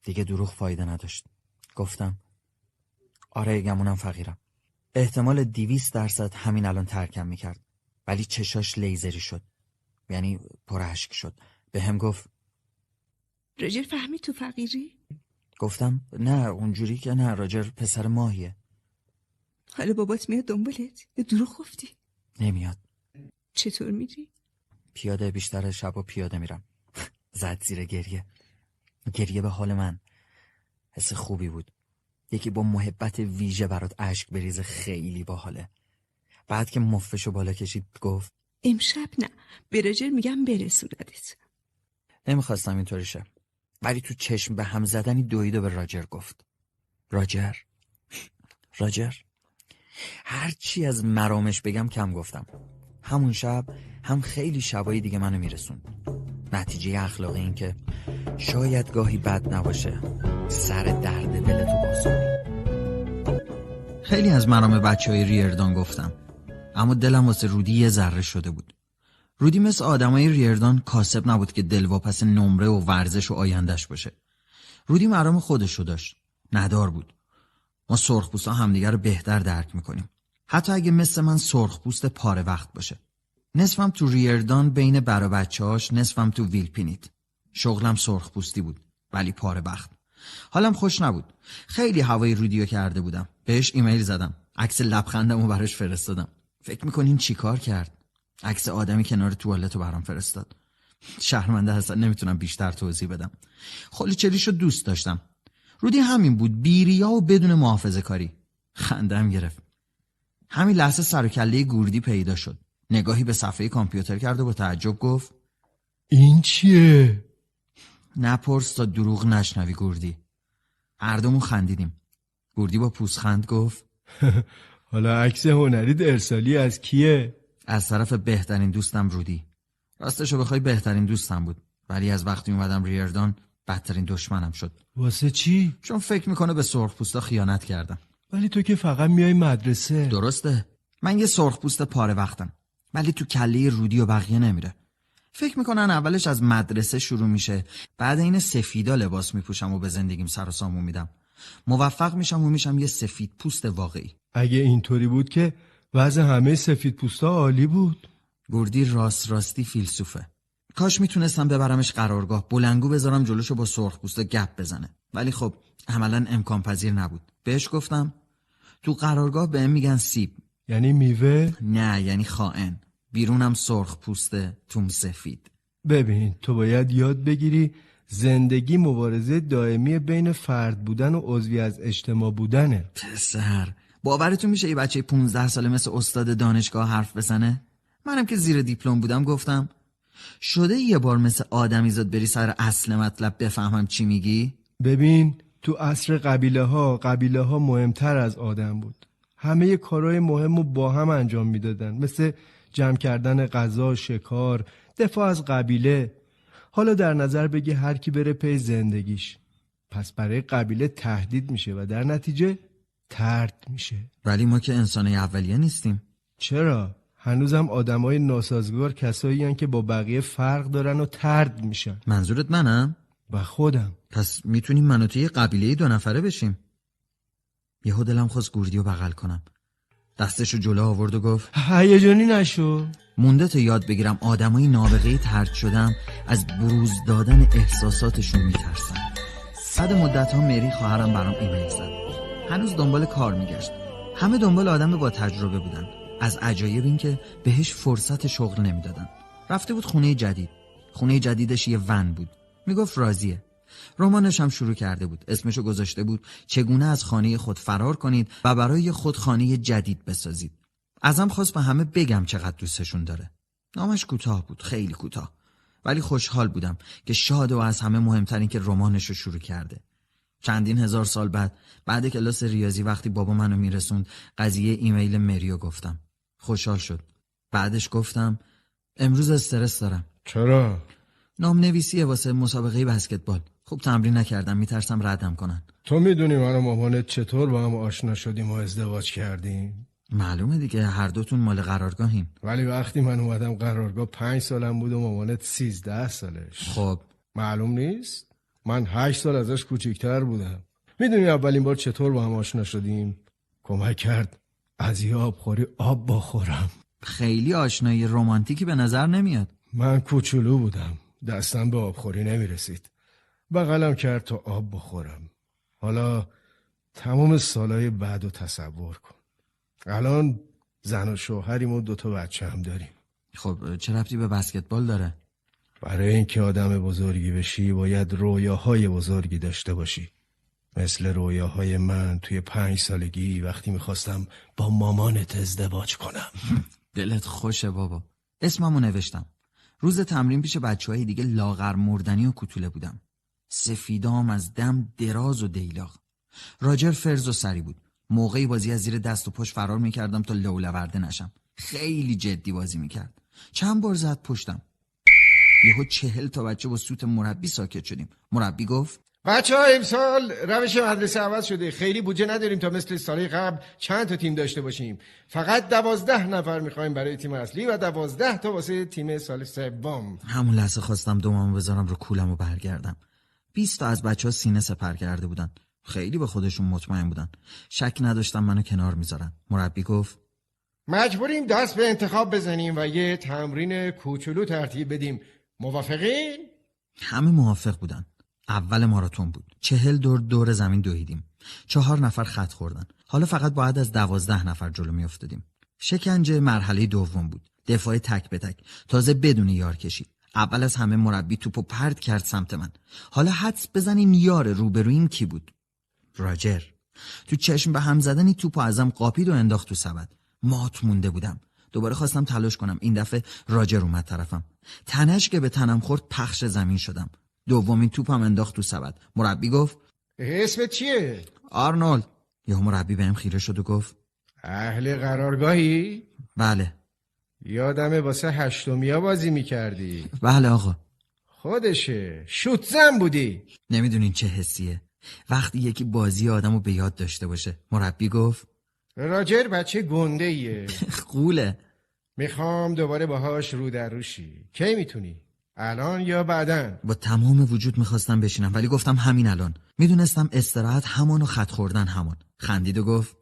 [SPEAKER 1] دیگه دروغ فایده نداشت. گفتم آره گمونم فقیرم. احتمال دیویست درصد همین الان ترکم می‌کرد. ولی چشاش لیزری شد. یعنی پرهشک شد. به هم گفت
[SPEAKER 3] راجر فهمید تو فقیری؟
[SPEAKER 1] گفتم نه اونجوری که نه راجر پسر ماهیه.
[SPEAKER 3] حالا بابات میاد دنبالت؟ دروغ گفتی؟
[SPEAKER 1] نمیاد.
[SPEAKER 3] چطور میری
[SPEAKER 1] پیاده بیشتر شب و پیاده میرم. زد زیر گریه. گریه به حال من. حس خوبی بود. یکی با محبت ویژه برات اشک بریزه خیلی باحاله. بعد که مفشو بالا کشید گفت
[SPEAKER 3] امشب نه. به راجر میگم برسوندت.
[SPEAKER 1] نمی‌خواستم اینطوری شه. ولی تو چشم به هم زدنی دوید و به راجر گفت. راجر؟ راجر؟ هرچی از مرامش بگم کم گفتم. همون شب هم خیلی شبایی دیگه منو میرسون نتیجه اخلاق این که شاید گاهی بد نباشه. سر درد دلتو باز خیلی از مرام بچه های ریردان گفتم اما دلم واسه رودی یه ذره شده بود. رودی مثل آدمای ریردان کاسب نبود که دلواپس نمره و ورزش و آیندهش باشه. رودی مرام خودشو داشت. ندار بود. ما سرخپوستا همدیگر رو بهتر درک می‌کنیم. حتی اگه مثل من سرخپوست پاره وقت باشه. نصفم تو ریردان بین برا بچه هاش نصفم تو ویلپینیت. شغلم سرخپوستی بود ولی پاره وقت. حالم خوش نبود. خیلی هوای رودیو کرده بودم. بهش ایمیل زدم. عکس لبخندم و براش فرستادم. فکر می‌کنین چی کار کرد؟ عکس آدمی کنار توالت رو برام فرستاد. شهرمنده هستن نمی‌تونم بیشتر توضیح بدم. خلی چلیشو دوست داشتم. رودی همین بود بیریا و بدون محافظه کاری خندم گرفت. همین لحظه سر و کله گوردی پیدا شد نگاهی به صفحه کامپیوتر کرد و با تعجب گفت
[SPEAKER 2] این چیه؟
[SPEAKER 1] نپرس تا دروغ نشنوی گوردی هر دومون خندیدیم گوردی با پوزخند گفت
[SPEAKER 2] حالا عکس هنری ارسالی از کیه؟
[SPEAKER 1] از طرف بهترین دوستم رودی راستشو بخوای بهترین دوستم بود ولی از وقتی اومدم ریردان بدترین دشمنم شد
[SPEAKER 2] واسه چی؟
[SPEAKER 1] چون فکر می‌کنه به سرخپوستا خیانت کردم
[SPEAKER 2] ولی تو که فقط میای مدرسه.
[SPEAKER 1] درسته. من یه سرخپوست پاره وقتم. ولی تو کله رودی و بقیه نمیره. فکر می‌کنن اولش از مدرسه شروع میشه. بعد این سفیدا لباس میپوشم و به زندگیم سر و سامون میدم. موفق میشم و میشم یه سفید پوست واقعی.
[SPEAKER 2] اگه اینطوری بود که وضع همه سفید پوستا عالی بود.
[SPEAKER 1] گردی راست راستی فیلسوفه. کاش می‌تونستم ببرمش قرارگاه. بلنگو بذارم جلوشو با سرخ پوستا گپ بزنه. ولی خب عملا امکان پذیر نبود. بهش گفتم تو قرارگاه بهم میگن سیب.
[SPEAKER 2] یعنی میوه؟
[SPEAKER 1] نه یعنی خائن. بیرونم سرخ پوسته توم سفید.
[SPEAKER 2] ببین تو باید یاد بگیری زندگی مبارزه دائمی بین فرد بودن و عضوی از اجتماع بودنه.
[SPEAKER 1] پسر باورتون میشه یه بچه 15 ساله مثل استاد دانشگاه حرف بزنه؟ منم که زیر دیپلم بودم گفتم شده یه بار مثل آدمیزاد بری سر اصل مطلب بفهمم چی میگی؟
[SPEAKER 2] ببین تو عصر قبیله ها قبیله ها مهمتر از آدم بود. همه کارهای مهم رو با هم انجام می‌دادن. مثل جمع کردن غذا شکار دفاع از قبیله. حالا در نظر بگی هر کی بره پی زندگیش. پس برای قبیله تهدید میشه و در نتیجه ترد میشه.
[SPEAKER 1] ولی ما که انسان اولیه نیستیم.
[SPEAKER 2] چرا؟ هنوزم آدمای ناسازگار کسایی که با بقیه فرق دارن و ترد میشن.
[SPEAKER 1] منظورت منم؟
[SPEAKER 2] و خودم.
[SPEAKER 1] پس می‌تونیم من و تو یه قبیله دو نفره بشیم. یهو دلم خواست گوردی رو بغل کنم. دستشو جلو آورد و گفت
[SPEAKER 2] هیجانی نشو.
[SPEAKER 1] مونده تا یاد بگیرم آدمای نابغه ترد شدم از بروز دادن احساساتشون میترسن بعد مدت ها مری خواهرم برام ایمیل زد. هنوز دنبال کار میگشت. همه دنبال آدم با تجربه بودن. از عجایب این که بهش فرصت شغل نمی‌دادن. رفته بود خونه جدید. خونه جدیدش یه ون بود. می‌گفت راضیه. رمانش هم شروع کرده بود. اسمشو گذاشته بود چگونه از خانه خود فرار کنید و برای خود خانه جدید بسازید. ازم خواست به همه بگم چقدر دوستشون داره. نامش کوتاه بود خیلی کوتاه. ولی خوشحال بودم که شاد و از همه مهمتر این که رمانش رو شروع کرده. چندین هزار سال بعد بعد کلاس ریاضی وقتی بابا منو میرسوند قضیه ایمیل مریو گفتم. خوشحال شد. بعدش گفتم امروز استرس دارم.
[SPEAKER 2] چرا؟
[SPEAKER 1] نام نویسیه واسه مسابقه بسکتبال. خوب تمرین نکردم میترسم ردم کنن.
[SPEAKER 2] تو می‌دونی من و مامانت چطور با هم آشنا شدیم و ازدواج کردیم؟
[SPEAKER 1] معلومه دیگه هر دوتون مال قرارگاهیم.
[SPEAKER 2] ولی وقتی من اومدم قرارگاه پنج سالم بود و مامانت سیزده سالش.
[SPEAKER 1] خب.
[SPEAKER 2] معلوم نیست؟ من هشت سال ازش کوچیکتر بودم. می‌دونی اولین بار چطور با هم آشنا شدیم؟ کمک کرد از یه آبخوری آب بخورم.
[SPEAKER 1] خیلی آشنایی رمانتیکی به نظر نمیاد.
[SPEAKER 2] من کوچولو بودم. دستم به آبخوری نمی‌رسید. بغلم کرد تا آب بخورم. حالا تمام سالهای بعد و تصور کن. الان زن و شوهریم و دوتا بچه هم داریم.
[SPEAKER 1] خب چه ربطی به بسکتبال داره؟
[SPEAKER 2] برای اینکه آدم بزرگی بشی باید رویاهای بزرگی داشته باشی. مثل رویاهای من توی پنج سالگی وقتی می‌خواستم با مامانت ازدواج کنم.
[SPEAKER 1] دلت خوشه بابا. اسممو نوشتم. روز تمرین پیش بچه های دیگه لاغر مردنی و کتوله بودم. سفیدام از دم دراز و دیلاغ. راجر فرز و سری بود. موقعی بازی از زیر دست و پشت فرار می‌کردم تا لولورده نشم. خیلی جدی بازی می‌کرد. چند بار زد پشتم. یهو چهل تا بچه با سوت مربی ساکت شدیم. مربی گفت
[SPEAKER 2] بچه ها امسال روش مدرسه عوض شده. خیلی بودجه نداریم تا مثل سال قبل چند تا تیم داشته باشیم. فقط دوازده نفر می‌خوایم برای تیم اصلی و دوازده تا واسه تیم سال سوم.
[SPEAKER 1] همون لحظه خواستم دومامو بذارم رو کولم و برگردم. بیست تا از بچه ها سینه سپر کرده بودن. خیلی به خودشون مطمئن بودن. شک نداشتم منو کنار می‌ذارن. مربی گفت
[SPEAKER 2] مجبوریم دست به انتخاب بزنیم و یه تمرین کوچولو ترتیب بدیم. موافقین؟
[SPEAKER 1] همه موافق بودن. اول ماراتون بود. چهل دور دور زمین دویدیم. چهار نفر خط خوردن. حالا فقط باید از دوازده نفر جلو میافتادیم. شکنجه مرحله دوم بود. دفاع تک به تک. تازه بدون یار کشید اول از همه مربی توپو پرد کرد سمت من. حالا حدس بزنین یار روبرویم کی بود؟ راجر. تو چشم به هم زدنی توپو ازم قاپید و انداخت تو سبد. مات مونده بودم. دوباره خواستم تلاش کنم. این دفعه راجر اومد طرفم. تنش که به تنم خورد پخش زمین شدم. دومین توپم انداخت تو سبد. مربی گفت
[SPEAKER 2] اسمت چیه؟
[SPEAKER 1] آرنولد. یهو مربی بهم خیره شد و گفت
[SPEAKER 2] اهل قرارگاهی؟
[SPEAKER 1] بله.
[SPEAKER 2] یادم واسه هشتمیا بازی می‌کردی.
[SPEAKER 1] بله آقا.
[SPEAKER 2] خودشه. شوت زن بودی.
[SPEAKER 1] نمی‌دونین چه حسیه. وقتی یکی بازی آدمو به یاد داشته باشه. مربی گفت
[SPEAKER 2] راجر بچه گنده ایه
[SPEAKER 1] قوله.
[SPEAKER 2] می‌خوام دوباره باهاش رو در روشی کی می‌تونی؟ الان یا بعدن؟
[SPEAKER 1] با تمام وجود می‌خواستم بشینم ولی گفتم همین الان. می‌دونستم استراحت همان و خط خوردن همان خندید و گفت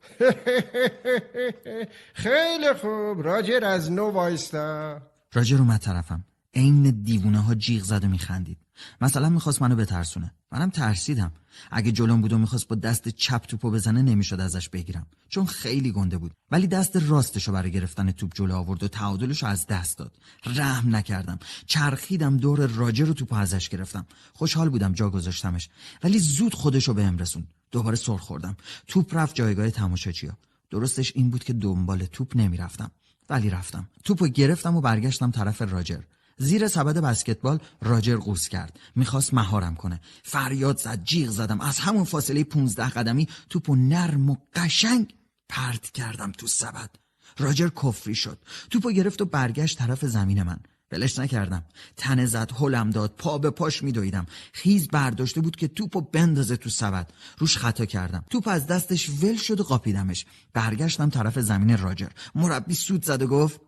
[SPEAKER 2] خیلی خوب. راجر از نو وایستا.
[SPEAKER 1] راجر اومد طرفم. عین دیوونه ها جیغ زد و میخندید. مثلا می‌خواست منو بترسونه. منم ترسیدم. اگه جلوم بود و می‌خواست با دست چپ توپو بزنه نمی‌شد ازش بگیرم. چون خیلی گنده بود. ولی دست راستشو برای گرفتن توپ جلو آورد و تعادلشو از دست داد. رحم نکردم. چرخیدم دور راجر رو توپو ازش گرفتم. خوشحال بودم جا گذاشتمش. ولی زود خودشو به رسون دوباره سر خوردم. توپ رفت جایگاه تماشاچیا. درستش این بود که دنبال توپ نمی‌رفتم. ولی رفتم. توپو گرفتم و برگشتم طرف راجر. زیر سبد بسکتبال راجر قوس کرد. می‌خواست مهارم کنه. فریاد زد جیغ زدم. از همون فاصله 15 قدمی توپو نرم و قشنگ پرت کردم تو سبد. راجر کفری شد. توپو گرفت و برگشت طرف زمین من. بلش نکردم. تنه زد هلم داد پا به پاش میدویدم. خیز برداشته بود که توپو بندازه تو سبد. روش خطا کردم. توپ از دستش ول شد و قاپیدمش. برگشتم طرف زمین راجر. مربی سود زد و گفت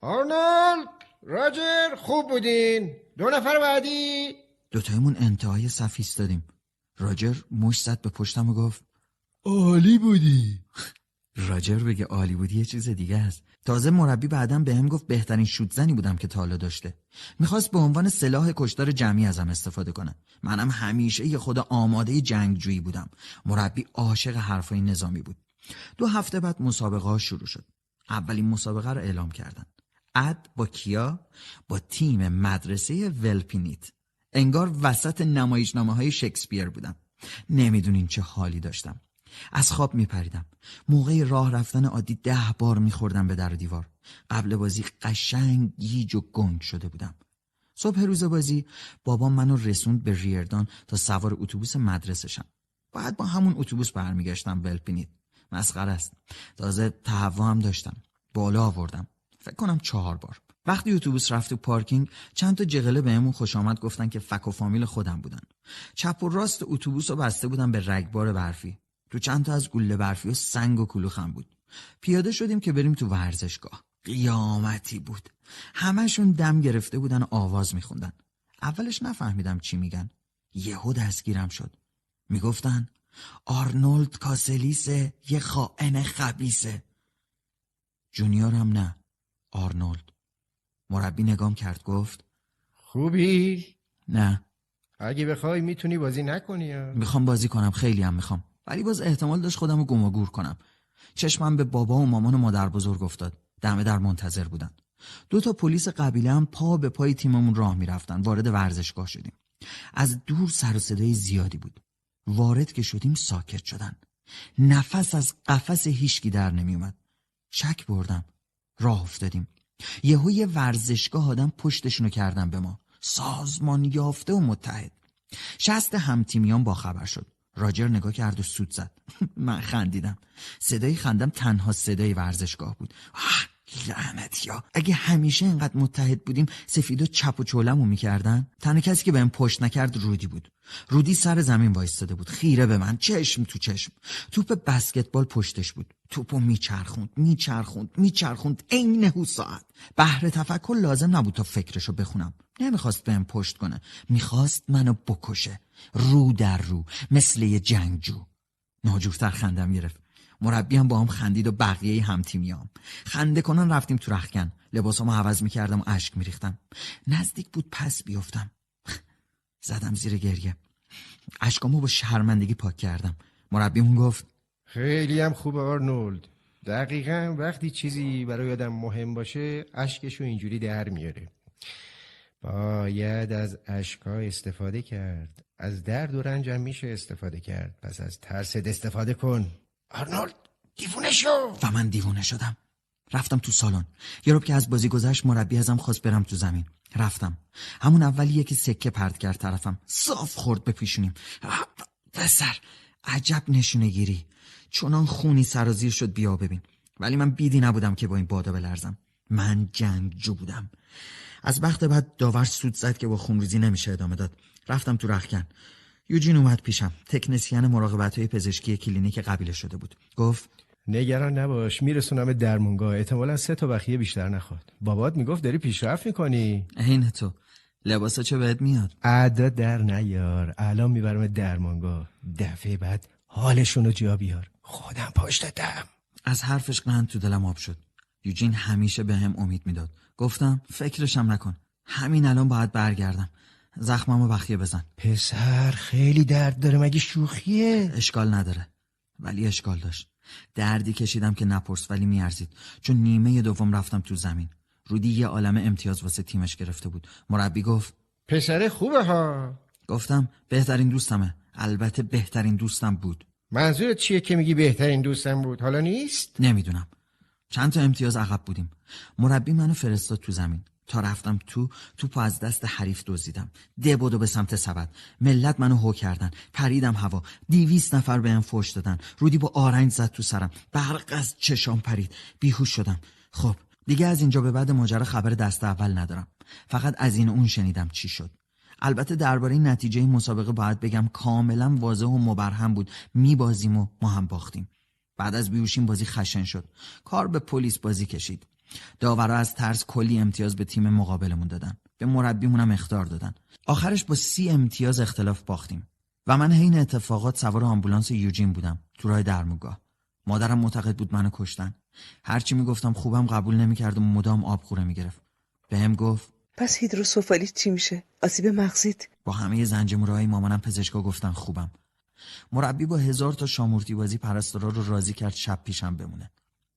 [SPEAKER 2] آرنولد! راجر خوب بودین. دو نفر بعدی.
[SPEAKER 1] دوتایمون انتهای صف ایستادیم. راجر مش زد به پشتم و گفت
[SPEAKER 2] عالی بودی.
[SPEAKER 1] راجر بگه عالی بودی یه چیز دیگه است. تازه مربی بعدم به هم گفت بهترین شوت زنی بودم که تالا داشته. می‌خواست به عنوان سلاح کشتار جمعی ازم استفاده کنه. منم همیشه یه خود آماده جنگجویی بودم. مربی عاشق حرفای نظامی بود. دو هفته بعد مسابقه ها شروع شد. اولین مسابقه رو اعلام کردن. اد با کیا؟ با تیم مدرسه ولپینیت. انگار وسط نمایشنامه های شکسپیر بودم. نمی‌دونین چه حالی داشتم. از خواب میپریدم. موقع راه رفتن عادی ده بار میخوردم به در و دیوار. قبل بازی قشنگ گیج و گنگ شده بودم. صبح روز بازی بابام منو رسوند به ریردان تا سوار اتوبوس مدرسه شم. باید با همون اتوبوس برمیگشتم ولپینیت. مسخره است. تازه تهوع هم داشتم. بالا آوردم. فکر کنم چهار بار. وقتی اتوبوس رفت تو پارکینگ چند تا جغله بهمون خوش آمد گفتن که فک و فامیل خودم بودن. چپ و راست اتوبوس رو بسته بودن به رگبار برفی. تو چند تا از گوله برفی و سنگ و کلوخم بود. پیاده شدیم که بریم تو ورزشگاه. قیامتی بود. همشون دم گرفته بودن و آواز میخوندن. اولش نفهمیدم چی میگن. یهو دستگیرم شد. می‌گفتن آرنولد کاسلیسه یه خائن خبیسه جونیورم نه. آرنولد. مربی نگام کرد گفت
[SPEAKER 2] خوبی؟
[SPEAKER 1] نه.
[SPEAKER 2] اگه بخوای می‌تونی بازی نکنی یا؟
[SPEAKER 1] می‌خوام بازی کنم خیلی هم می‌خوام. ولی باز احتمال داشت خودم رو گم و گور کنم. چشمم به بابا و مامان و مادر بزرگ افتاد. دمه در منتظر بودن. دو تا پلیس قبیله هم پا به پای تیممون راه می‌رفتن. وارد ورزشگاه شدیم. از دور سر و صدای زیادی بود. وارد که شدیم ساکت شدن. نفس از قفس هیشکی در نمیومد شک بردم. راه افتادیم. یهو یه ورزشگاه آدم پشتشونو کردن به ما. سازمان یافته و متحد. شست همتیمیان با خبر شد. راجر نگاه کرد و سود زد. من خندیدم. صدای خندم تنها صدای ورزشگاه بود. لعنت یا. اگه همیشه اینقدر متحد بودیم سفیدا چپ و چولمو می‌کردن. تنها کسی که بهم پشت نکرد رودی بود. رودی سر زمین وایستاده بود. خیره به من. چشم تو چشم. توپ بسکتبال پشتش بود. توپو میچرخوند میچرخوند میچرخوند. عین ساعت. بهر تفکر لازم نبود تا فکرشو بخونم. نمی‌خواست بهم پشت کنه. می‌خواست منو بکشه. رو در رو. مثل یه جنگجو. ناجورتر خندم گرفت. مربی هم با هم خندید و بقیه هم تیمیام خنده کنن رفتیم تو رخکن لباسامو عوض می‌کردم و اشک میریختم. نزدیک بود پس بیفتم. زدم زیر گریه. اشکامو با شرمندگی پاک کردم. مربیمون گفت
[SPEAKER 2] خیلی هم خوبه آرنولد دقیقا وقتی چیزی برای آدم مهم باشه اشکشو اینجوری در میاره. باید از اشکا استفاده کرد. از درد و رنجم میشه استفاده کرد. پس از ترسد استفاده کن. آرنولد دیوونه شو.
[SPEAKER 1] و من دیوونه شدم. رفتم تو سالن. یه که از بازی گذشت مربی ازم خواست برم تو زمین. رفتم. همون اولیه که سکه پرد کرد طرفم. صاف خورد به پیشونیم. پسر عجب نشونه گیری چونان خونی سرازیر شد بیا ببین. ولی من بیدی نبودم که با این بادا بلرزم. من جنگجو بودم. از وقت بعد داور سود زد که با خونریزی نمیشه ادامه داد. رفتم تو رخکن. یوجین اومد پیشم. تکنسیان مراقبت های پزشکی کلینیک قبیله شده بود. گفت
[SPEAKER 2] نگران نباش میرسونم درمونگاه احتمالا سه تا بخیه بیشتر نخواد. بابات می‌گفت داری پیشرفت می‌کنی؟
[SPEAKER 1] عین تو. لباسا چه بهت میاد؟
[SPEAKER 2] ادا در نیار. الان می‌برم درمانگاه. دفعه بعد حالشونو جا بیار. خودم پشتتم
[SPEAKER 1] از حرفش قند تو دلم آب شد. یوجین همیشه به هم امید می‌داد. گفتم فکرشم نکن. همین الان باید برگردم. زخممو بخیه بزن.
[SPEAKER 2] پسر خیلی درد داره مگه شوخیه؟
[SPEAKER 1] اشکال نداره. ولی اشکال داشت. دردی کشیدم که نپرس ولی میارزید. چون نیمه دوم رفتم تو زمین. رودی یه عالم امتیاز واسه تیمش گرفته بود. مربی گفت
[SPEAKER 2] پسر خوبه ها.
[SPEAKER 1] گفتم بهترین دوستمه. البته بهترین دوستم بود.
[SPEAKER 2] منظورت چیه که میگی بهترین دوستم بود؟ حالا نیست؟
[SPEAKER 1] نمی‌دونم. چند تا امتیاز عقب بودیم. مربی منو فرستاد تو زمین. تا رفتم تو توپو از دست حریف دزدیدم. ده بودو به سمت سبد. ملت منو هو کردن. پریدم هوا. دیویست نفر بهم فوش دادن. رودی با آرنج زد تو سرم. برق از چشام پرید. بیهوش شدم. خب دیگه از اینجا به بعد ماجرا خبر دست اول ندارم. فقط از این اون شنیدم چی شد. البته درباره نتیجه مسابقه باید بگم کاملا واضح و مبرهم بود. میبازیم و ما هم باختیم. بعد از بیوشیم بازی خشن شد. کار به پلیس بازی کشید. داورا از ترس کلی امتیاز به تیم مقابلمون دادن. به مربیمون هم اختار دادن. آخرش با سی امتیاز اختلاف باختیم. و من حین اتفاقات سوار آمبولانس یوجین بودم تو راه درموگاه. مادرم معتقد بود منو کشتن. هرچی می‌گفتم خوبم قبول نمی‌کرد و مدام آب خوره می‌گرفت. بهم گفت
[SPEAKER 3] پس هیدروسوفالیت چی میشه؟ آسیب مغزیت؟
[SPEAKER 1] با همه زنجمورهای مامانم پزشکا گفتن خوبم. مربی با هزار تا شامورتی بازی پرستارا رو راضی کرد شب پیشم بمونه.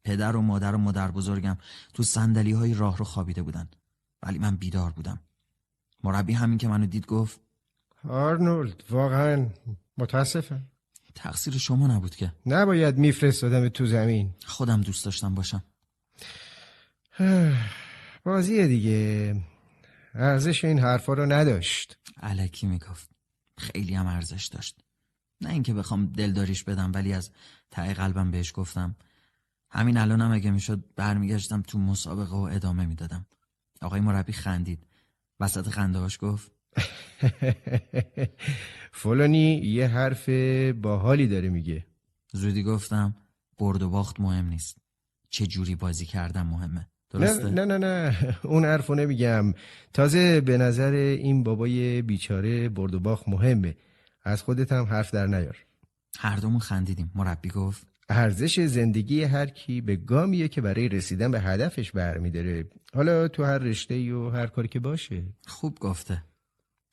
[SPEAKER 1] پدر و مادر و مادر بزرگم تو سندلی های راه رو خوابیده بودن. ولی من بیدار بودم. مربی همین که منو دید گفت
[SPEAKER 2] آرنولد واقعا متاسفم.
[SPEAKER 1] تقصیر شما نبود که.
[SPEAKER 2] نباید میفرستادم تو زمین.
[SPEAKER 1] خودم دوست داشتم باشم.
[SPEAKER 2] بازیه دیگه. ارزش این حرفا رو نداشت.
[SPEAKER 1] علکی می‌گفت. خیلی هم ارزش داشت. نه اینکه بخوام دلداریش بدم ولی از ته قلبم بهش گفتم. همین الانم اگه می‌شد برمیگشتم تو مسابقه و ادامه می‌دادم. آقای مربی خندید. وسط خندهاش گفت
[SPEAKER 2] فلانی یه حرف باحالی داره میگه.
[SPEAKER 1] زودی گفتم برد و باخت مهم نیست. چه جوری بازی کردم مهمه. درسته؟
[SPEAKER 2] نه نه نه نه. اون حرفو نمیگم. تازه به نظر این بابای بیچاره برد و باخت مهمه. از خودت هم حرف در نیار.
[SPEAKER 1] هر دومون خندیدیم. مربی گفت
[SPEAKER 2] ارزش زندگی هر کی به گامیه که برای رسیدن به هدفش برمیداره. حالا تو هر رشته و هر کاری که باشه.
[SPEAKER 1] خوب گفته.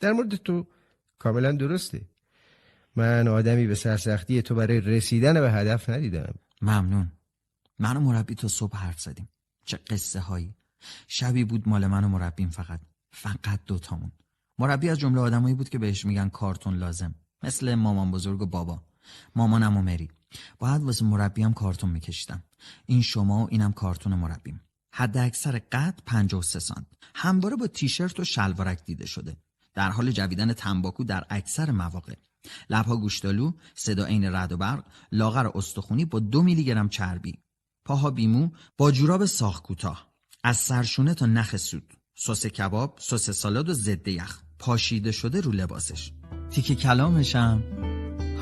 [SPEAKER 2] در مورد تو کاملا درسته. من آدمی به سرسختی تو برای رسیدن به هدف ندیدم.
[SPEAKER 1] ممنون. من و مربی تا صبح حرف زدیم. چه قصه هایی شبی بود مال من و مربیم فقط. فقط دوتامون. مربی از جمله آدمایی بود که بهش میگن کارتون لازم. مثل مامان بزرگ و بابا. مامانم و مری. باید واسه مربیم کارتون میکشیدم. این شما و اینم کارتون مربیم. حد اکثر قد 53 سانت. همواره با تیشرت و شلوارک دیده شده. در حال جویدن تنباکو در اکثر مواقع. لبها گوشتالو صدا عین رد و برق لاغر استخونی با دو میلی گرم چربی. پاها بیمو با جوراب ساخ کوتاه. از سرشونه تا نخ سود. سس کباب سس سالاد و ضد یخ. پاشیده شده رو لباسش. تیک کلامشم.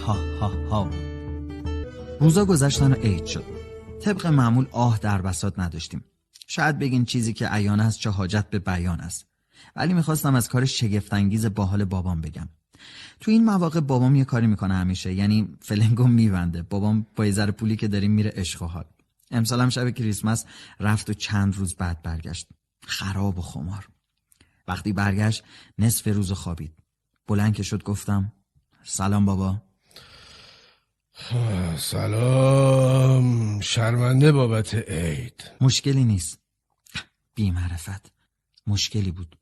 [SPEAKER 1] ها ها ها. روزا گذشتن و عید شد. طبق معمول آه در بساط نداشتیم. شاید بگین چیزی که عیان است چه حاجت به بیان است. ولی می‌خواستم از کار شگفتانگیز باحال بابام بگم. تو این مواقع بابام یه کاری می‌کنه همیشه یعنی فلنگو میبنده. بابام با یه ذره پولی که داریم میره عشق و حال. امسال هم شب کریسمس رفت و چند روز بعد برگشت. خراب و خمار. وقتی برگشت نصف روز خوابید. بلند شد گفتم سلام بابا.
[SPEAKER 2] سلام. شرمنده بابت عید.
[SPEAKER 1] مشکلی نیست. بی معرفت مشکلی بود.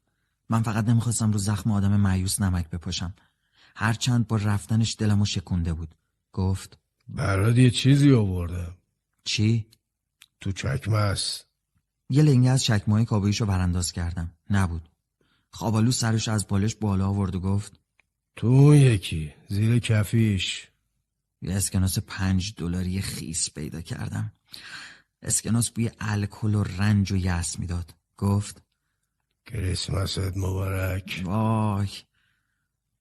[SPEAKER 1] من فقط نمی‌خواستم رو زخم آدم معیوس نمک بپاشم. هرچند با رفتنش دلمو شکونده بود. گفت
[SPEAKER 2] برات یه چیزی آوردم.
[SPEAKER 1] چی؟
[SPEAKER 2] تو چکمه است.
[SPEAKER 1] یه لنگه از چکمه کابویشو برانداز کردم. نبود. خوابالو سرش از بالش بالا آورد و گفت
[SPEAKER 2] تو یکی. زیر کفیش.
[SPEAKER 1] یه اسکناس پنج دلاری خیس پیدا کردم. اسکناس بوی الکل و رنج و یأس می‌داد. گفت
[SPEAKER 2] کریسمست مبارک.
[SPEAKER 1] وای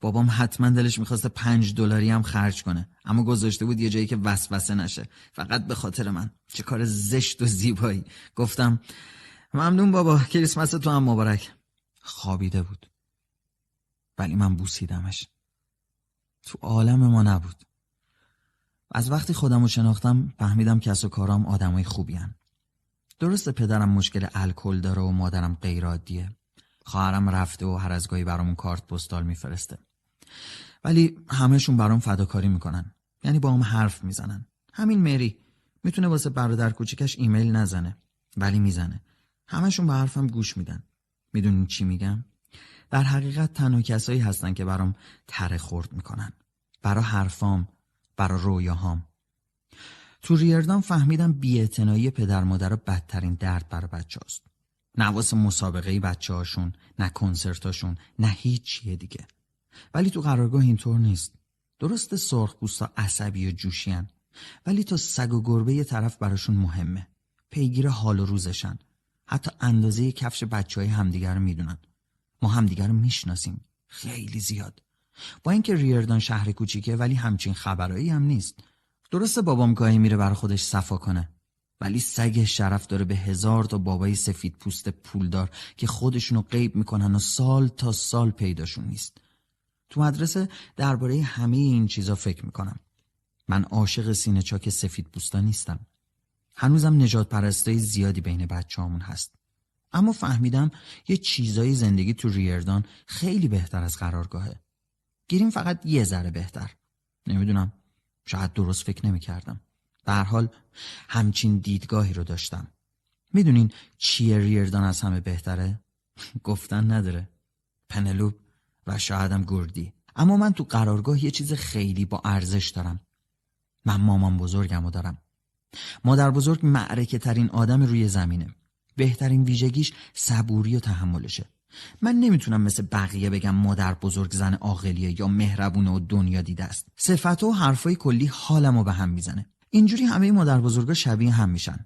[SPEAKER 1] بابام حتما دلش می‌خواسته پنج دلاری هم خرج کنه. اما گذاشته بود یه جایی که وسوسه نشه. فقط به خاطر من. چه کار زشت و زیبایی. گفتم ممنون بابا کریسمس تو هم مبارک. خوابیده بود. ولی من بوسیدمش. تو عالم ما نبود. از وقتی خودم رو شناختم فهمیدم کس و کارام آدمای خوبی هن. درست پدرم مشکل الکل داره و مادرم غیر عادیه خواهرم رفته و هر از گاهی برامون کارت پستال میفرسته. ولی همهشون برام فداکاری می‌کنن. یعنی با هم حرف می‌زنن. همین مری. می‌تونه واسه برادر کوچیکش ایمیل نزنه. ولی می‌زنه. همهشون به حرفم گوش میدن. می‌دونین چی میگم؟ در حقیقت تنها کسایی هستن که برام تره خورد می‌کنن. برا حرفام برا رویاهام. تو ریردان فهمیدم بیاعتنایی پدر مادر بدترین درد برا بچه هاست. نه واسه مسابقه بچه هاشون نه کنسرتاشون نه هیچ چیه دیگه. ولی تو قرارگاه اینطور نیست. درست سرخ پوستا عصبی و جوشیان ولی تا سگ و گربه یه طرف براشون مهمه. پیگیر حال و روزشن. حتی اندازه کفش بچه های همدیگر می‌دونن. ما همدیگر رو می‌شناسیم. خیلی زیاد. با اینکه ریردان شهر کوچیکه ولی همچین خبرایی هم نیست. درسته بابام گاهی میره برا خودش صفا کنه ولی سگ شرف داره به هزار تا بابای سفید پوست پولدار که خودشونو غیب می‌کنن و سال تا سال پیداشون نیست. تو مدرسه درباره همه این چیزا فکر می‌کنم. من عاشق سینه چاک سفید پوستا نیستم. هنوزم نجات پرستای زیادی بین بچه همون هست. اما فهمیدم یه چیزای زندگی تو ریردان خیلی بهتر از قرارگاهه. گیریم فقط یه ذره بهتر. نمی‌دونم شاید درست فکر نمی‌کردم. به هر حال همچین دیدگاهی رو داشتم. می‌دونین چیه ریردان از همه بهتره؟ گفتن نداره. پنلوب و شایدم گردی. اما من تو قرارگاه یه چیز خیلی با ارزش دارم. من مامان بزرگم و دارم. مادر بزرگ معرکه ترین آدم روی زمینه. بهترین ویژگیش صبوری و تحملشه. من نمی‌تونم مثل بقیه بگم مادر بزرگ زن عاقلیه یا مهربونه و دنیا دیده است. صفت و حرفای کلی حالمو به هم می‌زنه. اینجوری همه مادر بزرگا شبیه هم میشن.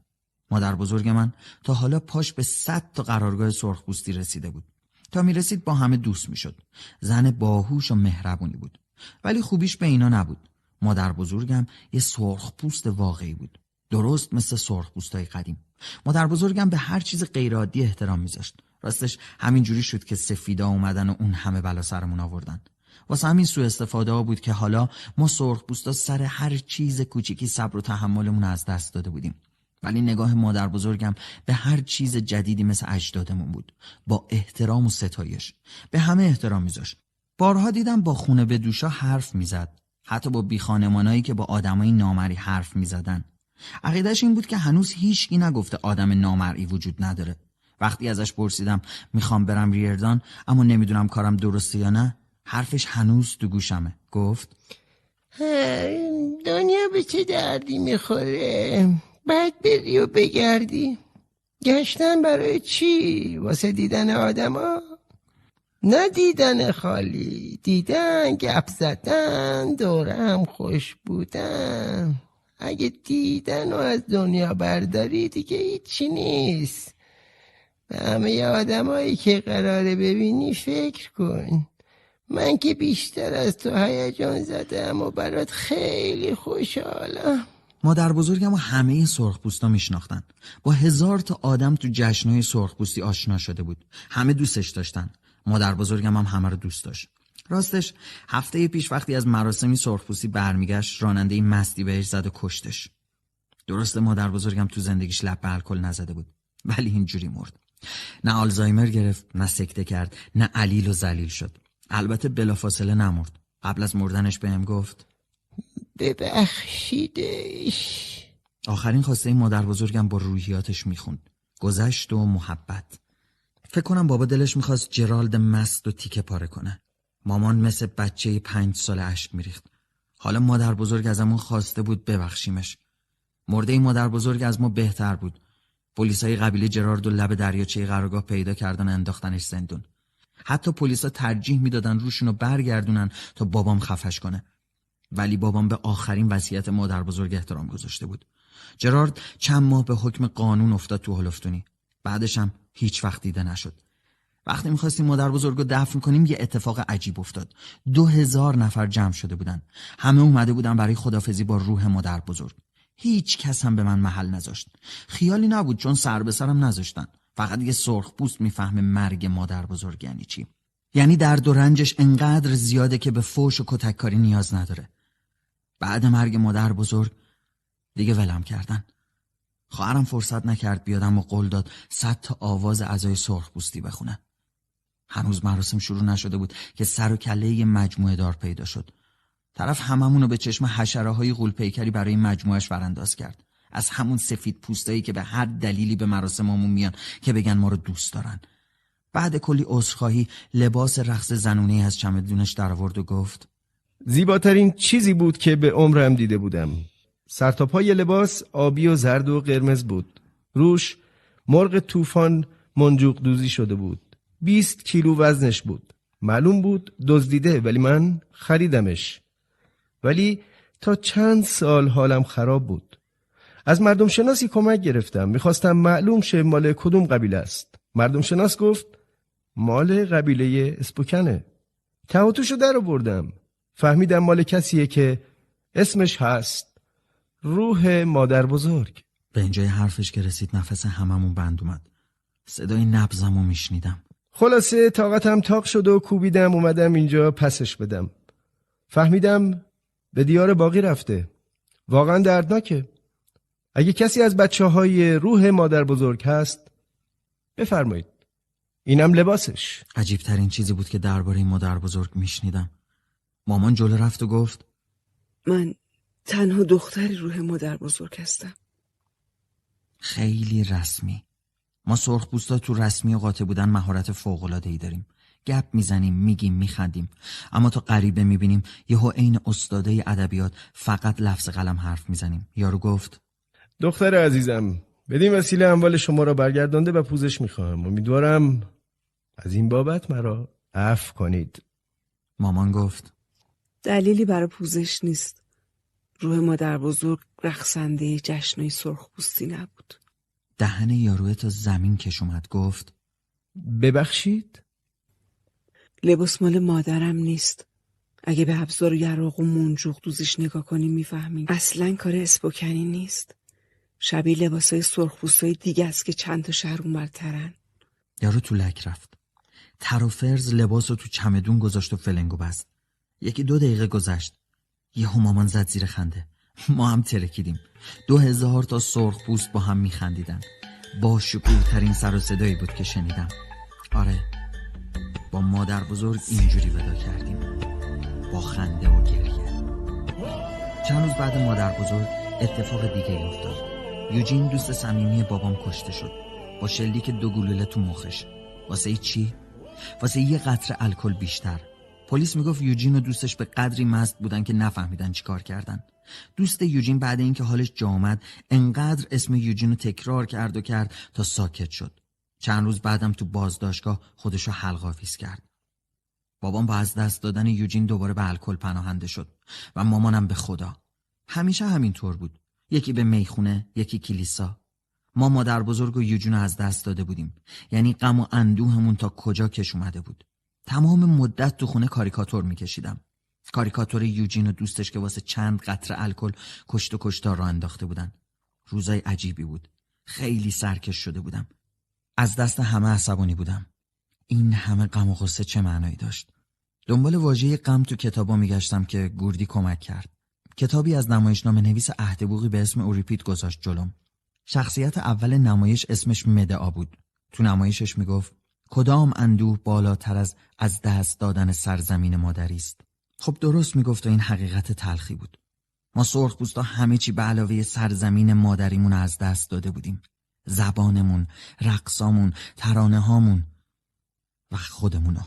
[SPEAKER 1] مادر بزرگ من تا حالا پاش به صد تا قرارگاه سرخپوستی رسیده بود. تا می‌رسید با همه دوست می‌شد. زن باهوش و مهربونی بود. ولی خوبیش به اینا نبود. مادر بزرگم یه سرخپوست واقعی بود. درست مثل سرخپوستای قدیم. مادر بزرگم به هر چیز غیرعادی احترام میذاشت. راستش همین جوری شد که سفیدا اومدن و اون همه بلا سرمون آوردن. واسه همین سوء استفاده ها بود که حالا ما سرخ بوستا سر هر چیز کوچیکی صبر و تحملمون از دست داده بودیم. ولی نگاه مادر بزرگم به هر چیز جدیدی مثل اجدادمون بود. با احترام و ستایش. به همه احترام میذاشت بارها دیدم با خونه به دوشا حرف می‌زد. حتی با بیخانمانایی که با آدمای نامری حرف می‌زدن. عقیدش این بود که هنوز هیچکی نگفته آدم نامرئی وجود نداره. وقتی ازش پرسیدم می‌خوام برم ریردان اما نمی‌دونم کارم درسته یا نه حرفش هنوز تو گوشمه. گفت
[SPEAKER 4] دنیا به چه دردی می‌خوره؟ بعد بری و بگردی. گشتن برای چی؟ واسه دیدن آدما؟ نه دیدن خالی. دیدن گپ زدن دورم خوش بودن. اگه دیدن و از دنیا برداری دیگه هیچی نیست. به همه آدمایی که قراره ببینی فکر کن. من که بیشتر از تو هیجان زدم و برات خیلی خوشحالم.
[SPEAKER 1] مادر بزرگم و همه سرخپوستا میشناختن. با هزار تا آدم تو جشنهای سرخپوستی آشنا شده بود. همه دوستش داشتن. مادر بزرگم هم همه رو دوست داشت. راستش هفته پیش وقتی از مراسمی سرخپوستی برمیگشت راننده این مستی بهش زد و کشتش. درسته مادر بزرگم تو زندگیش لب به الکل نزده بود. ولی اینجوری مرد. نه آلزایمر گرفت نه سکته کرد نه علیل و زلیل شد. البته بلافاصله نمرد. قبل از مردنش بهم گفت
[SPEAKER 4] ببخشیدش.
[SPEAKER 1] آخرین خواسته مادر بزرگم با روحیاتش می‌خوند. گذشت و محبت. فکر کنم بابا دلش می‌خواست جرالد مست و تیکه پاره کنه. مامان مثل بچه پنج سال اشک میریخت. حالا مادر بزرگ ازمون خواسته بود ببخشیمش. مرده مادر بزرگ از ما بهتر بود. پلیسای قبیله جرارد و لب دریاچه قرارگاه پیدا کردن انداختنش زندون. حتی پلیسا ترجیح می‌دادن روشونو برگردونن تا بابام خفش کنه. ولی بابام به آخرین وصیت مادر بزرگ احترام گذاشته بود. جرارد چند ماه به حکم قانون افتاد تو هلفتونی بعدش هم هیچ وقت دیده نشد. وقتی می‌خواستیم مادر بزرگ رو دفن کنیم یه اتفاق عجیب افتاد. دو هزار نفر جمع شده بودن. همه اومده بودن برای خدافزی با روح مادر بزرگ هیچ کس هم به من محل نذاشت. خیالی نبود چون سر به سرم نذاشتن. فقط یه سرخ پوست می‌فهمه مرگ مادر بزرگ یعنی چی. یعنی درد و رنجش انقدر زیاده که به فوش و کتککاری نیاز نداره. بعد مرگ مادر بزرگ دیگه ولم کردن. خواهرم فرصت نکرد بیادم و قول داد صد تا آواز اعضای سرخ پوستی بخونه هنوز مراسم شروع نشده بود که سر و کله مجموعه دار پیدا شد. طرف هممونو به چشم حشره های غول پیکری برای مجموعش ورانداز کرد. از همون سفید پوستایی که به هر دلیلی به مراسممون میان که بگن ما رو دوست دارن. بعد کلی عذرخواهی لباس رقص زنونه از چمدونش در آورد و گفت
[SPEAKER 2] زیباترین چیزی بود که به عمرم دیده بودم. سرتاپای لباس آبی و زرد و قرمز بود. روش مرغ طوفان منجوق دوزی شده بود. 20 کیلو وزنش بود. معلوم بود دزدیده ولی من خریدمش. ولی تا چند سال حالم خراب بود. از مردم شناسی کمک گرفتم. می‌خواستم معلوم شه مال کدوم قبیله است. مردم شناس گفت مال قبیله اسپوکنه. تهاتوشو در بردم فهمیدم مال کسیه که اسمش هست. روح مادر بزرگ.
[SPEAKER 1] به اینجای حرفش که رسید نفس هممون بند اومد. صدای نبزمو میشنیدم.
[SPEAKER 2] خلاصه طاقتم تاق شد و کوبیدم اومدم اینجا پسش بدم. فهمیدم به دیار باقی رفته. واقعا دردناکه. اگه کسی از بچه های روح مادر بزرگ هست بفرمایید. اینم لباسش.
[SPEAKER 1] عجیب ترین چیزی بود که درباره مادر بزرگ میشنیدم. مامان جلو رفت و گفت
[SPEAKER 3] من تنها دختری روح مادر بزرگ هستم.
[SPEAKER 1] خیلی رسمی. ما سرخ تو رسمی و قاطع بودن مهارت فوق ای داریم. گپ می‌زنیم میگیم میخندیم. اما تا غریبه می‌بینیم یهو عین استاده ادبیات فقط لفظ قلم حرف می‌زنیم. یارو گفت
[SPEAKER 2] دختر عزیزم بدین وسیله اموال شما را برگردانده و پوزش می‌خواهم. امیدوارم از این بابت مرا عفو کنید.
[SPEAKER 1] مامان گفت
[SPEAKER 3] دلیلی برای پوزش نیست. روح مادر بزرگ رقصنده جشنای سرخپوستی نبود.
[SPEAKER 1] دهن یاروه تا زمین کش اومد. گفت
[SPEAKER 2] ببخشید؟
[SPEAKER 3] لباس مال مادرم نیست. اگه به ابزار یراق و منجوق دوزش نگاه کنیم می‌فهمیم اصلا کار اسپوکنی نیست. شبیه لباسای سرخپوستای دیگه است که چند تا شهر اونورترن
[SPEAKER 1] یارو تو لک رفت. تر و فرز لباس رو تو چمدون گذاشت و فلنگو بست. یکی دو دقیقه گذشت. یهو مامان زد زیر خنده. ما هم ترکیدیم. دو هزار تا سرخ پوست با هم میخندیدن. با شکوه ترین سر و صدایی بود که شنیدم. آره با مادر بزرگ اینجوری ودا کردیم. با خنده و گریه. چند روز بعد مادر بزرگ اتفاق دیگه افتاد. یوجین دوست صمیمی بابام کشته شد. با شلیک دو گلوله تو مخش. واسه چی؟ واسه یه قطره الکل بیشتر. پلیس می‌گفت یوجین و دوستش به قدری مست بودن که نفهمیدن چیکار کردن. دوست یوجین بعد اینکه حالش جا آمد انقدر اسم یوجین رو تکرار کرد و کرد تا ساکت شد. چند روز بعدم تو بازداشتگاه خودشو حلقاویز کرد. بابام با از دست دادن یوجین دوباره به الکل پناهنده شد و مامانم به خدا. همیشه همینطور بود. یکی به می‌خونه یکی کلیسا. ما مادر بزرگ و یوجین از دست داده بودیم. یعنی غم و اندوهمون تا کجا کش اومده بود. تمام مدت تو خونه کاریکاتور میکشیدم. کاریکاتور یوجین و دوستش که واسه چند قطره الکل کشت و کشتار را انداخته بودن. روزای عجیبی بود. خیلی سرکش شده بودم. از دست همه عصبانی بودم. این همه غم و غصه چه معنایی داشت؟ دنبال واژه غم تو کتابا میگشتم که گوردی کمک کرد. کتابی از نمایشنامه نویس اهدبوغی به اسم اوریپید گذاشت جلوم. شخصیت اول نمایش اسمش مدعا بود. تو نمایشش می‌گفت کدام اندوه بالاتر از از دست دادن سرزمین مادری است؟ خب درست می‌گفت و این حقیقت تلخی بود. ما سرخ پوستا همه چی به علاوه سرزمین مادریمون از دست داده بودیم. زبانمون، رقصامون، ترانه هامون و خودمونو.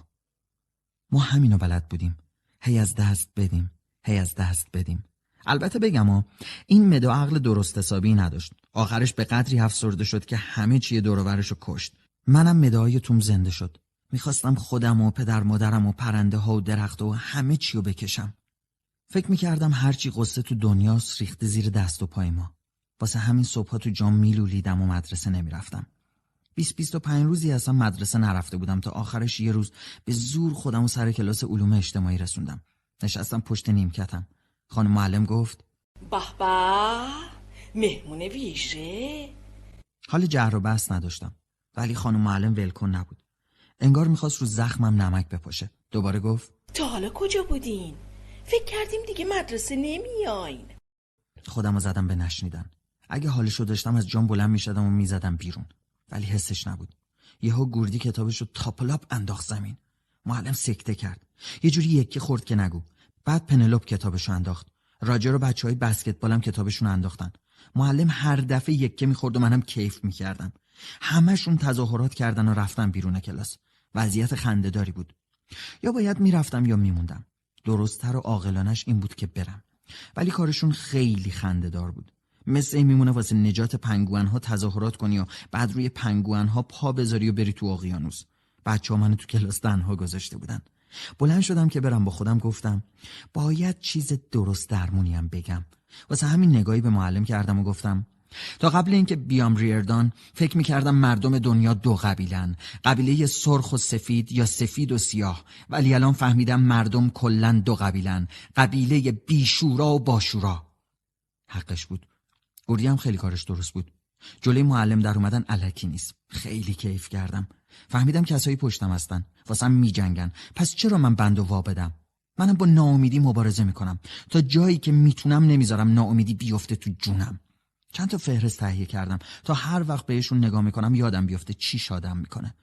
[SPEAKER 1] ما همینو بلد بودیم. هی از دست بدیم هی از دست بدیم. البته بگم ها این مدو عقل درست حسابی نداشت. آخرش به قدری افسرده شد که همه چیه دورورش رو کشت. منم مدعای توم زنده شد. می‌خواستم خودم و پدر مادرم و پرنده ها و درخت و همه چی رو بکشم. فکر می‌کردم هرچی قصه تو دنیاست ریخته زیر دست و پای ما. واسه همین صبحها تو جام میلولیدم و مدرسه نمی‌رفتم. 20 25 روزی اصلا مدرسه نرفته بودم تا آخرش یه روز به زور خودم و سر کلاس علوم اجتماعی رسوندم. نشستم پشت نیمکتم. خانم معلم گفت
[SPEAKER 5] به به مهمون ویژه.
[SPEAKER 1] حال جهر و بحث نداشتم. ولی خانم معلم ولکن نبود. انگار می‌خواست رو زخمم نمک بپاشه. دوباره گفت
[SPEAKER 5] تا حالا کجا بودین؟ فکر کردیم دیگه مدرسه نمیاین.
[SPEAKER 1] خودم رو زدم به نشنیدن. اگه حالشو داشتم از جام بلند می‌شدم و می‌زدم بیرون. ولی حسش نبود. یهو گوردی کتابش رو تالاپ انداخت زمین. معلم سکته کرد. یه جوری یکه خورد که نگو. بعد پنلوپ کتابشو انداخت. راجر و بچه های بسکتبالم کتابشون انداختن. معلم هر دفعه یکه می‌خورد و منم کیف می‌کردم. همشون تظاهرات کردن و رفتن بیرون کلاس. وضعیت خنده‌داری بود. یا باید می‌رفتم یا میموندم. درستتر و عاقلانه‌ش این بود که برم. ولی کارشون خیلی خندهدار بود. مثل این میمونه واسه نجات پنگوان ها تظاهرات کنی و بعد روی پنگوان ها پا بذاری و بری تو اقیانوس. بچه ها منو تو کلاس تنها گذاشته بودن. بلند شدم که برم با خودم گفتم باید چیز درست درمونیم بگم. واسه همین نگاهی به معلم کردم و گفتم تا قبل اینکه بیام ریردان فکر می‌کردم مردم دنیا دو قبیلن قبیله سرخ و سفید یا سفید و سیاه. ولی الان فهمیدم مردم کلا دو قبیلن قبیله بیشورا و باشورا. حقش بود. گوری هم خیلی کارش درست بود. جلوی معلم در اومدن علکی نیست. خیلی کیف کردم. فهمیدم کسایی پشتم هستن. واسم میجنگن. پس چرا من بند و وا بدم؟ منم با ناامیدی مبارزه می‌کنم. تا جایی که می‌تونم نمی‌ذارم ناامیدی بیفته تو جونم. چند تا فهرست تهیه کردم. تا هر وقت بهشون نگاه می‌کنم یادم بیفته چی شادم می‌کنه.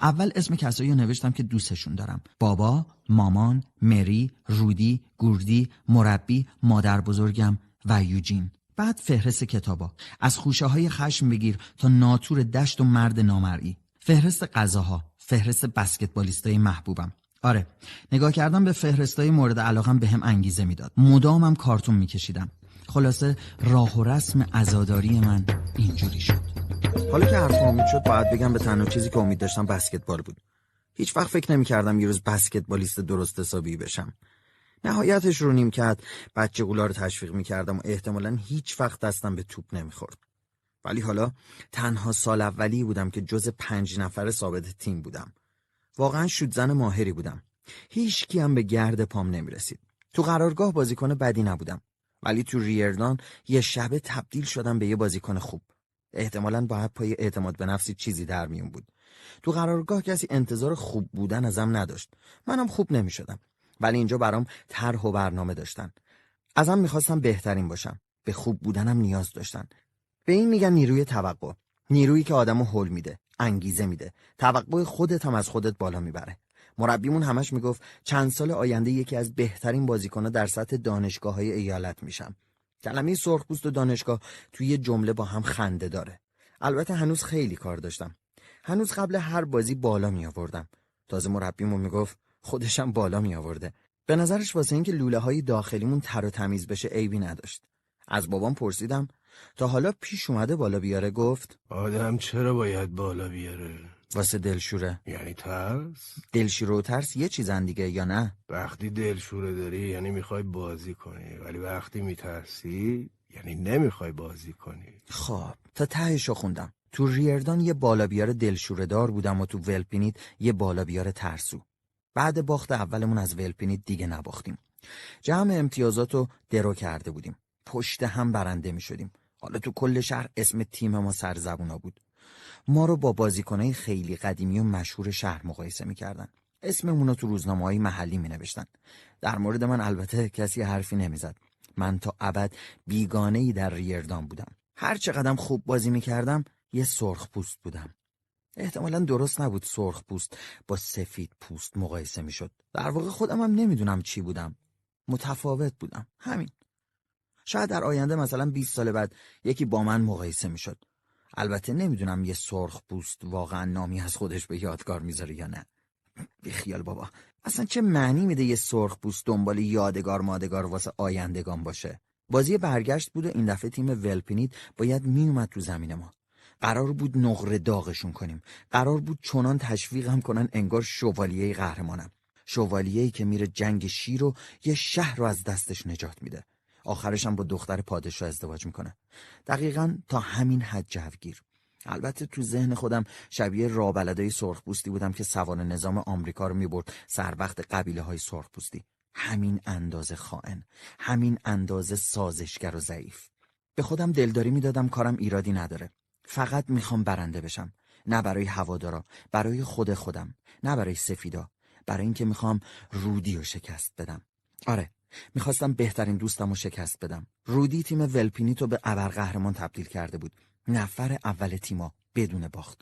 [SPEAKER 1] اول اسم کسایی رو نوشتم که دوستشون دارم. بابا، مامان، مری، رودی، گوردی، مربی، مادر بزرگم و یوجین. بعد فهرست کتابا. از خوشه های خشم بگیر تا ناتور دشت و مرد نامرئی. فهرست غذاها فهرست بسکتبالیستای محبوبم. آره نگاه کردم به فهرستای مورد علاقم به هم انگیزه می‌داد. مدامم کارتون میکشیدم خلاصه راه و رسم عزاداری من اینجوری شد. حالا که حرف امید شد باید بگم به تنها چیزی که امید داشتم بسکتبال بود. هیچ وقت فکر نمی کردم یه روز بسکتبالیست درست حسابی بشم. نهایتش رو نیم کرد. بچه گولا رو تشویق می کردم و احتمالا هیچ وقت دستم به توپ نمی‌خورد. ولی حالا تنها سال اولی بودم که جز پنج نفر ثابت تیم بودم. واقعا زن ماهری بودم. هیچ هم به گرد پام نمی رسید تو قرارگاه بازیکن بدی نبودم. ولی تو ریردان یه شبه تبدیل شدم به یه بازیکن خوب. احتمالا باید پای اعتماد به نفسی چیزی در میون بود. تو قرارگاه کسی انتظار خوب بودن ازم نداشت. منم خوب نمی شدم ولی اینجا برام طرح و برنامه داشتن. ازم می‌خواستم بهترین باشم. به خوب بودنم نیاز داشتن. به این میگن نیروی توقع. نیرویی که آدمو حل میده انگیزه میده. توقع خودت هم از خودت بالا می‌بره. مربیمون همش می‌گفت چند سال آینده یکی از بهترین بازیکنها در سطح دانشگاه های ایالت میشم. کلمه سرخپوست و دانشگاه توی جمله با هم خنده داره. البته هنوز خیلی کار داشتم. هنوز قبل هر بازی بالا می آوردم تازه مربیمون می‌گفت خودشم بالا می آورده به نظرش واسه اینکه لوله های داخلیمون تر و تمیز بشه عیبی نداشت. از بابام پرسیدم تا حالا پیش اومده بالا بیاره؟ گفت
[SPEAKER 2] آدم چرا باید بالا بیاره؟
[SPEAKER 1] واسه دلشوره.
[SPEAKER 2] یعنی ترس؟
[SPEAKER 1] دلشوره و ترس یه چیزن دیگه یا نه؟
[SPEAKER 2] وقتی دلشوره داری یعنی می‌خوای بازی کنی. ولی وقتی میترسی یعنی نمی‌خوای بازی کنی.
[SPEAKER 1] خب تا تهشو خوندم. تو ریردان یه بالا بیار دلشوره دار بودم و تو ولپینیت یه بالا بیار ترسو. بعد باخت اولمون از ولپینیت دیگه نباختیم جمع امتیازاتو درو کرده بودیم پشت هم برنده می شدیم حالا تو کل شهر اسم تیم ما سرزبونا بود ما رو با بازیکنهای خیلی قدیمی و مشهور شهر مقایسه می‌کردن اسممون رو تو روزنامه های محلی می نوشتن. در مورد من البته کسی حرفی نمی‌زد. من تا ابد بیگانه ای در ریردان بودم. هر چقدر خوب بازی می‌کردم یه سرخ پوست بودم. احتمالا درست نبود سرخ پوست با سفید پوست مقایسه می‌شد. در واقع خودم هم نمی‌دونم چی بودم. متفاوت بودم. همین. شاید در آینده مثلا 20 سال بعد یکی با من مقایسه می‌شد. البته نمی‌دونم یه سرخ پوست واقعا نامی از خودش به یادگار می‌ذاره یا نه. بیخیال بابا. اصلا چه معنی میده یه سرخ پوست دنبال یادگار مادگار واسه آیندگان باشه؟ بازی برگشت بود و این دفعه تیم ولپینید باید میومد تو زمین ما. قرار بود نقره داغشون کنیم. قرار بود چنان تشویق هم کنن انگار شوالیه قهرمانم. شوالیه‌ای که میره جنگ شیر و یه شهر رو از دستش نجات میده. آخرش هم با دختر پادشاه ازدواج می‌کنه دقیقا تا همین حد جوگیر البته تو ذهن خودم شبیه رابلدای سرخپوستی بودم که سوار نظام آمریکا رو می‌برد سر وقت قبیله های سرخپوستی همین اندازه خائن همین اندازه سازشگر و ضعیف به خودم دلداری می‌دادم کارم ایرادی نداره فقط می‌خوام برنده بشم. نه برای هوادارا برای خود خودم. نه برای سفیدا. برای اینکه می‌خوام رودی رو شکست بدم. آره می‌خواستم بهترین دوستم رو شکست بدم. رودی تیم ولپینیت رو به ابرقهرمان تبدیل کرده بود. نفر اول تیما بدون باخت.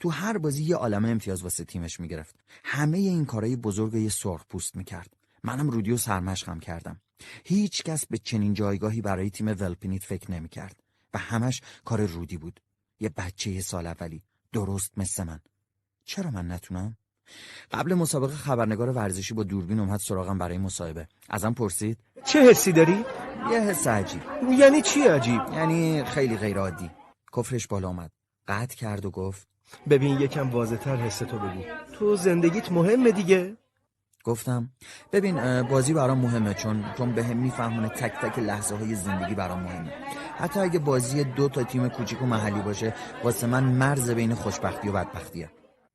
[SPEAKER 1] تو هر بازی یه عالمه امتیاز واسه تیمش می‌گرفت. همه این کارهای بزرگ یه سرخ پوست می‌کرد. منم رودی رو سرمشقم کردم. هیچ کس به چنین جایگاهی برای تیم ولپینیت فکر نمی‌کرد. و همش کار رودی بود. یه بچه سال اولی درست مثل من. چرا من نتونم؟ قبل مسابقه خبرنگار ورزشی با دوربین اومد سراغم برای مصاحبه. ازم پرسید.
[SPEAKER 2] چه حسی داری؟
[SPEAKER 1] یه حس عجیب.
[SPEAKER 2] یعنی چی عجیب؟
[SPEAKER 1] یعنی خیلی غیر عادی کفرش بالا اومد. قطع کرد و گفت.
[SPEAKER 2] ببین یکم واضح‌تر حس تو بگو. تو زندگیت مهمه دیگه؟
[SPEAKER 1] گفتم. ببین بازی برام مهمه چون چون به هم میفهمونه تک تک لحظه های زندگی برام مهمه. حتی اگه بازی دو تا تیم کوچیک و محلی باشه واسه من مرز بین خوشبختی و بدبختیه.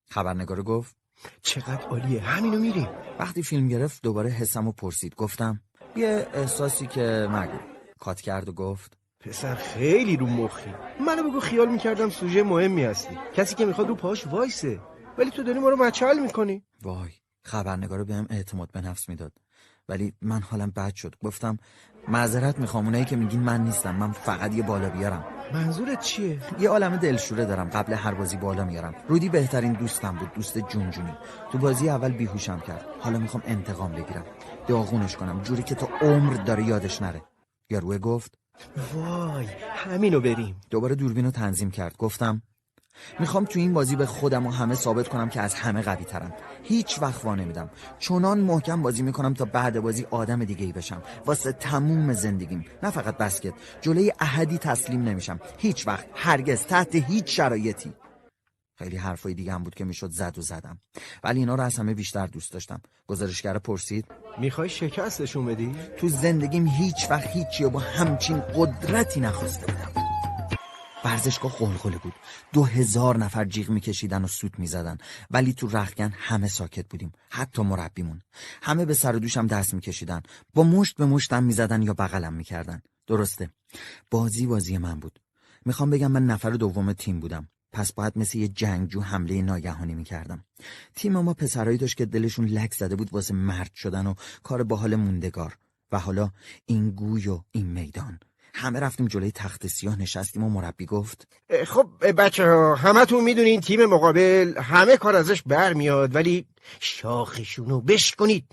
[SPEAKER 1] خبرنگار گفت
[SPEAKER 2] چقدر عالیه همینو میریم.
[SPEAKER 1] وقتی فیلم گرفت دوباره حسم و پرسید. گفتم یه احساسی که مگو. کات کرد و گفت
[SPEAKER 2] پسر خیلی رو مخی. منو بگو خیال می‌کردم سوژه مهمی هستی. کسی که می‌خواد رو پاش وایسه. ولی تو داری ما رو مچل می‌کنی.
[SPEAKER 1] وای خبرنگار بهم اعتماد به نفس می‌داد. ولی من حالم بد شد. گفتم معذرت می‌خوام اونایی که میگین من نیستم من فقط یه بالا بیارم.
[SPEAKER 2] منظورت چیه؟
[SPEAKER 1] یه عالم دلشوره دارم قبل هر بازی بالا میارم. رودی بهترین دوستم بود دوست جونجونی. تو بازی اول بیهوشم کرد. حالا می‌خوام انتقام بگیرم. داغونش کنم جوری که تا عمر داره یادش نره. یاروه گفت
[SPEAKER 2] وای همینو بریم.
[SPEAKER 1] دوباره دوربین رو تنظیم کرد. گفتم می‌خوام تو این بازی به خودم و همه ثابت کنم که از همه قوی ترم. هیچ وقت وا نمیدم. چنان محکم بازی می‌کنم تا بعد بازی آدم دیگه ای بشم. واسه تموم زندگیم. نه فقط بسکت. جلوی احدی تسلیم نمیشم. هیچ وقت. هرگز. تحت هیچ شرایطی. خیلی حرفای دیگه هم بود که می‌شد زد و زدم. ولی اینا رو از همه بیشتر دوست داشتم. گزارشگر پرسید.
[SPEAKER 2] می‌خوای شکستشون بدی؟
[SPEAKER 1] تو زندگیم هیچ وقت هیچی و با همچین قدرتی نخواسته بودم. ورزشگاه قلقله بود. دو هزار نفر جیغ میکشیدن و سوت می‌زدن. ولی تو رخگن همه ساکت بودیم. حتی مربیمون. همه به سر و دوشم دست میکشیدن. با مشت به مشتم می‌زدن یا بغلم می‌کردن. درسته. بازی بازی من بود. می‌خوام بگم من نفر دوم تیم بودم. پس باید مثل یه جنگجو حمله ناگهانی می‌کردم. تیم ما پسرایی داشت که دلشون لک زده بود واسه مرد شدن و کار با حال موندگار. و حالا این گوی و این میدان. همه رفتیم جلوی تخت سیاه نشستیم و مربی گفت
[SPEAKER 2] خب بچه ها همه تو می‌دونین تیم مقابل همه کار ازش برمیاد ولی شاخشونو بشکنید.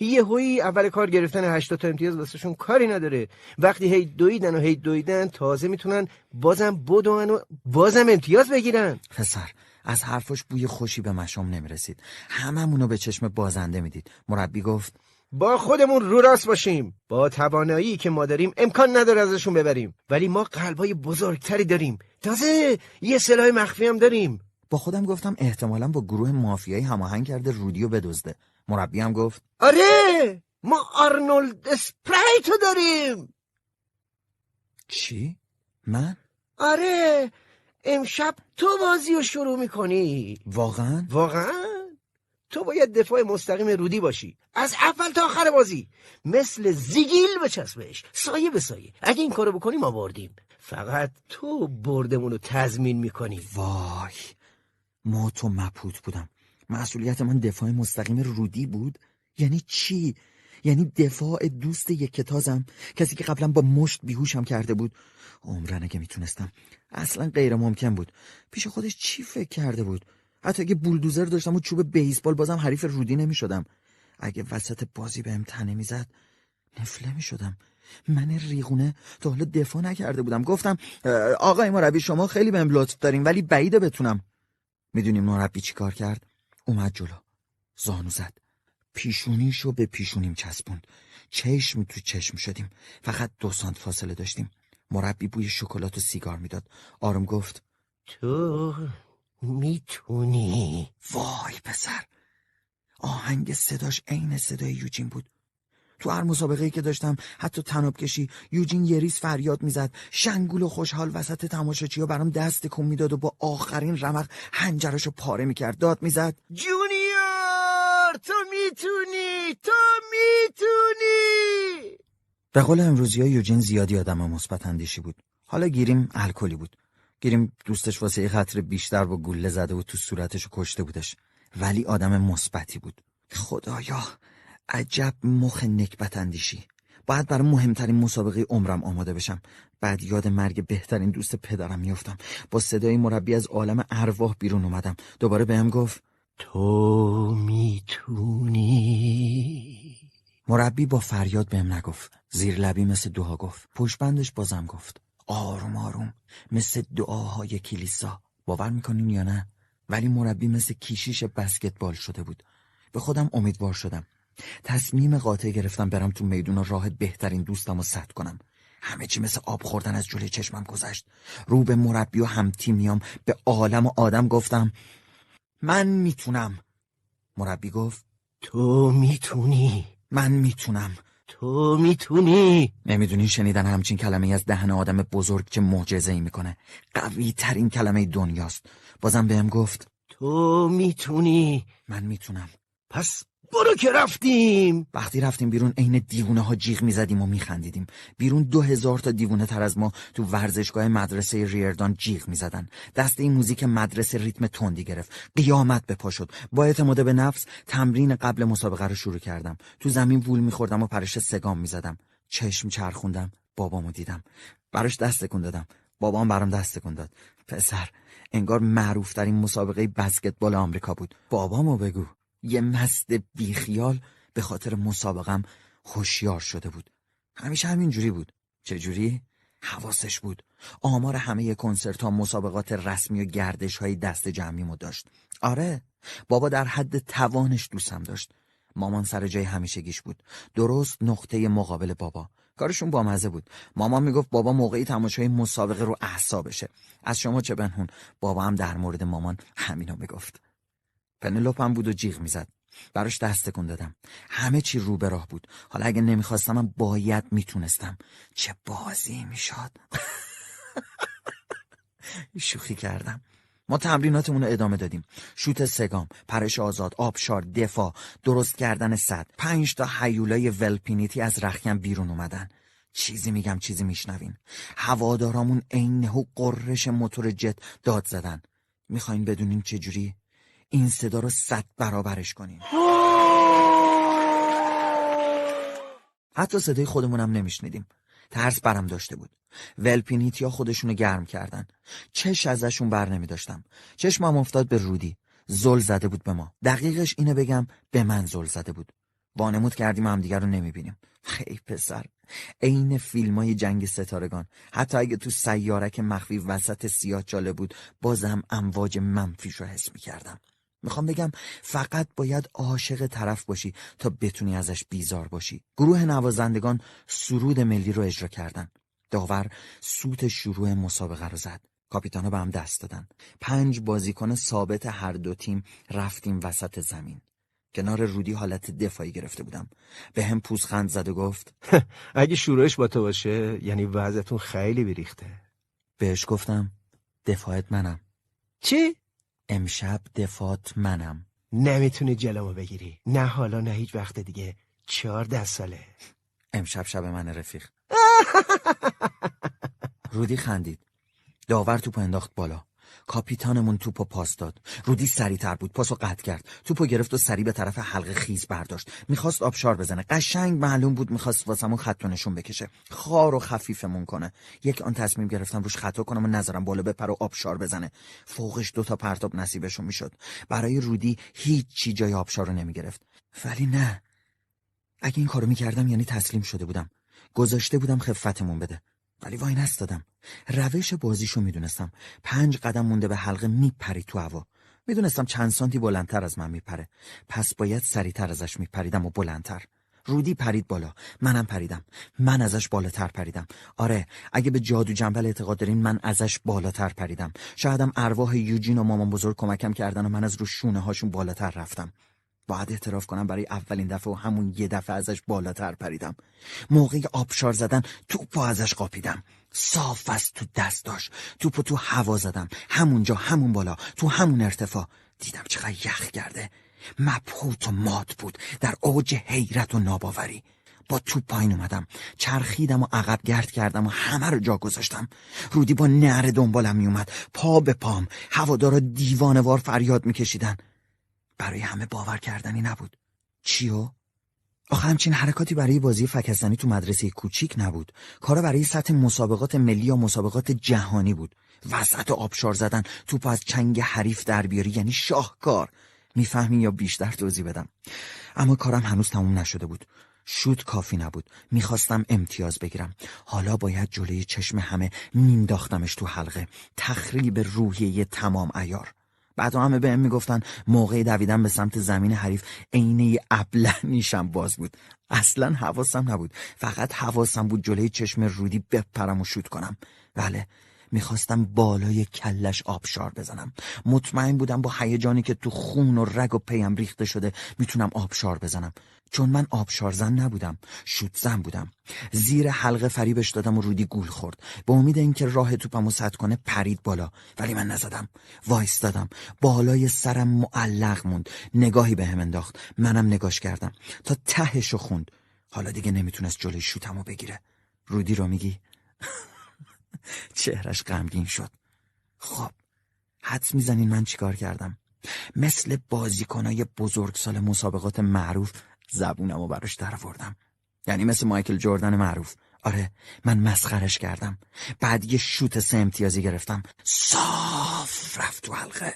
[SPEAKER 2] یه هوی اول کار گرفتن 80 تا امتیاز واسهشون کاری نداره. وقتی هی دویدن و هی دویدن تازه می‌تونن بازم بدون و بازم امتیاز بگیرن.
[SPEAKER 1] پسر از حرفش بوی خوشی به مشام نمی‌رسید. هممونو به چشم بازنده می‌دید. مربی گفت
[SPEAKER 2] با خودمون رو راست باشیم. با توانایی که ما داریم امکان نداره ازشون ببریم. ولی ما قلبای بزرگتری داریم. تازه یه سلاح مخفی هم داریم.
[SPEAKER 1] با خودم گفتم احتمالا با گروه مافیایی هماهنگ کرده رودیو بدزده. مربی هم گفت
[SPEAKER 2] آره! ما آرنولد اسپرایتو داریم!
[SPEAKER 1] چی؟ من؟
[SPEAKER 2] آره! امشب تو بازی رو شروع می‌کنی.
[SPEAKER 1] واقعا؟
[SPEAKER 2] واقعا! تو باید دفاع مستقیم رودی باشی. از اول تا آخر بازی. مثل زیگیل بچسبش. سایه به سایه. اگه این کارو بکنی ما بردیم فقط تو بردمون رو تضمین می‌کنی.
[SPEAKER 1] وای. ما تو مبهوت بودم. مسئولیت من دفاع مستقیم رودی بود. یعنی چی؟ یعنی دفاع دوست یک کتازم. کسی که قبلا با مشت بیهوشم کرده بود. عمرن که می‌تونستم. اصلا غیر ممکن بود. پیش خودش چی فکر کرده بود؟ حتی اگه بولدوزر داشتم و چوب بیسبال بازم حریف رودی نمی‌شدم. اگه وسط بازی بهم تنه می‌زد نفله می‌شدم. من ریغونه تا حالا دفاع نکرده بودم. گفتم آقای مربی شما خیلی بهم لطف داریم ولی بعیده بتونم. می‌دونیم مربی چی کار کرد؟ اومد جلو. زانو زد. پیشونیشو به پیشونیم چسبوند. چشم تو چشم شدیم. فقط دو سانت فاصله داشتیم. مربی بوی شکلات و سیگار می‌داد. آرام گفت
[SPEAKER 2] تو می‌تونی.
[SPEAKER 1] وای پسر. آهنگ صداش عین صدای یوجین بود. تو هر مسابقه که داشتم حتی تناب کشی یوجین یریز فریاد می‌زد. شنگول و خوشحال وسط تماشاچی ها برام دست کن می‌داد و با آخرین رمق هنجرشو پاره می‌کرد. داد می‌زد.
[SPEAKER 2] جونیور تو می‌تونی تو می‌تونی.
[SPEAKER 1] به قول امروزی ها یوجین زیادی آدم مثبت اندیشی بود. حالا گیریم الکلی بود. گیریم دوستش واسه یه خطر بیشتر با گله زده و تو صورتشو کشته بودش. ولی آدم مثبتی بود. خدایا عجب مخ نکبت اندیشی. باید برای مهمترین مسابقه عمرم آماده بشم. بعد یاد مرگ بهترین دوست پدرم میفتم با صدای مربی از عالم ارواح بیرون اومدم. دوباره بهم گفت
[SPEAKER 2] تو می‌تونی.
[SPEAKER 1] مربی با فریاد بهم نگفت. زیر لبی مثل دعا گفت. پشبندش بازم گفت. آروم آروم. مثل دعاهای کلیسا. باور می‌کنین یا نه؟ ولی مربی مثل کیشیش بسکتبال شده بود. به خودم امیدوار شدم. تصمیم قاطع گرفتم برم تو میدون و راه بهترین دوستم رو سد کنم. همه چی مثل آب خوردن از جلوی چشمم گذشت. رو به مربی و همتیمیام به عالم و آدم گفتم من می‌تونم. مربی گفت
[SPEAKER 2] تو می‌تونی.
[SPEAKER 1] من می‌تونم.
[SPEAKER 2] تو می‌تونی.
[SPEAKER 1] نمی‌دونی شنیدن همچین کلمه از دهن آدم بزرگ چه معجزه ای می‌کنه. قوی ترین کلمه دنیاست. بازم بهم گفت.
[SPEAKER 2] تو می‌تونی.
[SPEAKER 1] من می‌تونم.
[SPEAKER 2] پس برو که رفتیم.
[SPEAKER 1] وقتی رفتیم بیرون عین دیوونه ها جیغ می‌زدیم و میخندیدیم. بیرون دو هزار تا دیوونه تر از ما تو ورزشگاه مدرسه ریردان جیغ می‌زدن. دست این موزیک مدرسه ریتم تندی گرفت. قیامت به پا شد. با اعتماد به نفس تمرین قبل مسابقه رو شروع کردم. تو زمین وول میخوردم و پرش سگام می‌زدم. چشم چرخوندم. بابامو دیدم. براش دست تکون دادم. بابام برام دست تکون داد. پسر انگار معروف ترین مسابقه بسکتبال آمریکا بود. بابامو بگو. یه مست بیخیال به خاطر مسابقم هوشیار شده بود. همیشه همین جوری بود. چه جوری حواسش بود. آمار همه کنسرت ها مسابقات رسمی و گردش های دست جمعیمو داشت. آره بابا در حد توانش دوستم داشت. مامان سر جای همیشگیش بود. درست نقطه مقابل بابا. کارشون بامزه بود. مامان می‌گفت بابا موقعی تماشای مسابقه رو اعصابشه. از شما چه بنهون؟ بابا هم در مورد مامان همینو می‌گفت. پنلوپم بود و جیغ می‌زد. براش دست تکون دادم. همه چی رو به راه بود. حالا اگه نمی‌خواستم باید می‌تونستم. چه بازی می‌شد. شوخی کردم. ما تمریناتمون رو ادامه دادیم. شوت سگام پرش آزاد آبشار دفاع درست کردن صد. پنج تا حیولای ولپینیتی از رخکم بیرون اومدن. چیزی میگم چیزی میشنوین. هوادارامون عین و قررش موتور جت داد زدن. می‌خواین بدونین چجوری؟ این صدا رو صد برابرش کنیم. حتی صدای خودمونم نمیشنیدیم. ترس برم داشته بود. ولپینیتیا خودشونو گرم کردن. چش ازشون بر نمی داشتم چشمم افتاد به رودی. زل زده بود به ما. دقیقش اینو بگم به من زل زده بود. وانمود کردیم هم دیگر رو نمی‌بینیم. خیلی پسر. عین فیلم های جنگ ستارگان. حتی اگه تو سیارک مخفی وسط سیاه چاله بود بازم امواج منفیش رو حس می‌کردم. می‌خوام بگم فقط باید عاشق طرف باشی تا بتونی ازش بیزار باشی. گروه نوازندگان سرود ملی رو اجرا کردن. داور سوت شروع مسابقه رو زد. کاپیتانا به هم دست دادن. پنج بازیکن ثابت هر دو تیم رفتیم وسط زمین. کنار رودی حالت دفاعی گرفته بودم. به هم پوزخند زد و گفت
[SPEAKER 2] اگه شروعش با تو باشه یعنی وضعتون خیلی بریخته
[SPEAKER 1] بهش گفتم دفاعت منم.
[SPEAKER 2] چی؟
[SPEAKER 1] امشب دفاعت منم.
[SPEAKER 2] نمی‌تونی جلومو بگیری. نه حالا نه هیچ وقت دیگه. چهارده ساله.
[SPEAKER 1] امشب شب من رفیق. رودی خندید. داور توپو انداخت بالا. کاپیتانمون توپو پاس داد. رودی سریعتر بود. پاسو قطع کرد. توپو گرفت و سری به طرف حلقه خیز برداشت. می‌خواست آبشار بزنه. قشنگ معلوم بود می‌خواست واسمون خط نشون بکشه. خار و خفیفمون کنه. یک آن تصمیم گرفتم روش خطا کنم و نظرم بالا بپر و آبشار بزنه. فوقش دوتا پرتاب نصیبشون می‌شد. برای رودی هیچ جای آبشار رو نمی‌گرفت. ولی نه. اگه این کارو می‌کردم یعنی تسلیم شده بودم. گذاشته بودم خفتمون بده. ولی وای نستادم. روش بازیشو می‌دونستم. پنج قدم مونده به حلقه میپرید تو هوا. می‌دونستم چند سانتی بلندتر از من میپره. پس باید سریعتر ازش میپریدم و بلندتر. رودی پرید بالا. منم پریدم. من ازش بالاتر پریدم. آره اگه به جادو جنبل اعتقاد دارین من ازش بالاتر پریدم. شایدم ارواح یوجین و مامان بزرگ کمکم کردن و من از رو شونه هاشون بالاتر رفتم. باید اعتراف کنم برای اولین دفعه و همون یه دفعه ازش بالاتر پریدم. موقع آبشار زدن توپو ازش قاپیدم. صاف از تو دست داشت. توپو تو هوا زدم. همونجا همون بالا تو همون ارتفاع. دیدم چقدر یخ کرده. مبهوت و مات بود. در اوج حیرت و ناباوری. با توپ پایین اومدم. چرخیدم و عقب گرد کردم و همه رو جا گذاشتم. رودی با نعره دنبالم میومد پا به پام. هوادارا دیوانوار فریاد میکشیدن. برای همه باور کردنی نبود. چیو؟ آخه همچین حرکاتی برای بازی فکستنی تو مدرسه کوچیک نبود. کارا برای سطح مسابقات ملی یا مسابقات جهانی بود. وسط آبشار زدن توپ از چنگ حریف در بیاری یعنی شاهکار. می‌فهمی یا بیشتر توضیح بدم. اما کارم هنوز تموم نشده بود. شود کافی نبود. می‌خواستم امتیاز بگیرم. حالا باید جلوی چشم همه مینداختمش تو حلقه. تخریب روحیه تمام ایار بعد همه بهم می‌گفتن موقع دویدن به سمت زمین حریف عینه ابله نیشم باز بود. اصلا حواسم نبود. فقط حواسم بود جلوی چشم رودی بپرم و شوت کنم. بله می‌خواستم بالای کلش آبشار بزنم. مطمئن بودم با هیجانی که تو خون و رگ و پیم ریخته شده می‌تونم آبشار بزنم. چون من آبشار زن نبودم شوت زن بودم. زیر حلقه فریبش دادم و رودی گول خورد. به امید اینکه راه توپمو سد کنه پرید بالا. ولی من نزدم. دادم بالای سرم معلق موند. نگاهی به هم انداخت. منم نگاش کردم. تا تهشو خوند. حالا دیگه نمی‌تونست جلوی شوتمو بگیره. رودی رو میگی؟ چهرش غمگین شد. خب حدس می‌زنین من چیکار کردم؟ مثل بازیکنای بزرگسال مسابقات معروف زبونم و براش در آوردم یعنی مثل مایکل جردن معروف. آره من مسخرش کردم. بعد یه شوت سه امتیازی گرفتم. صاف رفت تو حلقه.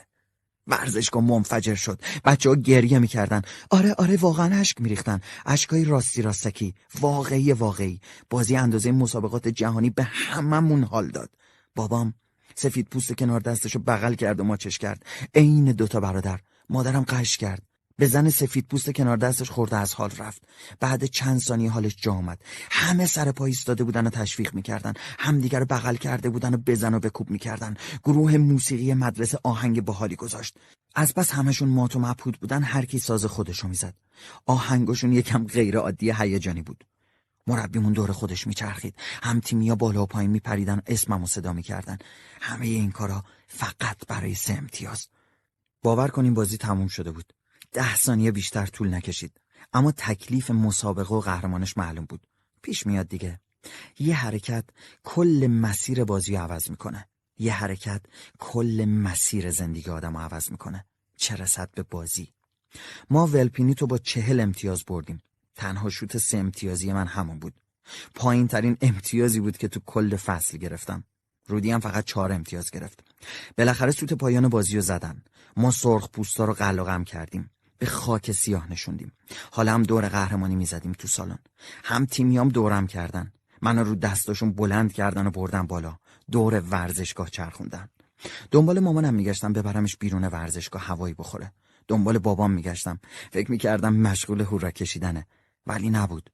[SPEAKER 1] ورزشگاه منفجر شد. بچه ها گریه می‌کردن. آره آره واقعا اشک میریختن. اشکای راستی راستکی. واقعی واقعی. بازی اندازه مسابقات جهانی به هممون حال داد. بابام سفید پوست کنار دستشو بغل کرد و ماچش کرد. عین دوتا برادر. مادرم قش کرد. به زن سفید پوست کنار دستش خورده از حال رفت. بعد چند ثانیه حالش جا آمد. همه سر پا ایستاده بودن و تشویق می‌کردن. همدیگر بغل کرده بودن و بزن و بکوب می‌کردن. گروه موسیقی مدرسه آهنگ باحالی گذاشت. از پس همشون مات و مبهوت بودن هر کی ساز خودشو می‌زد. آهنگشون یکم غیر عادی هیجانی بود. مربیمون دور خودش میچرخید. هم تیمیا بالا و پایین میپریدن اسممو صدا می‌کردن. همه این کارا فقط برای سه امتیاز. باور کنیم بازی تموم شده بود. ده ثانیه بیشتر طول نکشید. اما تکلیف مسابقه و قهرمانش معلوم بود. پیش میاد دیگه. یه حرکت کل مسیر بازی عوض می‌کنه. یه حرکت کل مسیر زندگی آدم عوض می‌کنه. چه رسد به بازی. ما ولپینی تو با چهل امتیاز بردیم. تنها شوت سه امتیازی من همون بود. پایین ترین امتیازی بود که تو کل فصل گرفتم. رودی هم فقط چهار امتیاز گرفت. بالاخره سوت پایان بازی رو زدن. ما سرخ پوستا رو قل و غم کردیم. به خاک سیاه نشوندیم. حالا هم دور قهرمانی می‌زدیم تو سالن. هم تیمیام دورم کردن. منو رو دستاشون بلند کردن و بردن بالا. دور ورزشگاه چرخوندن. دنبال مامانم میگشتم ببرمش بیرون ورزشگاه هوایی بخوره. دنبال بابام میگشتم. فکر می‌کردم مشغول هورا کشیدنه. ولی نبود.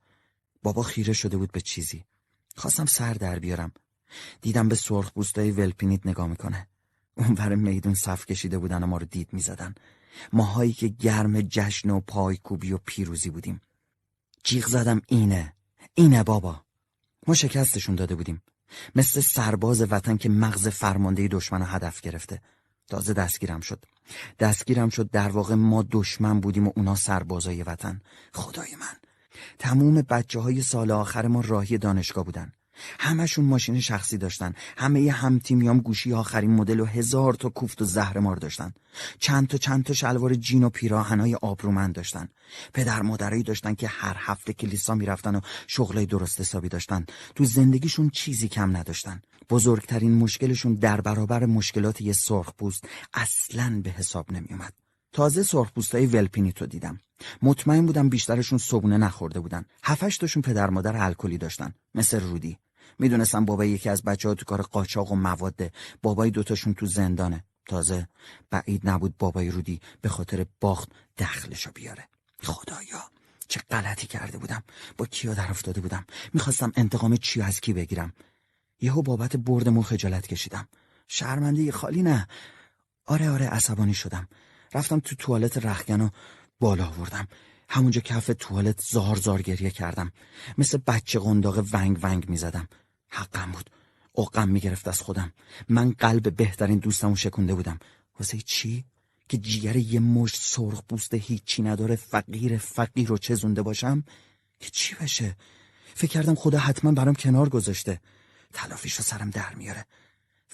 [SPEAKER 1] بابا خیره شده بود به چیزی. خواستم سر در بیارم. دیدم به سرخ بوستای ولپینیت نگاه می‌کنه. اونور میدون صف کشیده بودن و ما رو دید می‌زدن. ماهایی که گرم جشن و پایکوبی و پیروزی بودیم. جیغ زدم اینه اینه بابا. ما شکستشون داده بودیم. مثل سرباز وطن که مغز فرمانده دشمن هدف گرفته. تازه دستگیرم شد. دستگیرم شد در واقع ما دشمن بودیم و اونا سربازای وطن. خدای من. تموم بچه های سال آخر ما راهی دانشگاه بودن. همشون ماشین شخصی داشتن. همه هم تیمیام گوشی آخرین مدل و هزار تا کوفت و زهرمار داشتن. چند تا چند تا شلوار جین و پیراهنای آبرومند داشتن. پدر مادرایی داشتن که هر هفته کلیسا می‌رفتن و شغلای درست حسابی داشتن. تو زندگیشون چیزی کم نداشتن. بزرگترین مشکلشون در برابر مشکلات یه سرخ پوست اصلا به حساب نمیومد تازه سرخپوستای ولپینیتو دیدم. مطمئن بودم بیشترشون صبونه نخورده بودن. تاشون پدر مادر الکلی داشتن. مثل رودی. می‌دونستم بابای یکی از بچه ها تو کار قاچاق و مواده بابای دوتاشون تو زندانه. تازه بعید نبود بابای رودی به خاطر باخت دخلشو بیاره. خدایا چه غلطی کرده بودم. با کیا در افتاده بودم؟ می‌خواستم انتقام چی از کی بگیرم؟ یهو بابت بردمون خجالت کشیدم. شرمنده خالی نه. آره آره عصبانی شدم. رفتم تو توالت رخگن و بالا آوردم. همونجا کف توالت زار زار گریه کردم. مثل بچه قنداق ونگ ونگ می‌زدم. حقم بود. اوقم می‌گرفت از خودم. من قلب بهترین دوستمو شکنده بودم. واسه چی؟ که جیگر یه مشت سرخ بوست هیچی نداره فقیر فقیر رو چزونده باشم؟ که چی بشه؟ فکر کردم خدا حتما برام کنار گذاشته. تلافیش رو سرم در میاره.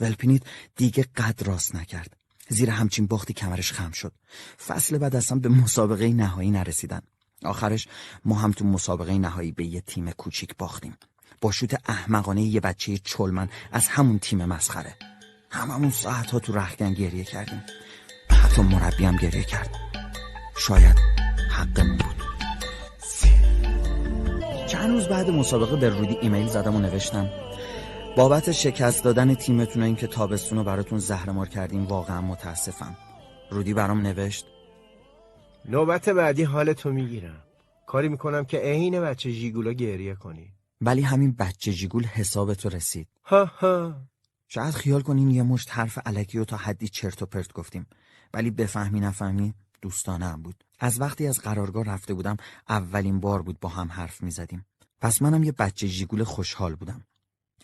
[SPEAKER 1] ولپینیت دیگه قد راست نکرد. زیر همچین باختی کمرش خم شد. فصل بعد اصلا به مسابقه نهایی نرسیدن. آخرش ما هم تو مسابقه نهایی به یه تیم کوچیک باختیم. با شوت احمقانه یه بچه چلمن از همون تیم مسخره. هممون ساعت ها تو رخگن گریه کردیم. حتی مربی هم گریه کرد. شاید حقمون بود. چند روز بعد مسابقه به رودی ایمیل زدم و نوشتم بابت شکست دادن تیمتون و اینکه تابستون رو براتون زهرمار کردیم واقعا متاسفم. رودی برام نوشت
[SPEAKER 2] نوبت بعدی حالتو می‌گیرم. کاری می‌کنم که عین بچه جیگولا گریه کنی.
[SPEAKER 1] ولی همین بچه جیگول حسابتو رسید.
[SPEAKER 2] ها ها.
[SPEAKER 1] شاید خیال کنین یه مشت حرف علکی و تا حدی چرت و پرت گفتیم. ولی بفهمی نفهمی دوستانه هم بود. از وقتی از قرارگاه رفته بودم اولین بار بود با هم حرف می زدیم پس منم یه بچه جیگول خوشحال بودم.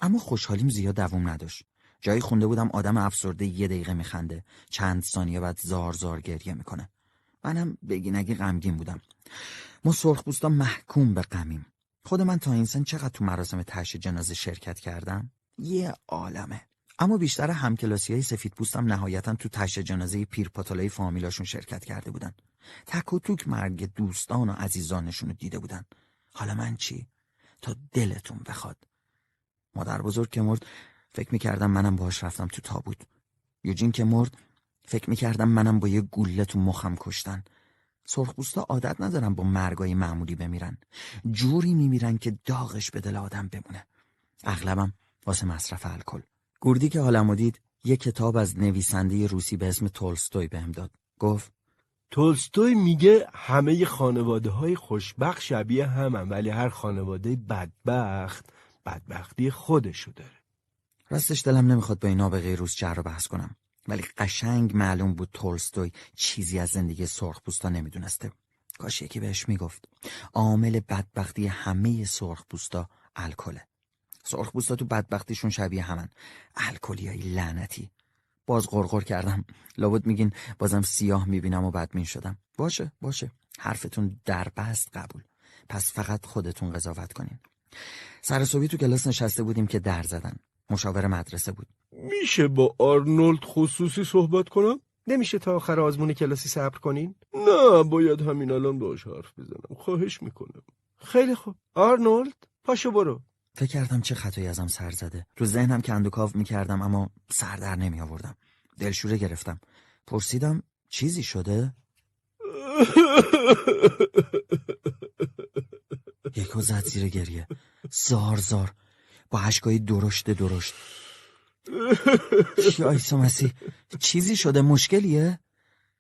[SPEAKER 1] اما خوشحالیم زیاد دووم نداشت. جایی خونده بودم آدم افسرده یه دقیقه میخنده. چند ثانیه بعد زار زار گریه می‌کنه. منم بگی نگی غمگین بودم. ما سرخپوستا محکوم به غمیم. خود من تا این سن چقدر تو مراسم تش جنازه شرکت کردم؟ یه عالمه. اما بیشتر همکلاسی های سفید پوستم نهایتا تو تش جنازه پیرپاتالای فامیلاشون شرکت کرده بودن. تک و توک مرگ دوستان و عزیزانشون رو دیده بودن. حالا من چی؟ تا دلتون بخواد. مادر بزرگ که مرد فکر می‌کردم منم باهاش رفتم تو تابوت. یوجین که مرد فکر می‌کردم منم با یه گوله تو مخم کشتن. سرخپوستا عادت ندارن با مرگای معمولی بمیرن. جوری میمیرن که داغش به دل آدم بمونه. اغلبم واسه مصرف الکل. گوردی که حالمو دید یه کتاب از نویسنده روسی به اسم تولستوی بهم داد. گفت
[SPEAKER 2] تولستوی میگه همه خانواده های خوشبخت شبیه همن ولی هر خانواده بدبخت بدبختی خودشو داره.
[SPEAKER 1] راستش دلم نمی‌خواد با اینا به غیر روز رو بحث کنم. ولی قشنگ معلوم بود تولستوی چیزی از زندگی سرخپوستا نمی‌دونسته. کاش یکی بهش می‌گفت. عامل بدبختی همه سرخپوستا الکله. سرخپوستا تو بدبختیشون شبیه همن. الکلیای لعنتی. باز غرغر کردم. لابد میگین بازم سیاه می‌بینم و بدمین شدم. باشه باشه. حرفتون در بست قبول. پس فقط خودتون قضاوت کنین. سر تو کلاس نشسته بودیم که در زدن. مشاور مدرسه بود.
[SPEAKER 2] میشه با آرنولد خصوصی صحبت کنم؟ نمیشه تا آخر آزمون کلاسی صبر کنین؟ نه باید همین الان باش حرف بزنم. خواهش می‌کنم. خیلی خوب. آرنولد پاشو برو.
[SPEAKER 1] فکر کردم چه خطایی ازم سر زده. تو ذهنم که اندوکاو می‌کردم اما سر در نمی آوردم دلشوره گرفتم. پرسیدم چیزی شده؟ یکو زد زیر گریه. زار زار. با عشقای درشت درشت. یا مسیح چیزی شده مشکلیه؟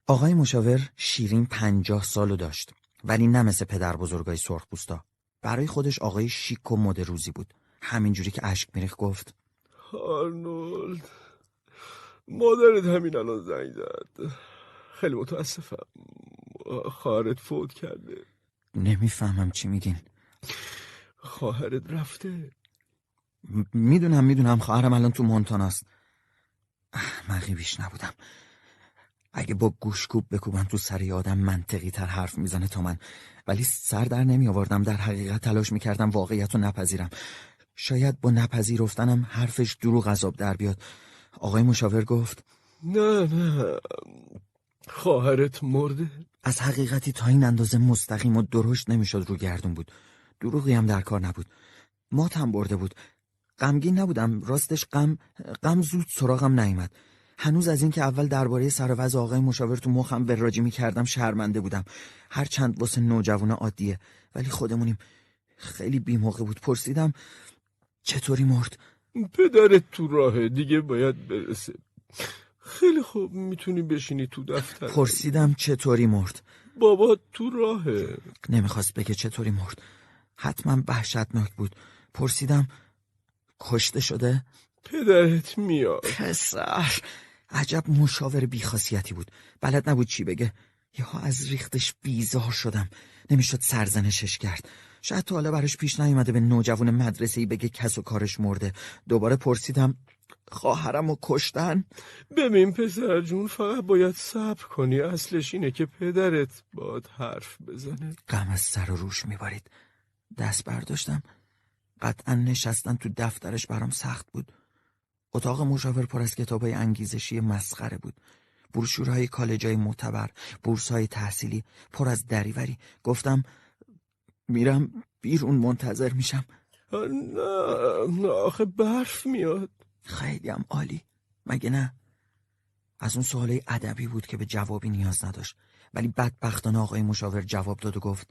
[SPEAKER 1] آقای مشاور شیرین پنجاه سالو داشت ولی نه مثل پدر بزرگای سرخ بوستا برای خودش آقای شیک و مد روزی بود. همینجوری که اشک میریخ گفت
[SPEAKER 2] آرنولد مادرت همین الان زنگ زد. خیلی متاسفم. خواهرت فوت کرده.
[SPEAKER 1] نمی‌فهمم چی میگین.
[SPEAKER 2] خواهرت رفته.
[SPEAKER 1] می‌دونم می‌دونم. خواهرم الان تو مونتاناست احمقی بیش نبودم. اگه با گوشکوب بکوبم تو سر آدم منطقی تر حرف می‌زنه تا من. ولی سر در نمی آوردم در حقیقت تلاش می‌کردم واقعیت رو نپذیرم. شاید با نپذیرفتنم حرفش دروغ عذاب در بیاد. آقای مشاور گفت
[SPEAKER 2] نه نه. خواهرت مرده؟
[SPEAKER 1] از حقیقتی تا این اندازه مستقیم و درشت نمی‌شد رو گردون بود. دروغی هم در کار نبود. ماتم برده بود. غمگین نبودم. راستش غم غم زود سراغم نیامد هنوز از اینکه اول درباره سر وضع آقای مشاور تو مخم وراجی می‌کردم شرمنده بودم. هر چند واسه نوجوان عادیه. ولی خودمونیم. خیلی بیموقع بود. پرسیدم چطوری مرد؟
[SPEAKER 2] پدرت تو راهه. دیگه باید برسه. خیلی خوب می‌تونی بشینی تو دفتر.
[SPEAKER 1] پرسیدم چطوری مرد؟
[SPEAKER 2] بابا تو راهه.
[SPEAKER 1] نمی‌خواست بگه چطوری مرد. حتما وحشتناک بود. پرسیدم کشته شده؟
[SPEAKER 2] پدرت میاد.
[SPEAKER 1] پسر. عجب مشاور بیخاصیتی بود. بلد نبود چی بگه. یهو از ریختش بیزار شدم. نمی‌شد سرزنشش کرد. شاید تا حالا براش پیش نیومده به نوجوان مدرسه ای بگه کس و کارش مرده. دوباره پرسیدم خواهرم و کشتن؟
[SPEAKER 2] ببین پسر جون فقط باید صبر کنی. اصلش اینه که پدرت باد حرف بزنه.
[SPEAKER 1] غم از سر و روش میبارید. دست برداشتم. قطعا نشستن تو دفترش برام سخت بود. اتاق مشاور پر از کتابای انگیزشی مسخره بود. بروشورهای کالجای معتبر بورسهای تحصیلی پر از دریوری. گفتم میرم بیرون منتظر میشم.
[SPEAKER 2] نه نه آخه برف میاد.
[SPEAKER 1] خیلی هم عالی. مگه نه؟ از اون سوالای ادبی بود که به جوابی نیاز نداشت. ولی بدبختانه آقای مشاور جواب داد و گفت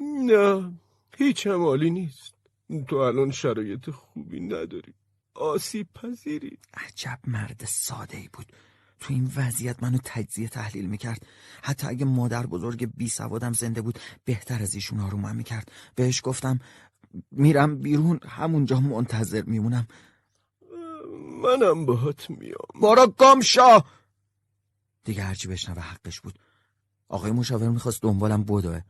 [SPEAKER 2] نه هیچ هم عالی نیست. تو الان شرایط خوبی نداری. آسیب پذیری.
[SPEAKER 1] عجب مرد ساده ای بود. تو این وضعیت منو تجزیه تحلیل می‌کرد. حتی اگه مادر بزرگ بی سوادم زنده بود بهتر از ایشون آرومم می‌کرد. بهش گفتم میرم بیرون همونجا منتظر میمونم.
[SPEAKER 2] منم باهات میام.
[SPEAKER 1] بارا گم شا دیگه هرچی بشنوه حقش بود. آقای مشاور می‌خواست دنبالم بدوه.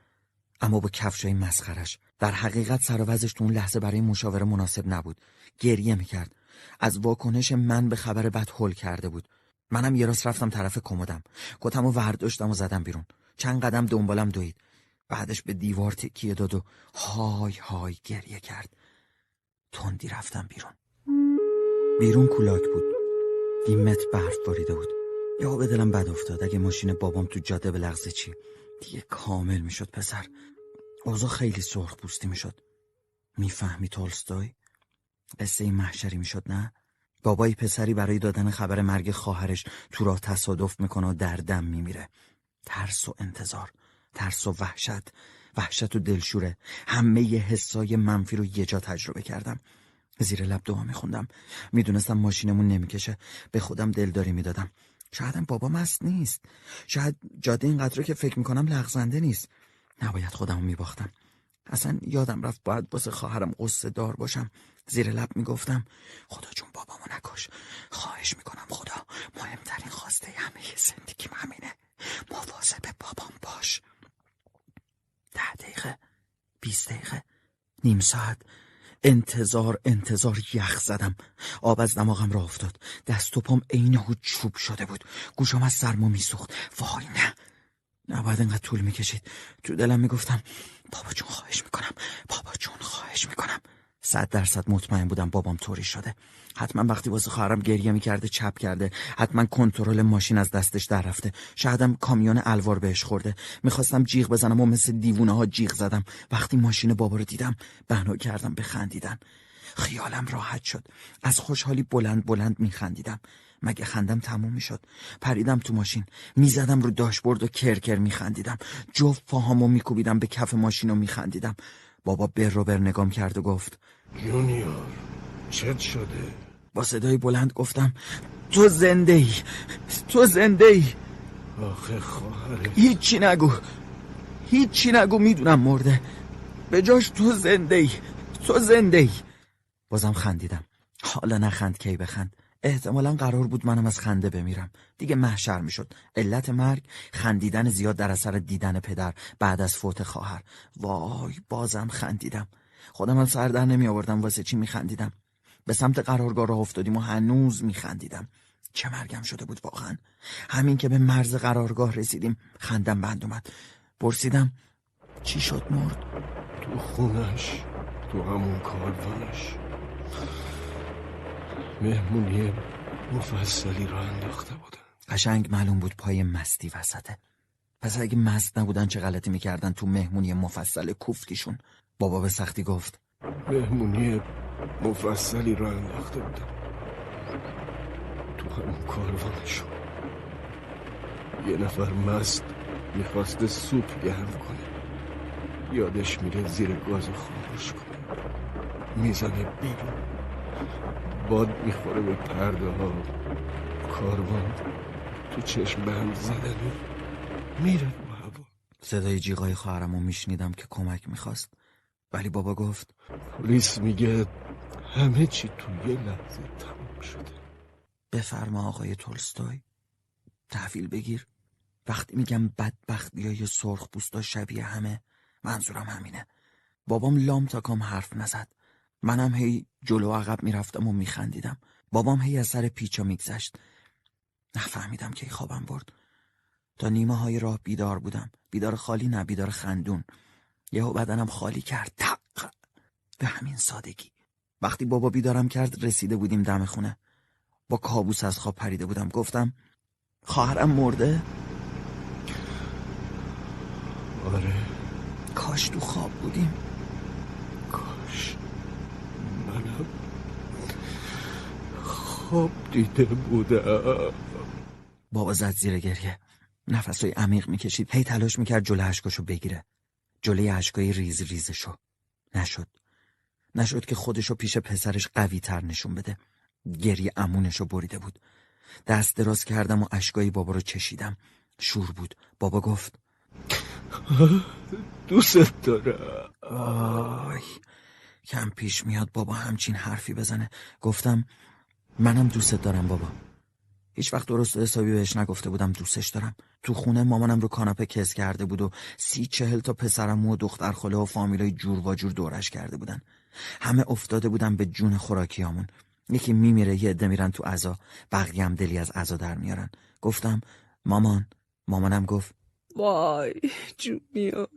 [SPEAKER 1] اما با کفشای مسخرش. در حقیقت سر و تو اون لحظه برای مشاوره مناسب نبود. گریه می‌کرد. از واکنش من به خبر بد هول کرده بود. منم یه راست رفتم طرف کمدم. کتم و ورداشتم و زدم بیرون. چند قدم دنبالم دوید. بعدش به دیوار تکیه داد و های های گریه کرد. تندی رفتم بیرون. بیرون کولاک بود. دیمت برف باریده بود. یا به دلم بد افتاد. اگه ماشین بابام تو جاده به لغزه چی؟ دیگه کامل می‌شد پسر. اوضاع خیلی سرخ پوستی می‌شد. می‌فهمی تولستوی؟ قصه این محشری می‌شد نه؟ بابای پسری برای دادن خبر مرگ خواهرش تو راه تصادف می‌کنه و در دم میمیره. ترس و انتظار ترس و وحشت. وحشت و دلشوره. همه ی حسای منفی رو یه جا تجربه کردم. زیر لب دعا میخوندم. می‌دونستم ماشینمون نمی‌کشه. به خودم دلداری می‌دادم. شایدم بابا مست نیست. شاید جاده اینقدر که فکر می‌کنم لغزنده نیست. نباید خودمو میباختم. اصلا یادم رفت باید واسه خواهرم قصه دار باشم. زیر لب می‌گفتم خدا جون بابامو نکش. خواهش می‌کنم خدا. مهمترین خواسته همه زندگیم همینه. مواظب بابام باش. ده دقیقه بیست دقیقه نیم ساعت. انتظار انتظار یخ زدم. آب از دماغم را افتاد. دست و پام عین چوب شده بود. گوشم از سرما میسوخت. وای نه. نباید انقدر طول می‌کشید. تو دلم می‌گفتم بابا جون خواهش می‌کنم. بابا جون خواهش می‌کنم. صد درصد مطمئن بودم بابام طوری شده. حتما وقتی واسه خواهرم گریه می‌کرده چپ کرده. حتما کنترل ماشین از دستش در رفته. شایدم کامیون الوار بهش خورده. می‌خواستم جیغ بزنم و مثل دیوونه ها جیغ زدم. وقتی ماشین بابا رو دیدم بنا کردم به خیالم راحت شد. از خوشحالی بلند بلند میخندیدم. مگه خندم تموم می‌شد؟ پریدم تو ماشین. می‌زدم رو داشبورد و کرکر میخندیدم. جفت پاهامو میکوبیدم به کف ماشین و میخندیدم. بابا بر رو بر نگام کرد و گفت
[SPEAKER 2] جونیور چت شده؟
[SPEAKER 1] با صدای بلند گفتم تو زنده ای تو زنده ای
[SPEAKER 2] آخه خواهرت
[SPEAKER 1] هیچی نگو هیچی نگو می‌دونم مرده. به جاش تو زنده ای تو زنده ای بازم خندیدم. حالا نخند کی بخند. احتمالا قرار بود منم از خنده بمیرم. دیگه محشر می‌شد. علت مرگ خندیدن زیاد در اثر دیدن پدر بعد از فوت خواهر. وای بازم خندیدم. خودم هم سر در نمی آوردم واسه چی میخندیدم؟ به سمت قرارگاه راه افتادیم و هنوز میخندیدم. چه مرگم شده بود واقعا. همین که به مرز قرارگاه رسیدیم خندم بند اومد. پرسیدم چی شد مرد؟
[SPEAKER 2] تو خونش تو همون کاروانش مهمونی مفصلی را انداخته بودن.
[SPEAKER 1] قشنگ معلوم بود پای مستی وسطه. پس اگه مست نبودن چه غلطی می‌کردن تو مهمونی مفصل کوفتیشون؟ بابا به سختی گفت.
[SPEAKER 2] مهمونی مفصلی را انداخته بودن. تو همون کاروانشون. یه نفر مست می‌خواسته سوپ گرم کنه. یادش میره زیر گاز خاموش کنه. می‌زنه بیرون. باد می‌خوره به پرده ها کاروان تو چشم بند زدنی میره رو هوا.
[SPEAKER 1] صدای جیغای خواهرم رو میشنیدم که کمک می‌خواست. ولی بابا گفت
[SPEAKER 2] پلیس میگه همه چی تو یه لحظه تموم شده.
[SPEAKER 1] بفرما آقای تولستوی. تحویل بگیر. وقتی میگم بدبختی های سرخ پوستا شبیه همه منظورم همینه. بابام لام تا کام حرف نزد. منم هی جلو عقب می‌رفتم و میخندیدم. بابام هی از سر پیچا میگذشت. نفهمیدم که خوابم برد. تا نیمه های راه بیدار بودم. بیدار خالی نه بیدار خندون. یهو بدنم خالی کرد. تق! به همین سادگی. وقتی بابا بیدارم کرد رسیده بودیم دم خونه. با کابوس از خواب پریده بودم. گفتم خواهرم مرده؟
[SPEAKER 2] آره.
[SPEAKER 1] کاش تو خواب بودیم.
[SPEAKER 2] کاش. خواب دیده بودم
[SPEAKER 1] بابا زد زیر گریه. نفسای عمیق می‌کشید. هی تلاش می‌کرد جلو اشکاشو بگیره. جلوی اشکای ریز ریزشو. نشد. نشد که خودشو پیش پسرش قوی تر نشون بده. گریه امونشو بریده بود. دست دراز کردم و اشکای بابا رو چشیدم. شور بود. بابا گفت
[SPEAKER 2] دوست دارم
[SPEAKER 1] آی کم پیش میاد بابا همچین حرفی بزنه. گفتم منم دوستت دارم بابا. هیچ وقت درست و حسابی بهش نگفته بودم دوستش دارم. تو خونه مامانم رو کاناپه کس کرده بود و سی چهل تا پسرم و دختر خاله و فامیلای جور و جور دورش کرده بودن. همه افتاده بودن به جون خوراکیامون. یکی میمیره یه عده میرن تو عزا. بقیه هم دلی از عزا در میارن. گفتم مامان. مامانم گفت
[SPEAKER 3] وای جونیور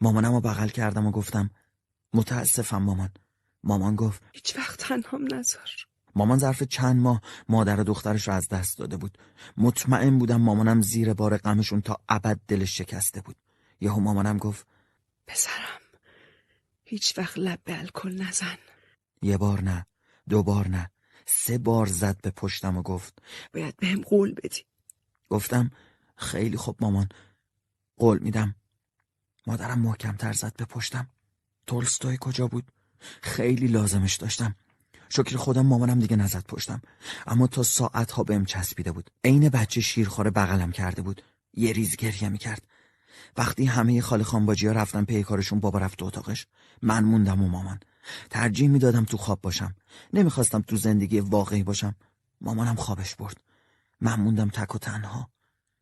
[SPEAKER 1] مامانم رو بغل کردم و گفتم متاسفم مامان. مامان گفت
[SPEAKER 3] هیچ وقت تنهام نذار.
[SPEAKER 1] مامان ظرف چند ماه مادر و دخترش رو از دست داده بود. مطمئن بودم مامانم زیر بار غمشون تا ابد دلش شکسته بود. یهو مامانم گفت
[SPEAKER 3] پسرم هیچ وقت لب به الکل نزن.
[SPEAKER 1] یه بار نه دو بار نه سه بار زد به پشتم و گفت
[SPEAKER 3] باید بهم قول بدی.
[SPEAKER 1] گفتم خیلی خوب مامان قول میدم. مادرم محکمتر زد به پشتم. تولستوی کجا بود؟ خیلی لازمش داشتم. شکر خودم مامانم دیگه نزد پشتم. اما تا ساعتها بهم چسبیده بود. عین بچه شیرخواره بغلم کرده بود. یه ریز گریه می‌کرد. وقتی همه خاله خانباجی ها رفتن پی کارشون بابا رفت اتاقش. من موندم و مامان. ترجیح می‌دادم تو خواب باشم. نمی‌خواستم تو زندگی واقعی باشم. مامانم خوابش برد. من موندم تک و تنها.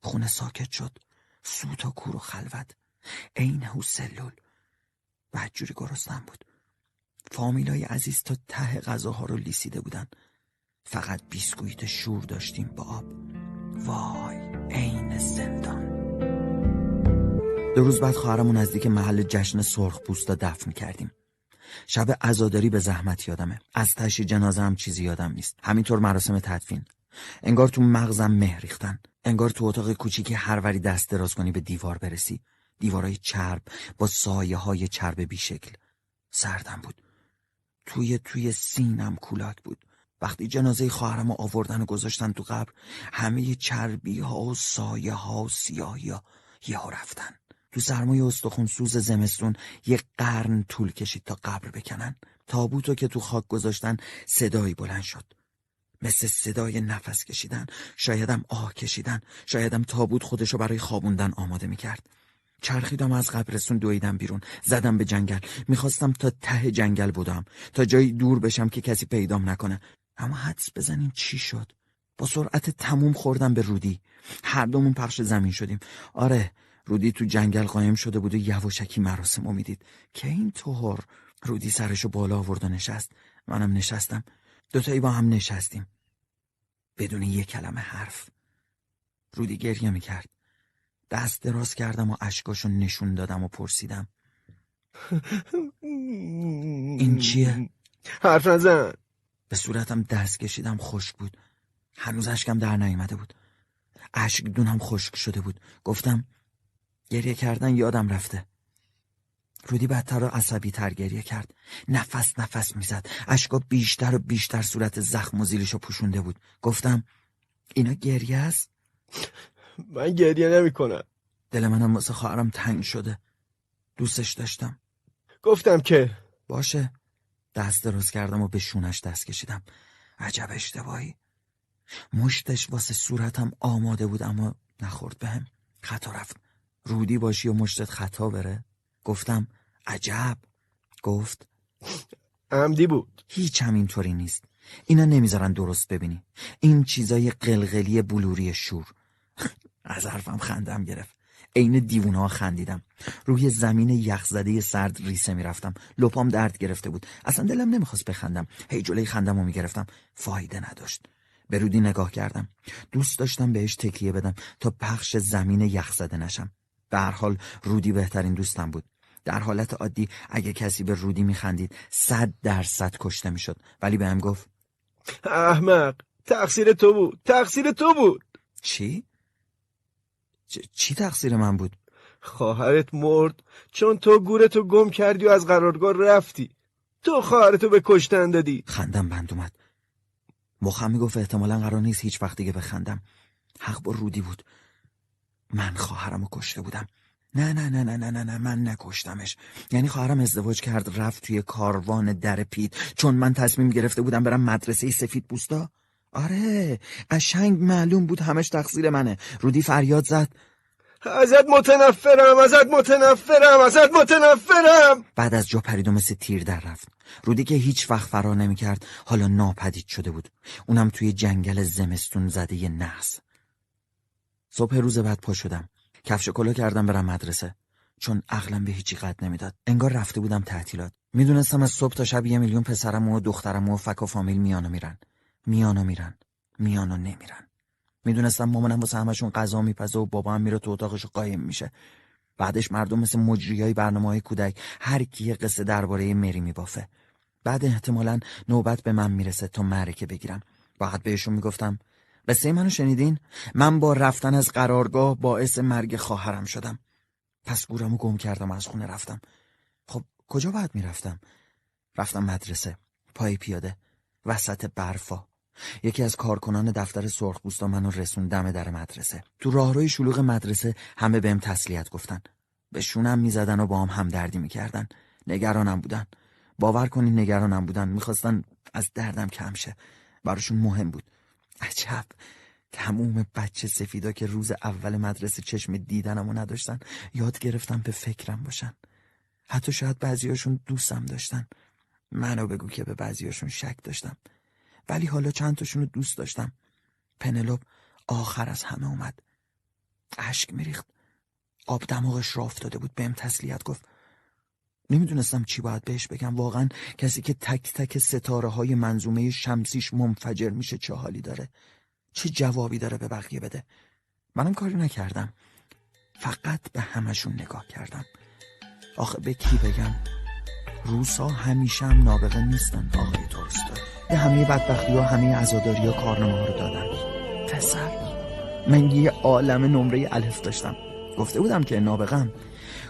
[SPEAKER 1] خونه ساکت شد. سوت و کور و خلوت. عین هوسلول بدجوری گرستم بود. فامیلای عزیز تا ته غذاها رو لیسیده بودن. فقط بیسکویت شور داشتیم با آب. وای عین زندان. دو روز بعد خواهرمون نزدیک محل جشن سرخ پوستا دفن کردیم شب عزاداری به زحمت یادمه. از تشی جنازه هم چیزی یادم نیست. همینطور مراسم تدفین. انگار تو مغزم مه ریختن. انگار تو اتاق کوچیکی هر وری دست دراز کنی به دیوار برسی. دیوارای چرب با سایه های چرب بیشکل. سردم بود. توی توی سینم کولاک بود. وقتی جنازه خواهرم آوردن و گذاشتن تو قبر همه چربی ها و سایه ها و سیاهی ها یهو رفتن. تو سرمای استخون سوز زمستون یه قرن طول کشید تا قبر بکنن. تابوتو که تو خاک گذاشتن صدایی بلند شد. مثل صدای نفس کشیدن. شایدم آه کشیدن. شایدم تابوت خودشو برای خوابوندن آماده می‌کرد. چرخیدم از قبرستون دویدم بیرون زدم به جنگل. می‌خواستم تا ته جنگل بودم تا جایی دور بشم که کسی پیدام نکنه. اما حدس بزنین چی شد؟ با سرعت تموم خوردم به رودی. هر دومون پخش زمین شدیم. آره رودی تو جنگل قایم شده بود و یواشکی مراسم می‌دید. که این طور رودی سرشو بالا آورد و نشست. منم نشستم. دوتایی با هم نشستیم. بدون یک کلمه حرف. رودی گریه می‌کرد. دست دراز کردم و اشکاشو نشون دادم و پرسیدم. این چیه؟
[SPEAKER 2] حرف نزن.
[SPEAKER 1] به صورتم دست کشیدم خشک بود. هنوز اشکم در نیامده بود. اشک دونم خشک شده بود. گفتم گریه کردن یادم رفته. رودی بدتر و عصبی تر گریه کرد. نفس نفس می‌زد. اشکا بیشتر و بیشتر صورت زخم و زیلشو پوشونده بود. گفتم اینا گریه است؟
[SPEAKER 2] من گریه نمی کنم
[SPEAKER 1] دل منم واسه خواهرم تنگ شده. دوستش داشتم.
[SPEAKER 2] گفتم که
[SPEAKER 1] باشه. دست دراز کردم و به شونش دست کشیدم. عجب اشتباهی. مشتش واسه صورتم آماده بود اما نخورد بهم. خطا رفت. رودی باشی و مشتت خطا بره. گفتم عجب. گفت
[SPEAKER 2] عمدی بود.
[SPEAKER 1] هیچ هم اینطوری نیست. اینا نمی‌ذارن درست ببینی. این چیزای قلقلی بلوری شور. از حرفم خندم گرفت. عین دیوونه ها خندیدم. روی زمین یخزده سرد ریسه می‌رفتم. لپام درد گرفته بود. اصلا دلم نمی‌خواست بخندم. هی جلوی خندم رو می‌گرفتم. فایده نداشت. به رودی نگاه کردم. دوست داشتم بهش تکیه بدم تا پخش زمین یخزده نشم. به هر حال رودی بهترین دوستم بود. در حالت عادی اگه کسی به رودی میخندید صد درصد کشته می‌شد. ولی بهم گفت
[SPEAKER 2] احمق تقصیر تو بود. تقصیر تو بود.
[SPEAKER 1] چی؟ چی تقصیر من بود؟
[SPEAKER 2] خواهرت مرد چون تو گورتو گم کردی و از قرارگاه رفتی. تو خواهرتو به کشتن دادی.
[SPEAKER 1] خندم بند اومد. مخم می‌گفت احتمالا قرار نیست هیچ وقت دیگه بخندم. حق با رودی بود. من خواهرمو کشته بودم. نه نه نه نه نه نه نه من نکشتمش. یعنی خواهرم ازدواج کرد رفت توی کاروان در پیت. چون من تصمیم گرفته بودم برم مدرسه سفید پوستا؟ آره قشنگ معلوم بود همش تقصیر منه. رودی فریاد زد.
[SPEAKER 2] ازت متنفرم ازت متنفرم ازت متنفرم!
[SPEAKER 1] بعد از جا پرید و مثل تیر در رفت. رودی که هیچ وقت فرار نمی‌کرد حالا ناپدید شده بود. اونم توی جنگل زمستون زده یه نحس صبح روز بعد پا شدم. کفش کلا کردم برم مدرسه. چون عقلم به هیچی قد نمی‌داد. انگار رفته بودم تعطیلات. می‌دونستم از صبح تا شب یه میلیون پسرم و دخترم و فک و فامیل میانو میرن. میانو میرن. میانو نمیرن. می‌دونستم مامانم واسه همشون غذا میپزه و بابا هم میره تو اتاقش قایم میشه. بعدش مردم مثل مجریای برنامه های کودک هر کی یه قصه درباره مری میبافه. بعد احتمالا نوبت به من می‌رسه تا معرکه بگیرم. بعد بهشون می‌گفتم قصه منو شنیدین؟ من با رفتن از قرارگاه باعث مرگ خواهرم شدم. پس گورمو گم کردم از خونه رفتم. خب کجا باید می‌رفتم؟ رفتم مدرسه. پای پیاده. وسط برفا. یکی از کارکنان دفتر سرخپوستا منو رسون دم در مدرسه. تو راهروی شلوغ مدرسه همه بهم تسلیت گفتن. به شونم می‌زدن و با هم همدردی می‌کردن. نگرانم بودن. باور کنین نگرانم بودن. می‌خواستن از دردم کم شه. براشون مهم بود. عجب. تموم بچه سفیدا که روز اول مدرسه چشم دیدنمو نداشتن. یاد گرفتم به فکرم باشن. حتی شاید بعضیاشون دوستم داشتن. منو بگو که به بعضیاشون شک داشتم. ولی حالا چند تاشون دوست داشتم. پنلوب آخر از همه اومد. اشک میریخت. آب دماغش را افتاده بود. بهم تسلیت گفت. نمی‌دونستم چی باید بهش بگم. واقعا کسی که تک تک ستاره های منظومه شمسیش منفجر میشه چه حالی داره؟ چه جوابی داره به بقیه بده؟ منم کاری نکردم. فقط به همشون نگاه کردم. آخه به کی بگم؟ روسا همیشه هم نابغه نیستن آقای تولستوی. به همه بدبختی ها همه عزاداری ها کارنامه ها رو دادن. پسر. من یه عالم نمره الف داشتم. گفته بودم که نابغم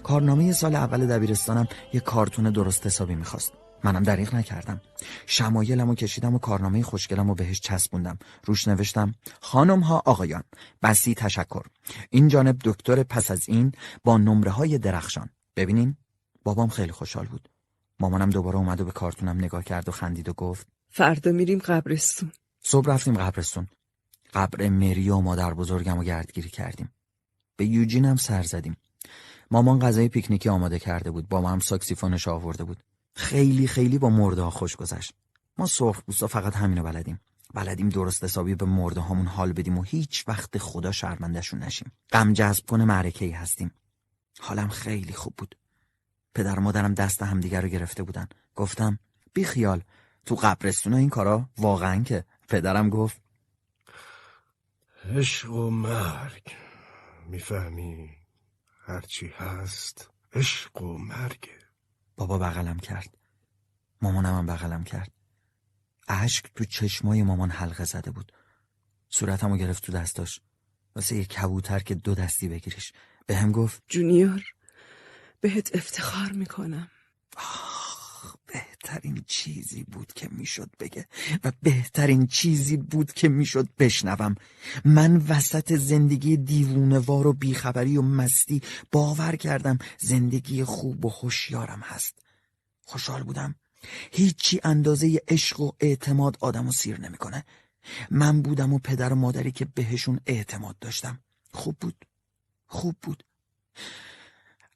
[SPEAKER 1] کارنامه سال اول دبیرستانم یه کارتون درست حسابی می‌خواست. منم دریغ نکردم. شمایلم و کشیدم و کارنامه خوشگلم و بهش چسبوندم. روش نوشتم خانم ها آقایان بسی تشکر. این جانب دکتر پس از این با نمره های درخشان. ببینین بابام خیلی خوشحال بود. مامانم دوباره اومد و به کارتونم نگاه کرد و خندید و گفت
[SPEAKER 3] فردا میریم قبرستون.
[SPEAKER 1] صبح رفتیم قبرستون. قبر مری و مادر بزرگم و گردگیری کردیم. به یوجین هم سر زدیم. مامان غذای پیکنیکی آماده کرده بود. با ما هم ساکسیفونش آورده بود. خیلی خیلی با مرده ها خوش گذشت. ما سرخ بوستا فقط همینو بلدیم. بلدیم درست حسابی به مرده هامون حال بدیم و هیچ وقت خدا شرمندشون نشیم. غم جذب کنه معرکه ای هستیم. حالم خیلی خوب بود. پدر و مادرم دست همدیگر رو گرفته بودن. گفتم بی خیال تو قبرستون این کارا واقعا که؟ پدرم گفت
[SPEAKER 2] عشق و مرگ می‌فهمی؟ هرچی هست عشق و مرگه
[SPEAKER 1] بابا بغلم کرد. مامانم هم بغلم کرد. اشک تو چشمای مامان حلقه زده بود. صورتمو گرفت تو دستاش. واسه یه کبوتر که دو دستی بگیریش. به هم گفت
[SPEAKER 3] جونیور؟ بهت افتخار می‌کنم.
[SPEAKER 1] آخ بهترین چیزی بود که می‌شد بگه و بهترین چیزی بود که می‌شد بشنوم. من وسط زندگی دیوونوار و بیخبری و مستی باور کردم زندگی خوب و خوشیارم هست. خوشحال بودم. هیچی اندازه عشق و اعتماد آدم و سیر نمی‌کنه. من بودم و پدر و مادری که بهشون اعتماد داشتم. خوب بود. خوب بود.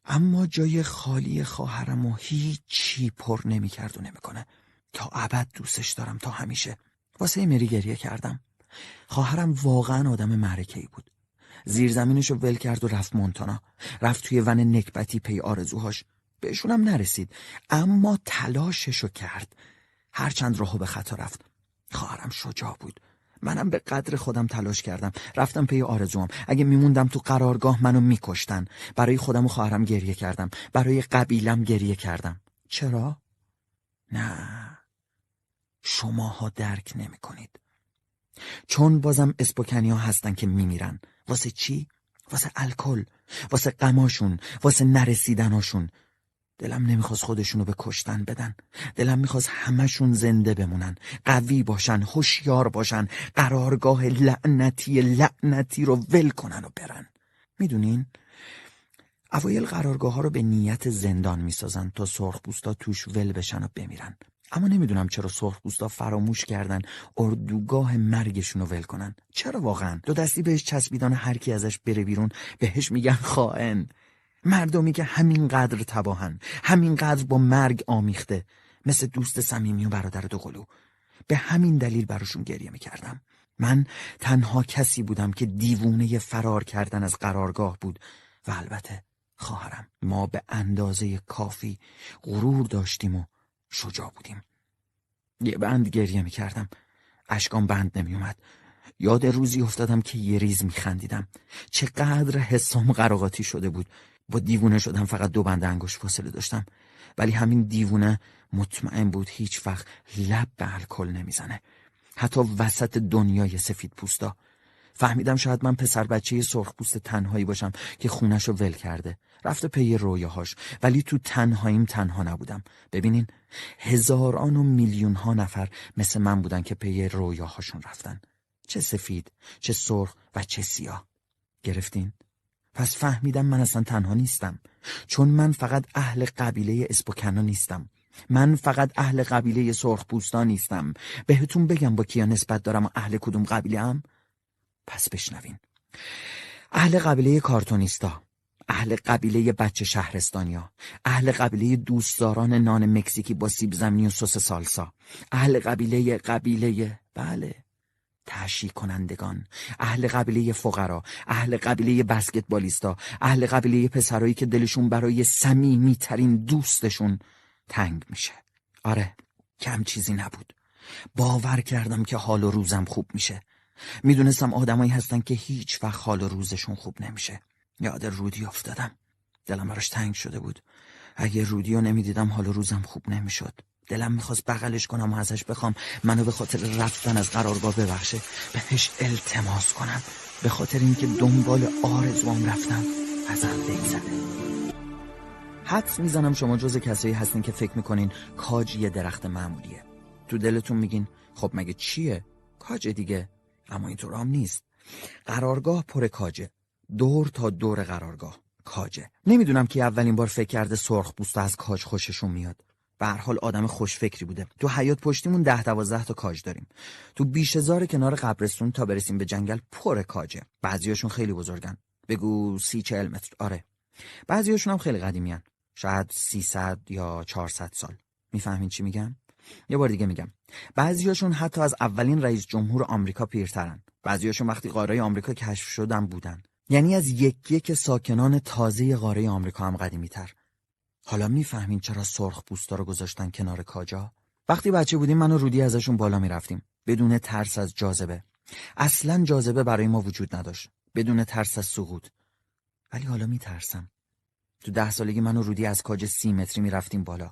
[SPEAKER 1] اما جای خالی خواهرم و هیچی پر نمی‌کرد و نمی‌کنه. تا ابد دوستش دارم تا همیشه. واسه مری گریه کردم. خواهرم واقعا آدم معرکه ای بود. زیرزمینشو ول کرد و رفت مونتانا. رفت توی ون نکبتی پی آرزوهاش. بهشونم نرسید. اما تلاششو کرد. هرچند راهو به خطا رفت. خواهرم شجاع بود. منم به قدر خودم تلاش کردم. رفتم پی آرزوام. اگه میموندم تو قرارگاه منو میکشتن. برای خودم و خواهرم گریه کردم. برای قبیلم گریه کردم. چرا؟ نه. شماها درک نمی کنید چون بازم اسپوکنی ها هستن که میمیرن. واسه چی؟ واسه الکل. واسه قماشون واسه نرسیدناشون. دلم نمی‌خواست خودشونو به کشتن بدن. دلم می‌خواست همشون زنده بمونن. قوی باشن هوشیار باشن قرارگاه لعنتی لعنتی رو ول کنن و برن. می‌دونین؟ اوایل قرارگاه ها رو به نیت زندان می‌سازن تا سرخپوستا توش ول بشن و بمیرن. اما نمی‌دونم چرا سرخپوستا فراموش کردن اردوگاه مرگشون رو ول کنن. چرا واقعا؟ دو دستی بهش چسبیدن هر کی ازش بره بیرون بهش میگن خائن. مردمی که همینقدر تباهن همینقدر با مرگ آمیخته مثل دوست صمیمی و برادر دوقلو به همین دلیل براشون گریه می‌کردم. من تنها کسی بودم که دیوونه فرار کردن از قرارگاه بود و البته خواهرم. ما به اندازه کافی غرور داشتیم و شجاع بودیم. یه بند گریه می‌کردم. اشکام بند نمیومد یاد روزی افتادم که یه ریز میخندیدم. چقدر حسام قراقاتی شده بود. با دیوونه شدم فقط دو بند انگشت فاصله داشتم. ولی همین دیوونه مطمئن بود هیچ وقت لب به الکل نمی‌زنه. حتی وسط دنیای سفید پوستا. فهمیدم شاید من پسر بچه سرخ پوست تنهایی باشم که خونش رو ول کرده. رفته پی رویاهاش. ولی تو تنهاییم تنها نبودم. ببینین هزاران و میلیون ها نفر مثل من بودن که پی رویاهاشون رفتن. چه سفید چه سرخ و چه سیاه. گرفتین؟ پس فهمیدم من اصلا تنها نیستم. چون من فقط اهل قبیله اسپوکنا نیستم. من فقط اهل قبیله سرخپوستا نیستم. بهتون بگم با کیا نسبت دارم و اهل کدوم قبیله هم؟ پس بشنوین. اهل قبیله کارتونیستا اهل قبیله بچه شهرستانیا اهل قبیله دوستداران نان مکزیکی با سیب زمینی و سس سالسا اهل قبیله قبیله بله. تحشی کنندگان اهل قبیله فقرا اهل قبیله بسکتبالیستا اهل قبیله پسرایی که دلشون برای سمیمی ترین دوستشون تنگ میشه. آره کم چیزی نبود. باور کردم که حال و روزم خوب میشه. می‌دونستم آدمایی هستن که هیچ وقت حال و روزشون خوب نمیشه. یاد رودی افتادم. دلم براش تنگ شده بود. اگه رودی رو نمی‌دیدم حال و روزم خوب نمی‌شد. دلم می‌خواست بغلش کنم و ازش بخوام. منو به خاطر رفتن از قرارگاه ببخشه. بهش التماس کنم. به خاطر اینکه دنبال آرزوام رفتم. ازم دل زده حدس می‌زنم شما جز کسایی هستین که فکر می‌کنین کاج یه درخت معمولیه. تو دلتون میگین خب مگه چیه؟ کاج دیگه. اما اینطور هم نیست. قرارگاه پر کاجه. دور تا دور قرارگاه. کاجه. نمی‌دونم که اولین بار فکر کرده سرخ پوست از کاج خوششون میاد. به هر حال آدم خوش فکری بوده. تو حیات پشتیمون ده دوازده تا کاج داریم. تو بیشهزار کنار قبرستون تا برسیم به جنگل پر کاجه. بعضیاشون خیلی بزرگن. بگو سی چهل متر. آره. بعضیاشون هم خیلی قدیمیان. شاید 300 یا 400 سال. می‌فهمین چی میگم؟ یه بار دیگه میگم. بعضیاشون حتی از اولین رئیس جمهور آمریکا پیرترن. بعضیاشون وقتی قاره آمریکا کشف شدن بودن. یعنی از یک یک ساکنان تازه قاره آمریکا هم قدیمی تر حالا می‌فهمین چرا سرخ پوستا رو گذاشتن کنار کاجا؟ وقتی بچه بودیم من و رودی ازشون بالا می‌رفتیم. بدون ترس از جاذبه. اصلا جاذبه برای ما وجود نداشت. بدون ترس از سقوط. ولی حالا میترسم. تو ده سالگی من و رودی از کاج سی متری می‌رفتیم بالا.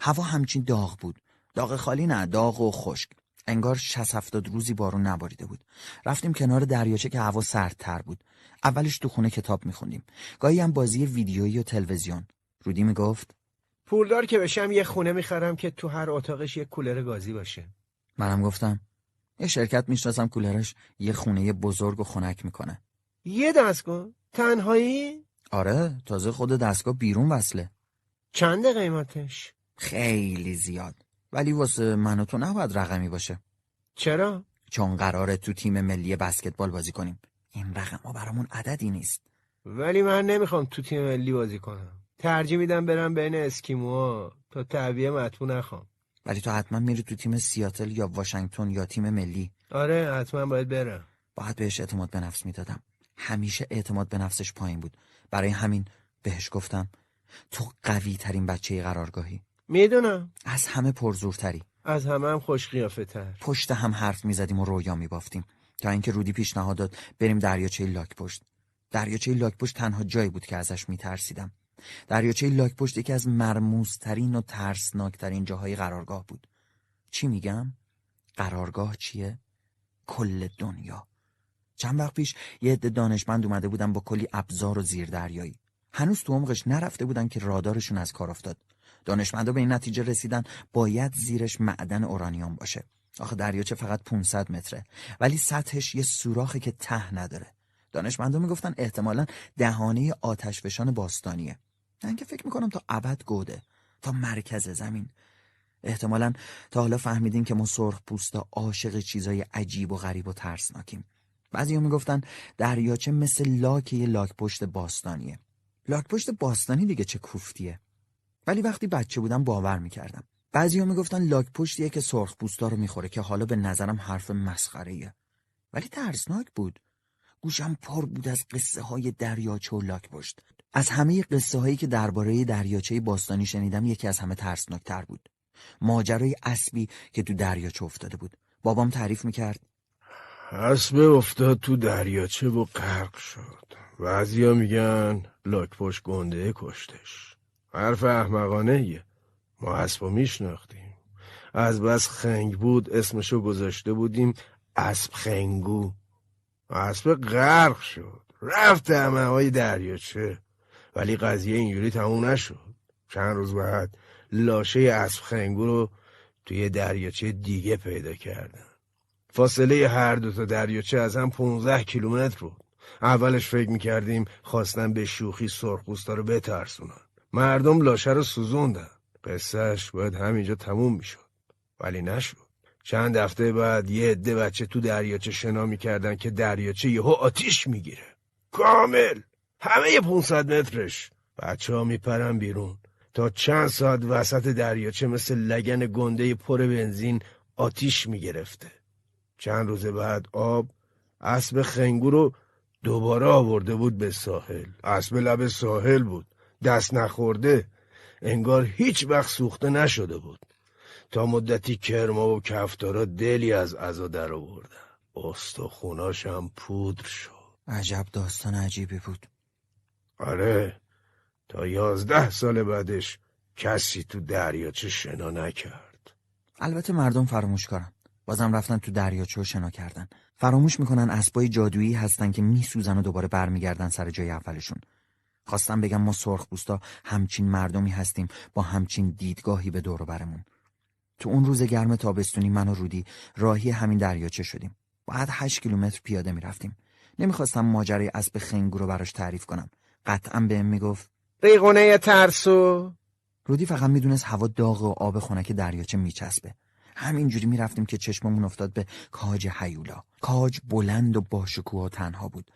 [SPEAKER 1] هوا همچین داغ بود. داغ خالی نه داغ و خشک. انگار 60 70 روزی بارون نباریده بود. رفتیم کنار دریاچه که هوا سردتر بود. اولش تو خونه کتاب میخوندیم. گاهی هم بازی ویدیویی و تلویزیون. رودی می‌گفت
[SPEAKER 2] پولدار که بشم یه خونه می‌خرم که تو هر اتاقش یه کولر گازی باشه.
[SPEAKER 1] منم گفتم یه شرکت می‌شناسم کولرش یه خونه بزرگ و خنک می‌کنه.
[SPEAKER 2] یه دستگاه؟ تنهایی؟
[SPEAKER 1] آره تازه خود دستگاه بیرون وصله.
[SPEAKER 2] چند قیمتش
[SPEAKER 1] خیلی زیاد. ولی واسه من و تو نباید رقمی باشه.
[SPEAKER 2] چرا؟
[SPEAKER 1] چون قراره تو تیم ملی بسکتبال بازی کنیم. این رقم ها برامون عددی نیست.
[SPEAKER 2] ولی من نمی‌خوام تو تیم ملی بازی کنم. ترجیح میدم برم بین اسکیموها تا تعبیه مطبوع نخوام.
[SPEAKER 1] ولی تو حتما میری تو تیم سیاتل یا واشنگتن یا تیم ملی.
[SPEAKER 2] آره حتما باید برم.
[SPEAKER 1] باید بهش اعتماد به نفس می‌دادم. همیشه اعتماد به نفسش پایین بود. برای همین بهش گفتم تو قوی ترین بچه قرارگاهی.
[SPEAKER 2] می‌دونم.
[SPEAKER 1] از همه پرزورتری.
[SPEAKER 2] از همه هم خوش قیافه تر
[SPEAKER 1] پشت هم حرف می‌زدیم و رویا میبافتیم. تا اینکه رودی پیشنهاد داد بریم دریاچه لاک پشت. دریاچه لاک پشت تنها جایی بود که ازش میترسیدم. دریاچه لاک پشت یکی از مرموزترین و ترسناکترین جاهای قرارگاه بود. چی میگم؟ قرارگاه چیه؟ کل دنیا. چند وقت پیش یه عده دانشمند اومده بودن با کلی ابزار و زیردریایی. هنوز تو عمقش نرفته بودن که رادارشون از کار افتاد. دانشمندا به این نتیجه رسیدن باید زیرش معدن اورانیوم باشه. آخه دریاچه فقط 500 متره. ولی سطحش یه سوراخی که ته نداره. دانشمندا می‌گفتن احتمالا دهانه آتشفشان باستانیه. من که فکر می‌کنم تا ابد گوده تا مرکز زمین. احتمالا تا حالا فهمیدین که ما سرخ پوستا عاشق چیزای عجیب و غریب و ترسناکیم. بعضی می‌گفتن دریاچه مثل لاک یه لاک پشت باستانیه. لاک پشت باستانی دیگه چه کوفتیه؟ ولی وقتی بچه بودم باور می‌کردم. بعضی می‌گفتن لاک پشتیه که سرخ پوستا رو می‌خوره که حالا به نظرم حرف مسخره ولی ترسناک بود. گوشم پر بود از قصه های دریاچه و لاک پشت. از همه قصه هایی که درباره دریاچه باستانی شنیدم یکی از همه ترسناکتر بود. ماجرای اسبی که تو دریاچه افتاده بود. بابام تعریف می‌کرد.
[SPEAKER 2] اسب افتاد تو دریاچه و غرق شد. بعضیا میگن لاکپشت گنده کشتش. حرف احمقانه یه ما اسبا میشناختیم. از بس خنگ بود اسمشو گذاشته بودیم اسب خنگو. اسب غرق شد. رفت همه های دریاچه ولی قضیه اینجوری تموم نشد. چند روز بعد لاشه اسب خنگو رو توی دریاچه دیگه پیدا کردن. فاصله هر دو تا دریاچه از هم 15 کیلومتر بود. اولش فکر می‌کردیم خواستن به شوخی سرخپوستا رو بترسونن. مردم لاشه رو سوزوندن. قصهش باید همینجا تموم می‌شد. ولی نشد. چند هفته بعد یه عده بچه تو دریاچه شنا می‌کردن که دریاچه یهو آتیش می‌گیره. کامل! همه یه 500 مترش. بچه ها میپرن بیرون. تا چند ساعت وسط دریاچه مثل لگن گنده پر بنزین آتیش می‌گرفته. چند روز بعد آب اسب خنگو رو دوباره آورده بود به ساحل. اسب لب ساحل بود. دست نخورده. انگار هیچ وقت سوخته نشده بود. تا مدتی کرما و کفتارا دلی از عزا در آوردن. استخوناش هم پودر شد.
[SPEAKER 1] عجب داستان عجیبی بود.
[SPEAKER 2] آره تا یازده سال بعدش کسی تو دریاچه شنا نکرد.
[SPEAKER 1] البته مردم فراموش کارن. بازم رفتن تو دریاچه و شنا کردن. فراموش می‌کنن اسبای جادویی هستن که میسوزن و دوباره برمیگردن سر جای اولشون. خواستم بگم ما سرخپوستا همچین مردمی هستیم با همچین دیدگاهی به دور برمون. تو اون روز گرم تابستونی من و رودی راهی همین دریاچه شدیم. بعد هشت کیلومتر پیاده می‌رفتیم. نمی‌خواستم ماجرای اسب خنگو رو براش تعریف کنم. قطعا بهم می‌گفت
[SPEAKER 2] ریغونه ترسو.
[SPEAKER 1] رودی فقط می‌دونست هوا داغ و آب خنک دریاچه میچسبه. همینجوری می‌رفتیم که چشممون افتاد به کاج هیولا. کاج بلند و باشکوه و تنها بود.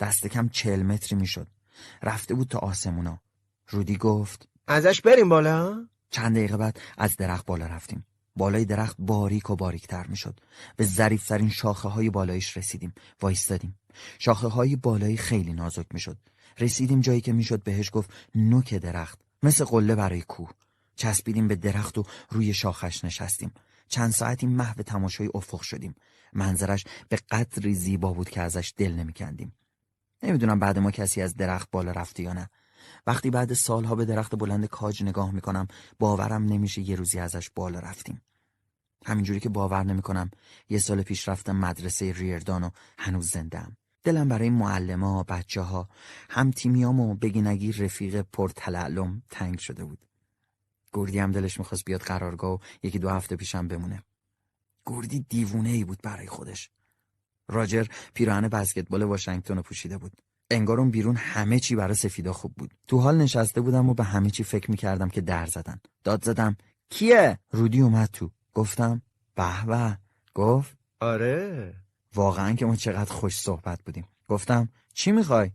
[SPEAKER 1] دست کم چل متری می‌شد. رفته بود تا آسمونا. رودی گفت
[SPEAKER 2] ازش بریم بالا؟
[SPEAKER 1] چند دقیقه بعد از درخت بالا رفتیم. بالای درخت باریک و باریکتر می‌شد. به ظریفترین شاخه های بالایش رسیدیم. وایستادیم. شاخه های بالایی خیلی نازک می‌شد. رسیدیم جایی که می‌شد بهش گفت نوک درخت. مثل قله برای کوه. چسبیدیم به درخت و روی شاخش نشستیم. چند ساعتی محو تماشای افق شدیم. منظرش به قدری زیبا بود که ازش دل نمیکندیم. نمی‌دونم بعد ما کسی از درخت بالا رفته یا نه. وقتی بعد سالها به درخت بلند کاج نگاه می‌کنم باورم نمیشه یه روزی ازش بالا رفتیم. همینجوری که باور نمی‌کنم یه سال پیش رفتم مدرسه ریردان و هنوز زندم دلم برای معلمه بچه ها هم تیمیام و بگی رفیق پرتلعلم تنگ شده بود. گردی هم دلش می‌خواست بیاد قرارگاه و یکی دو هفته پیشم بمونه. گردی دیوونه ای بود برای خودش. راجر پیراهن بسکتبال واشنگتن رو پوشیده بود. انگار اون بیرون همه چی برای سفیدا خوب بود. تو حال نشسته بودم و به همه چی فکر می‌کردم که در زدن. داد زدم. کیه؟ رودی اومد تو. گفتم به به. گفت
[SPEAKER 2] آره.
[SPEAKER 1] واقعا که ما چقدر خوش صحبت بودیم. گفتم چی می‌خوای؟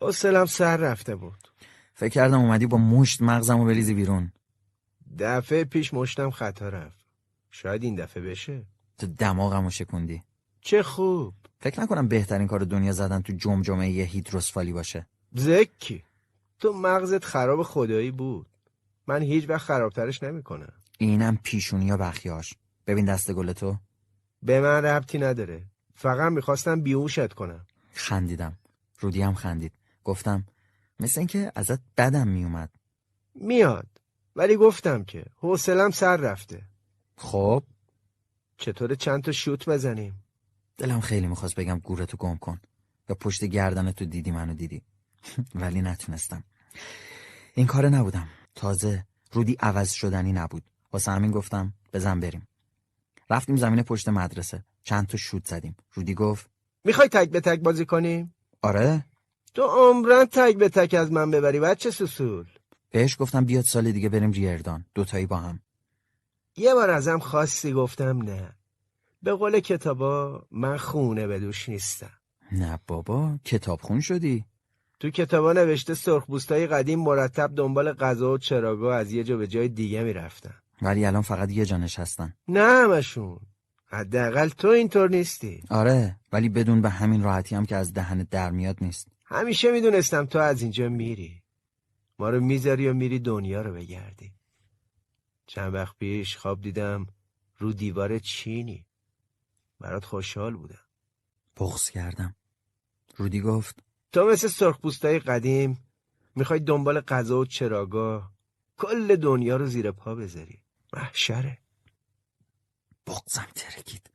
[SPEAKER 2] حوصلم سر رفته بود.
[SPEAKER 1] فکر کردم اومدی با مشت مغزمو بریزی بیرون.
[SPEAKER 2] دفعه پیش مشتم خطا رفت. شاید این دفعه بشه.
[SPEAKER 1] تو دماغمو شکوندی.
[SPEAKER 2] چه خوب.
[SPEAKER 1] فکر نکنم بهترین کار دنیا زدن تو جمجمه یه هیدروسفالی باشه.
[SPEAKER 2] زکی تو مغزت خراب خدایی بود. من هیچ وقت خرابترش نمی‌کنم.
[SPEAKER 1] اینم پیشونی یا بخیاش. ببین دست گل تو.
[SPEAKER 2] به من ربطی نداره. فقط می‌خواستم بیوشت کنم.
[SPEAKER 1] خندیدم. رودی هم خندید. گفتم مثل اینکه ازت بدم میومد.
[SPEAKER 2] میاد. ولی گفتم که حوصلم سر رفته.
[SPEAKER 1] خب.
[SPEAKER 2] چطور چند تا شوت بزنیم؟
[SPEAKER 1] دلم خیلی می‌خواست بگم گورتو گم کن یا پشت گردن تو دیدی منو دیدی. ولی نتونستم. این کار نبودم. تازه رودی عوض شدنی نبود. واسه همین گفتم بزن بریم. رفتیم زمین پشت مدرسه. چند تا شوت زدیم. رودی گفت
[SPEAKER 2] می‌خوای تک به تک بازی کنیم
[SPEAKER 1] آره.
[SPEAKER 2] تو عمرن تک به تک از من ببری بچه سسول
[SPEAKER 1] بهش گفتم بیاد سال دیگه بریم ریردان. دوتایی با هم.
[SPEAKER 2] یه بار ازم خواستی گفتم نه. به قول کتابا من خونه به دوش نیستم.
[SPEAKER 1] نه بابا کتاب خون شدی.
[SPEAKER 2] تو کتابا نوشته سرخبوستای قدیم مرتب دنبال غذا و چراگاه از یه جا به جای دیگه می‌رفتن.
[SPEAKER 1] ولی الان فقط یه جا نشستن
[SPEAKER 2] نه همشون. حداقل تو اینطور نیستی.
[SPEAKER 1] آره ولی بدون به همین راحتی هم که از دهن در میاد نیست.
[SPEAKER 2] همیشه می‌دونستم تو از اینجا میری. ما رو می‌ذاری و میری دنیا رو بگردی. چند وقت پیش خواب دیدم رو دیوار چینی. برات خوشحال بودم.
[SPEAKER 1] بغض کردم. رودی گفت
[SPEAKER 2] تو مثل سرخپوستای قدیم می‌خوای دنبال غذا و چراگاه کل دنیا رو زیر پا بذاری. محشره.
[SPEAKER 1] بغزم ترکید.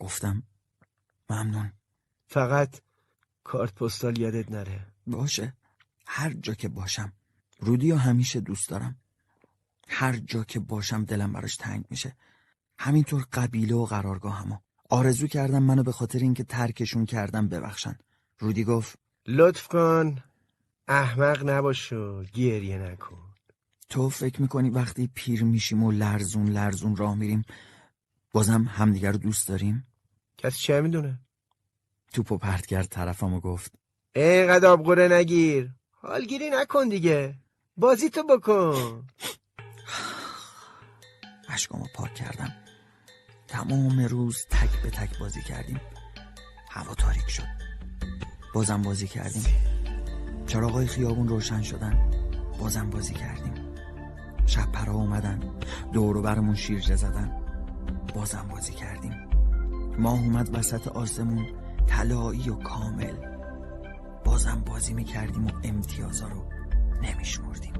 [SPEAKER 1] گفتم ممنون.
[SPEAKER 2] فقط کارت پستال یادت نره.
[SPEAKER 1] باشه. هر جا که باشم. رودی همیشه دوست دارم. هر جا که باشم دلم براش تنگ میشه. همینطور قبیله و قرارگاه همو آرزو کردم منو به خاطر اینکه ترکشون کردم ببخشن. رودی گفت
[SPEAKER 2] لطف کن. احمق نباش و گریه نکن.
[SPEAKER 1] تو فکر می‌کنی وقتی پیر میشیم و لرزون لرزون راه میریم بازم همدیگر رو دوست داریم؟
[SPEAKER 2] کسی چه می‌دونه؟
[SPEAKER 1] توپو و پرت کرد طرفمو گفت
[SPEAKER 2] اینقدر آبگوره نگیر. حالگیری نکن دیگه. بازی تو بکن.
[SPEAKER 1] اشکامو پاک کردم. تمام روز تک به تک بازی کردیم. هوا تاریک شد. بازم بازی کردیم. چراغای خیابون روشن شدن. بازم بازی کردیم. شب پرا اومدن. دور برمون شیرجه زدن. بازم بازی کردیم. ماه اومد وسط آسمون. طلایی و کامل. بازم بازی می‌کردیم و امتیازا رو نمیشمردیم.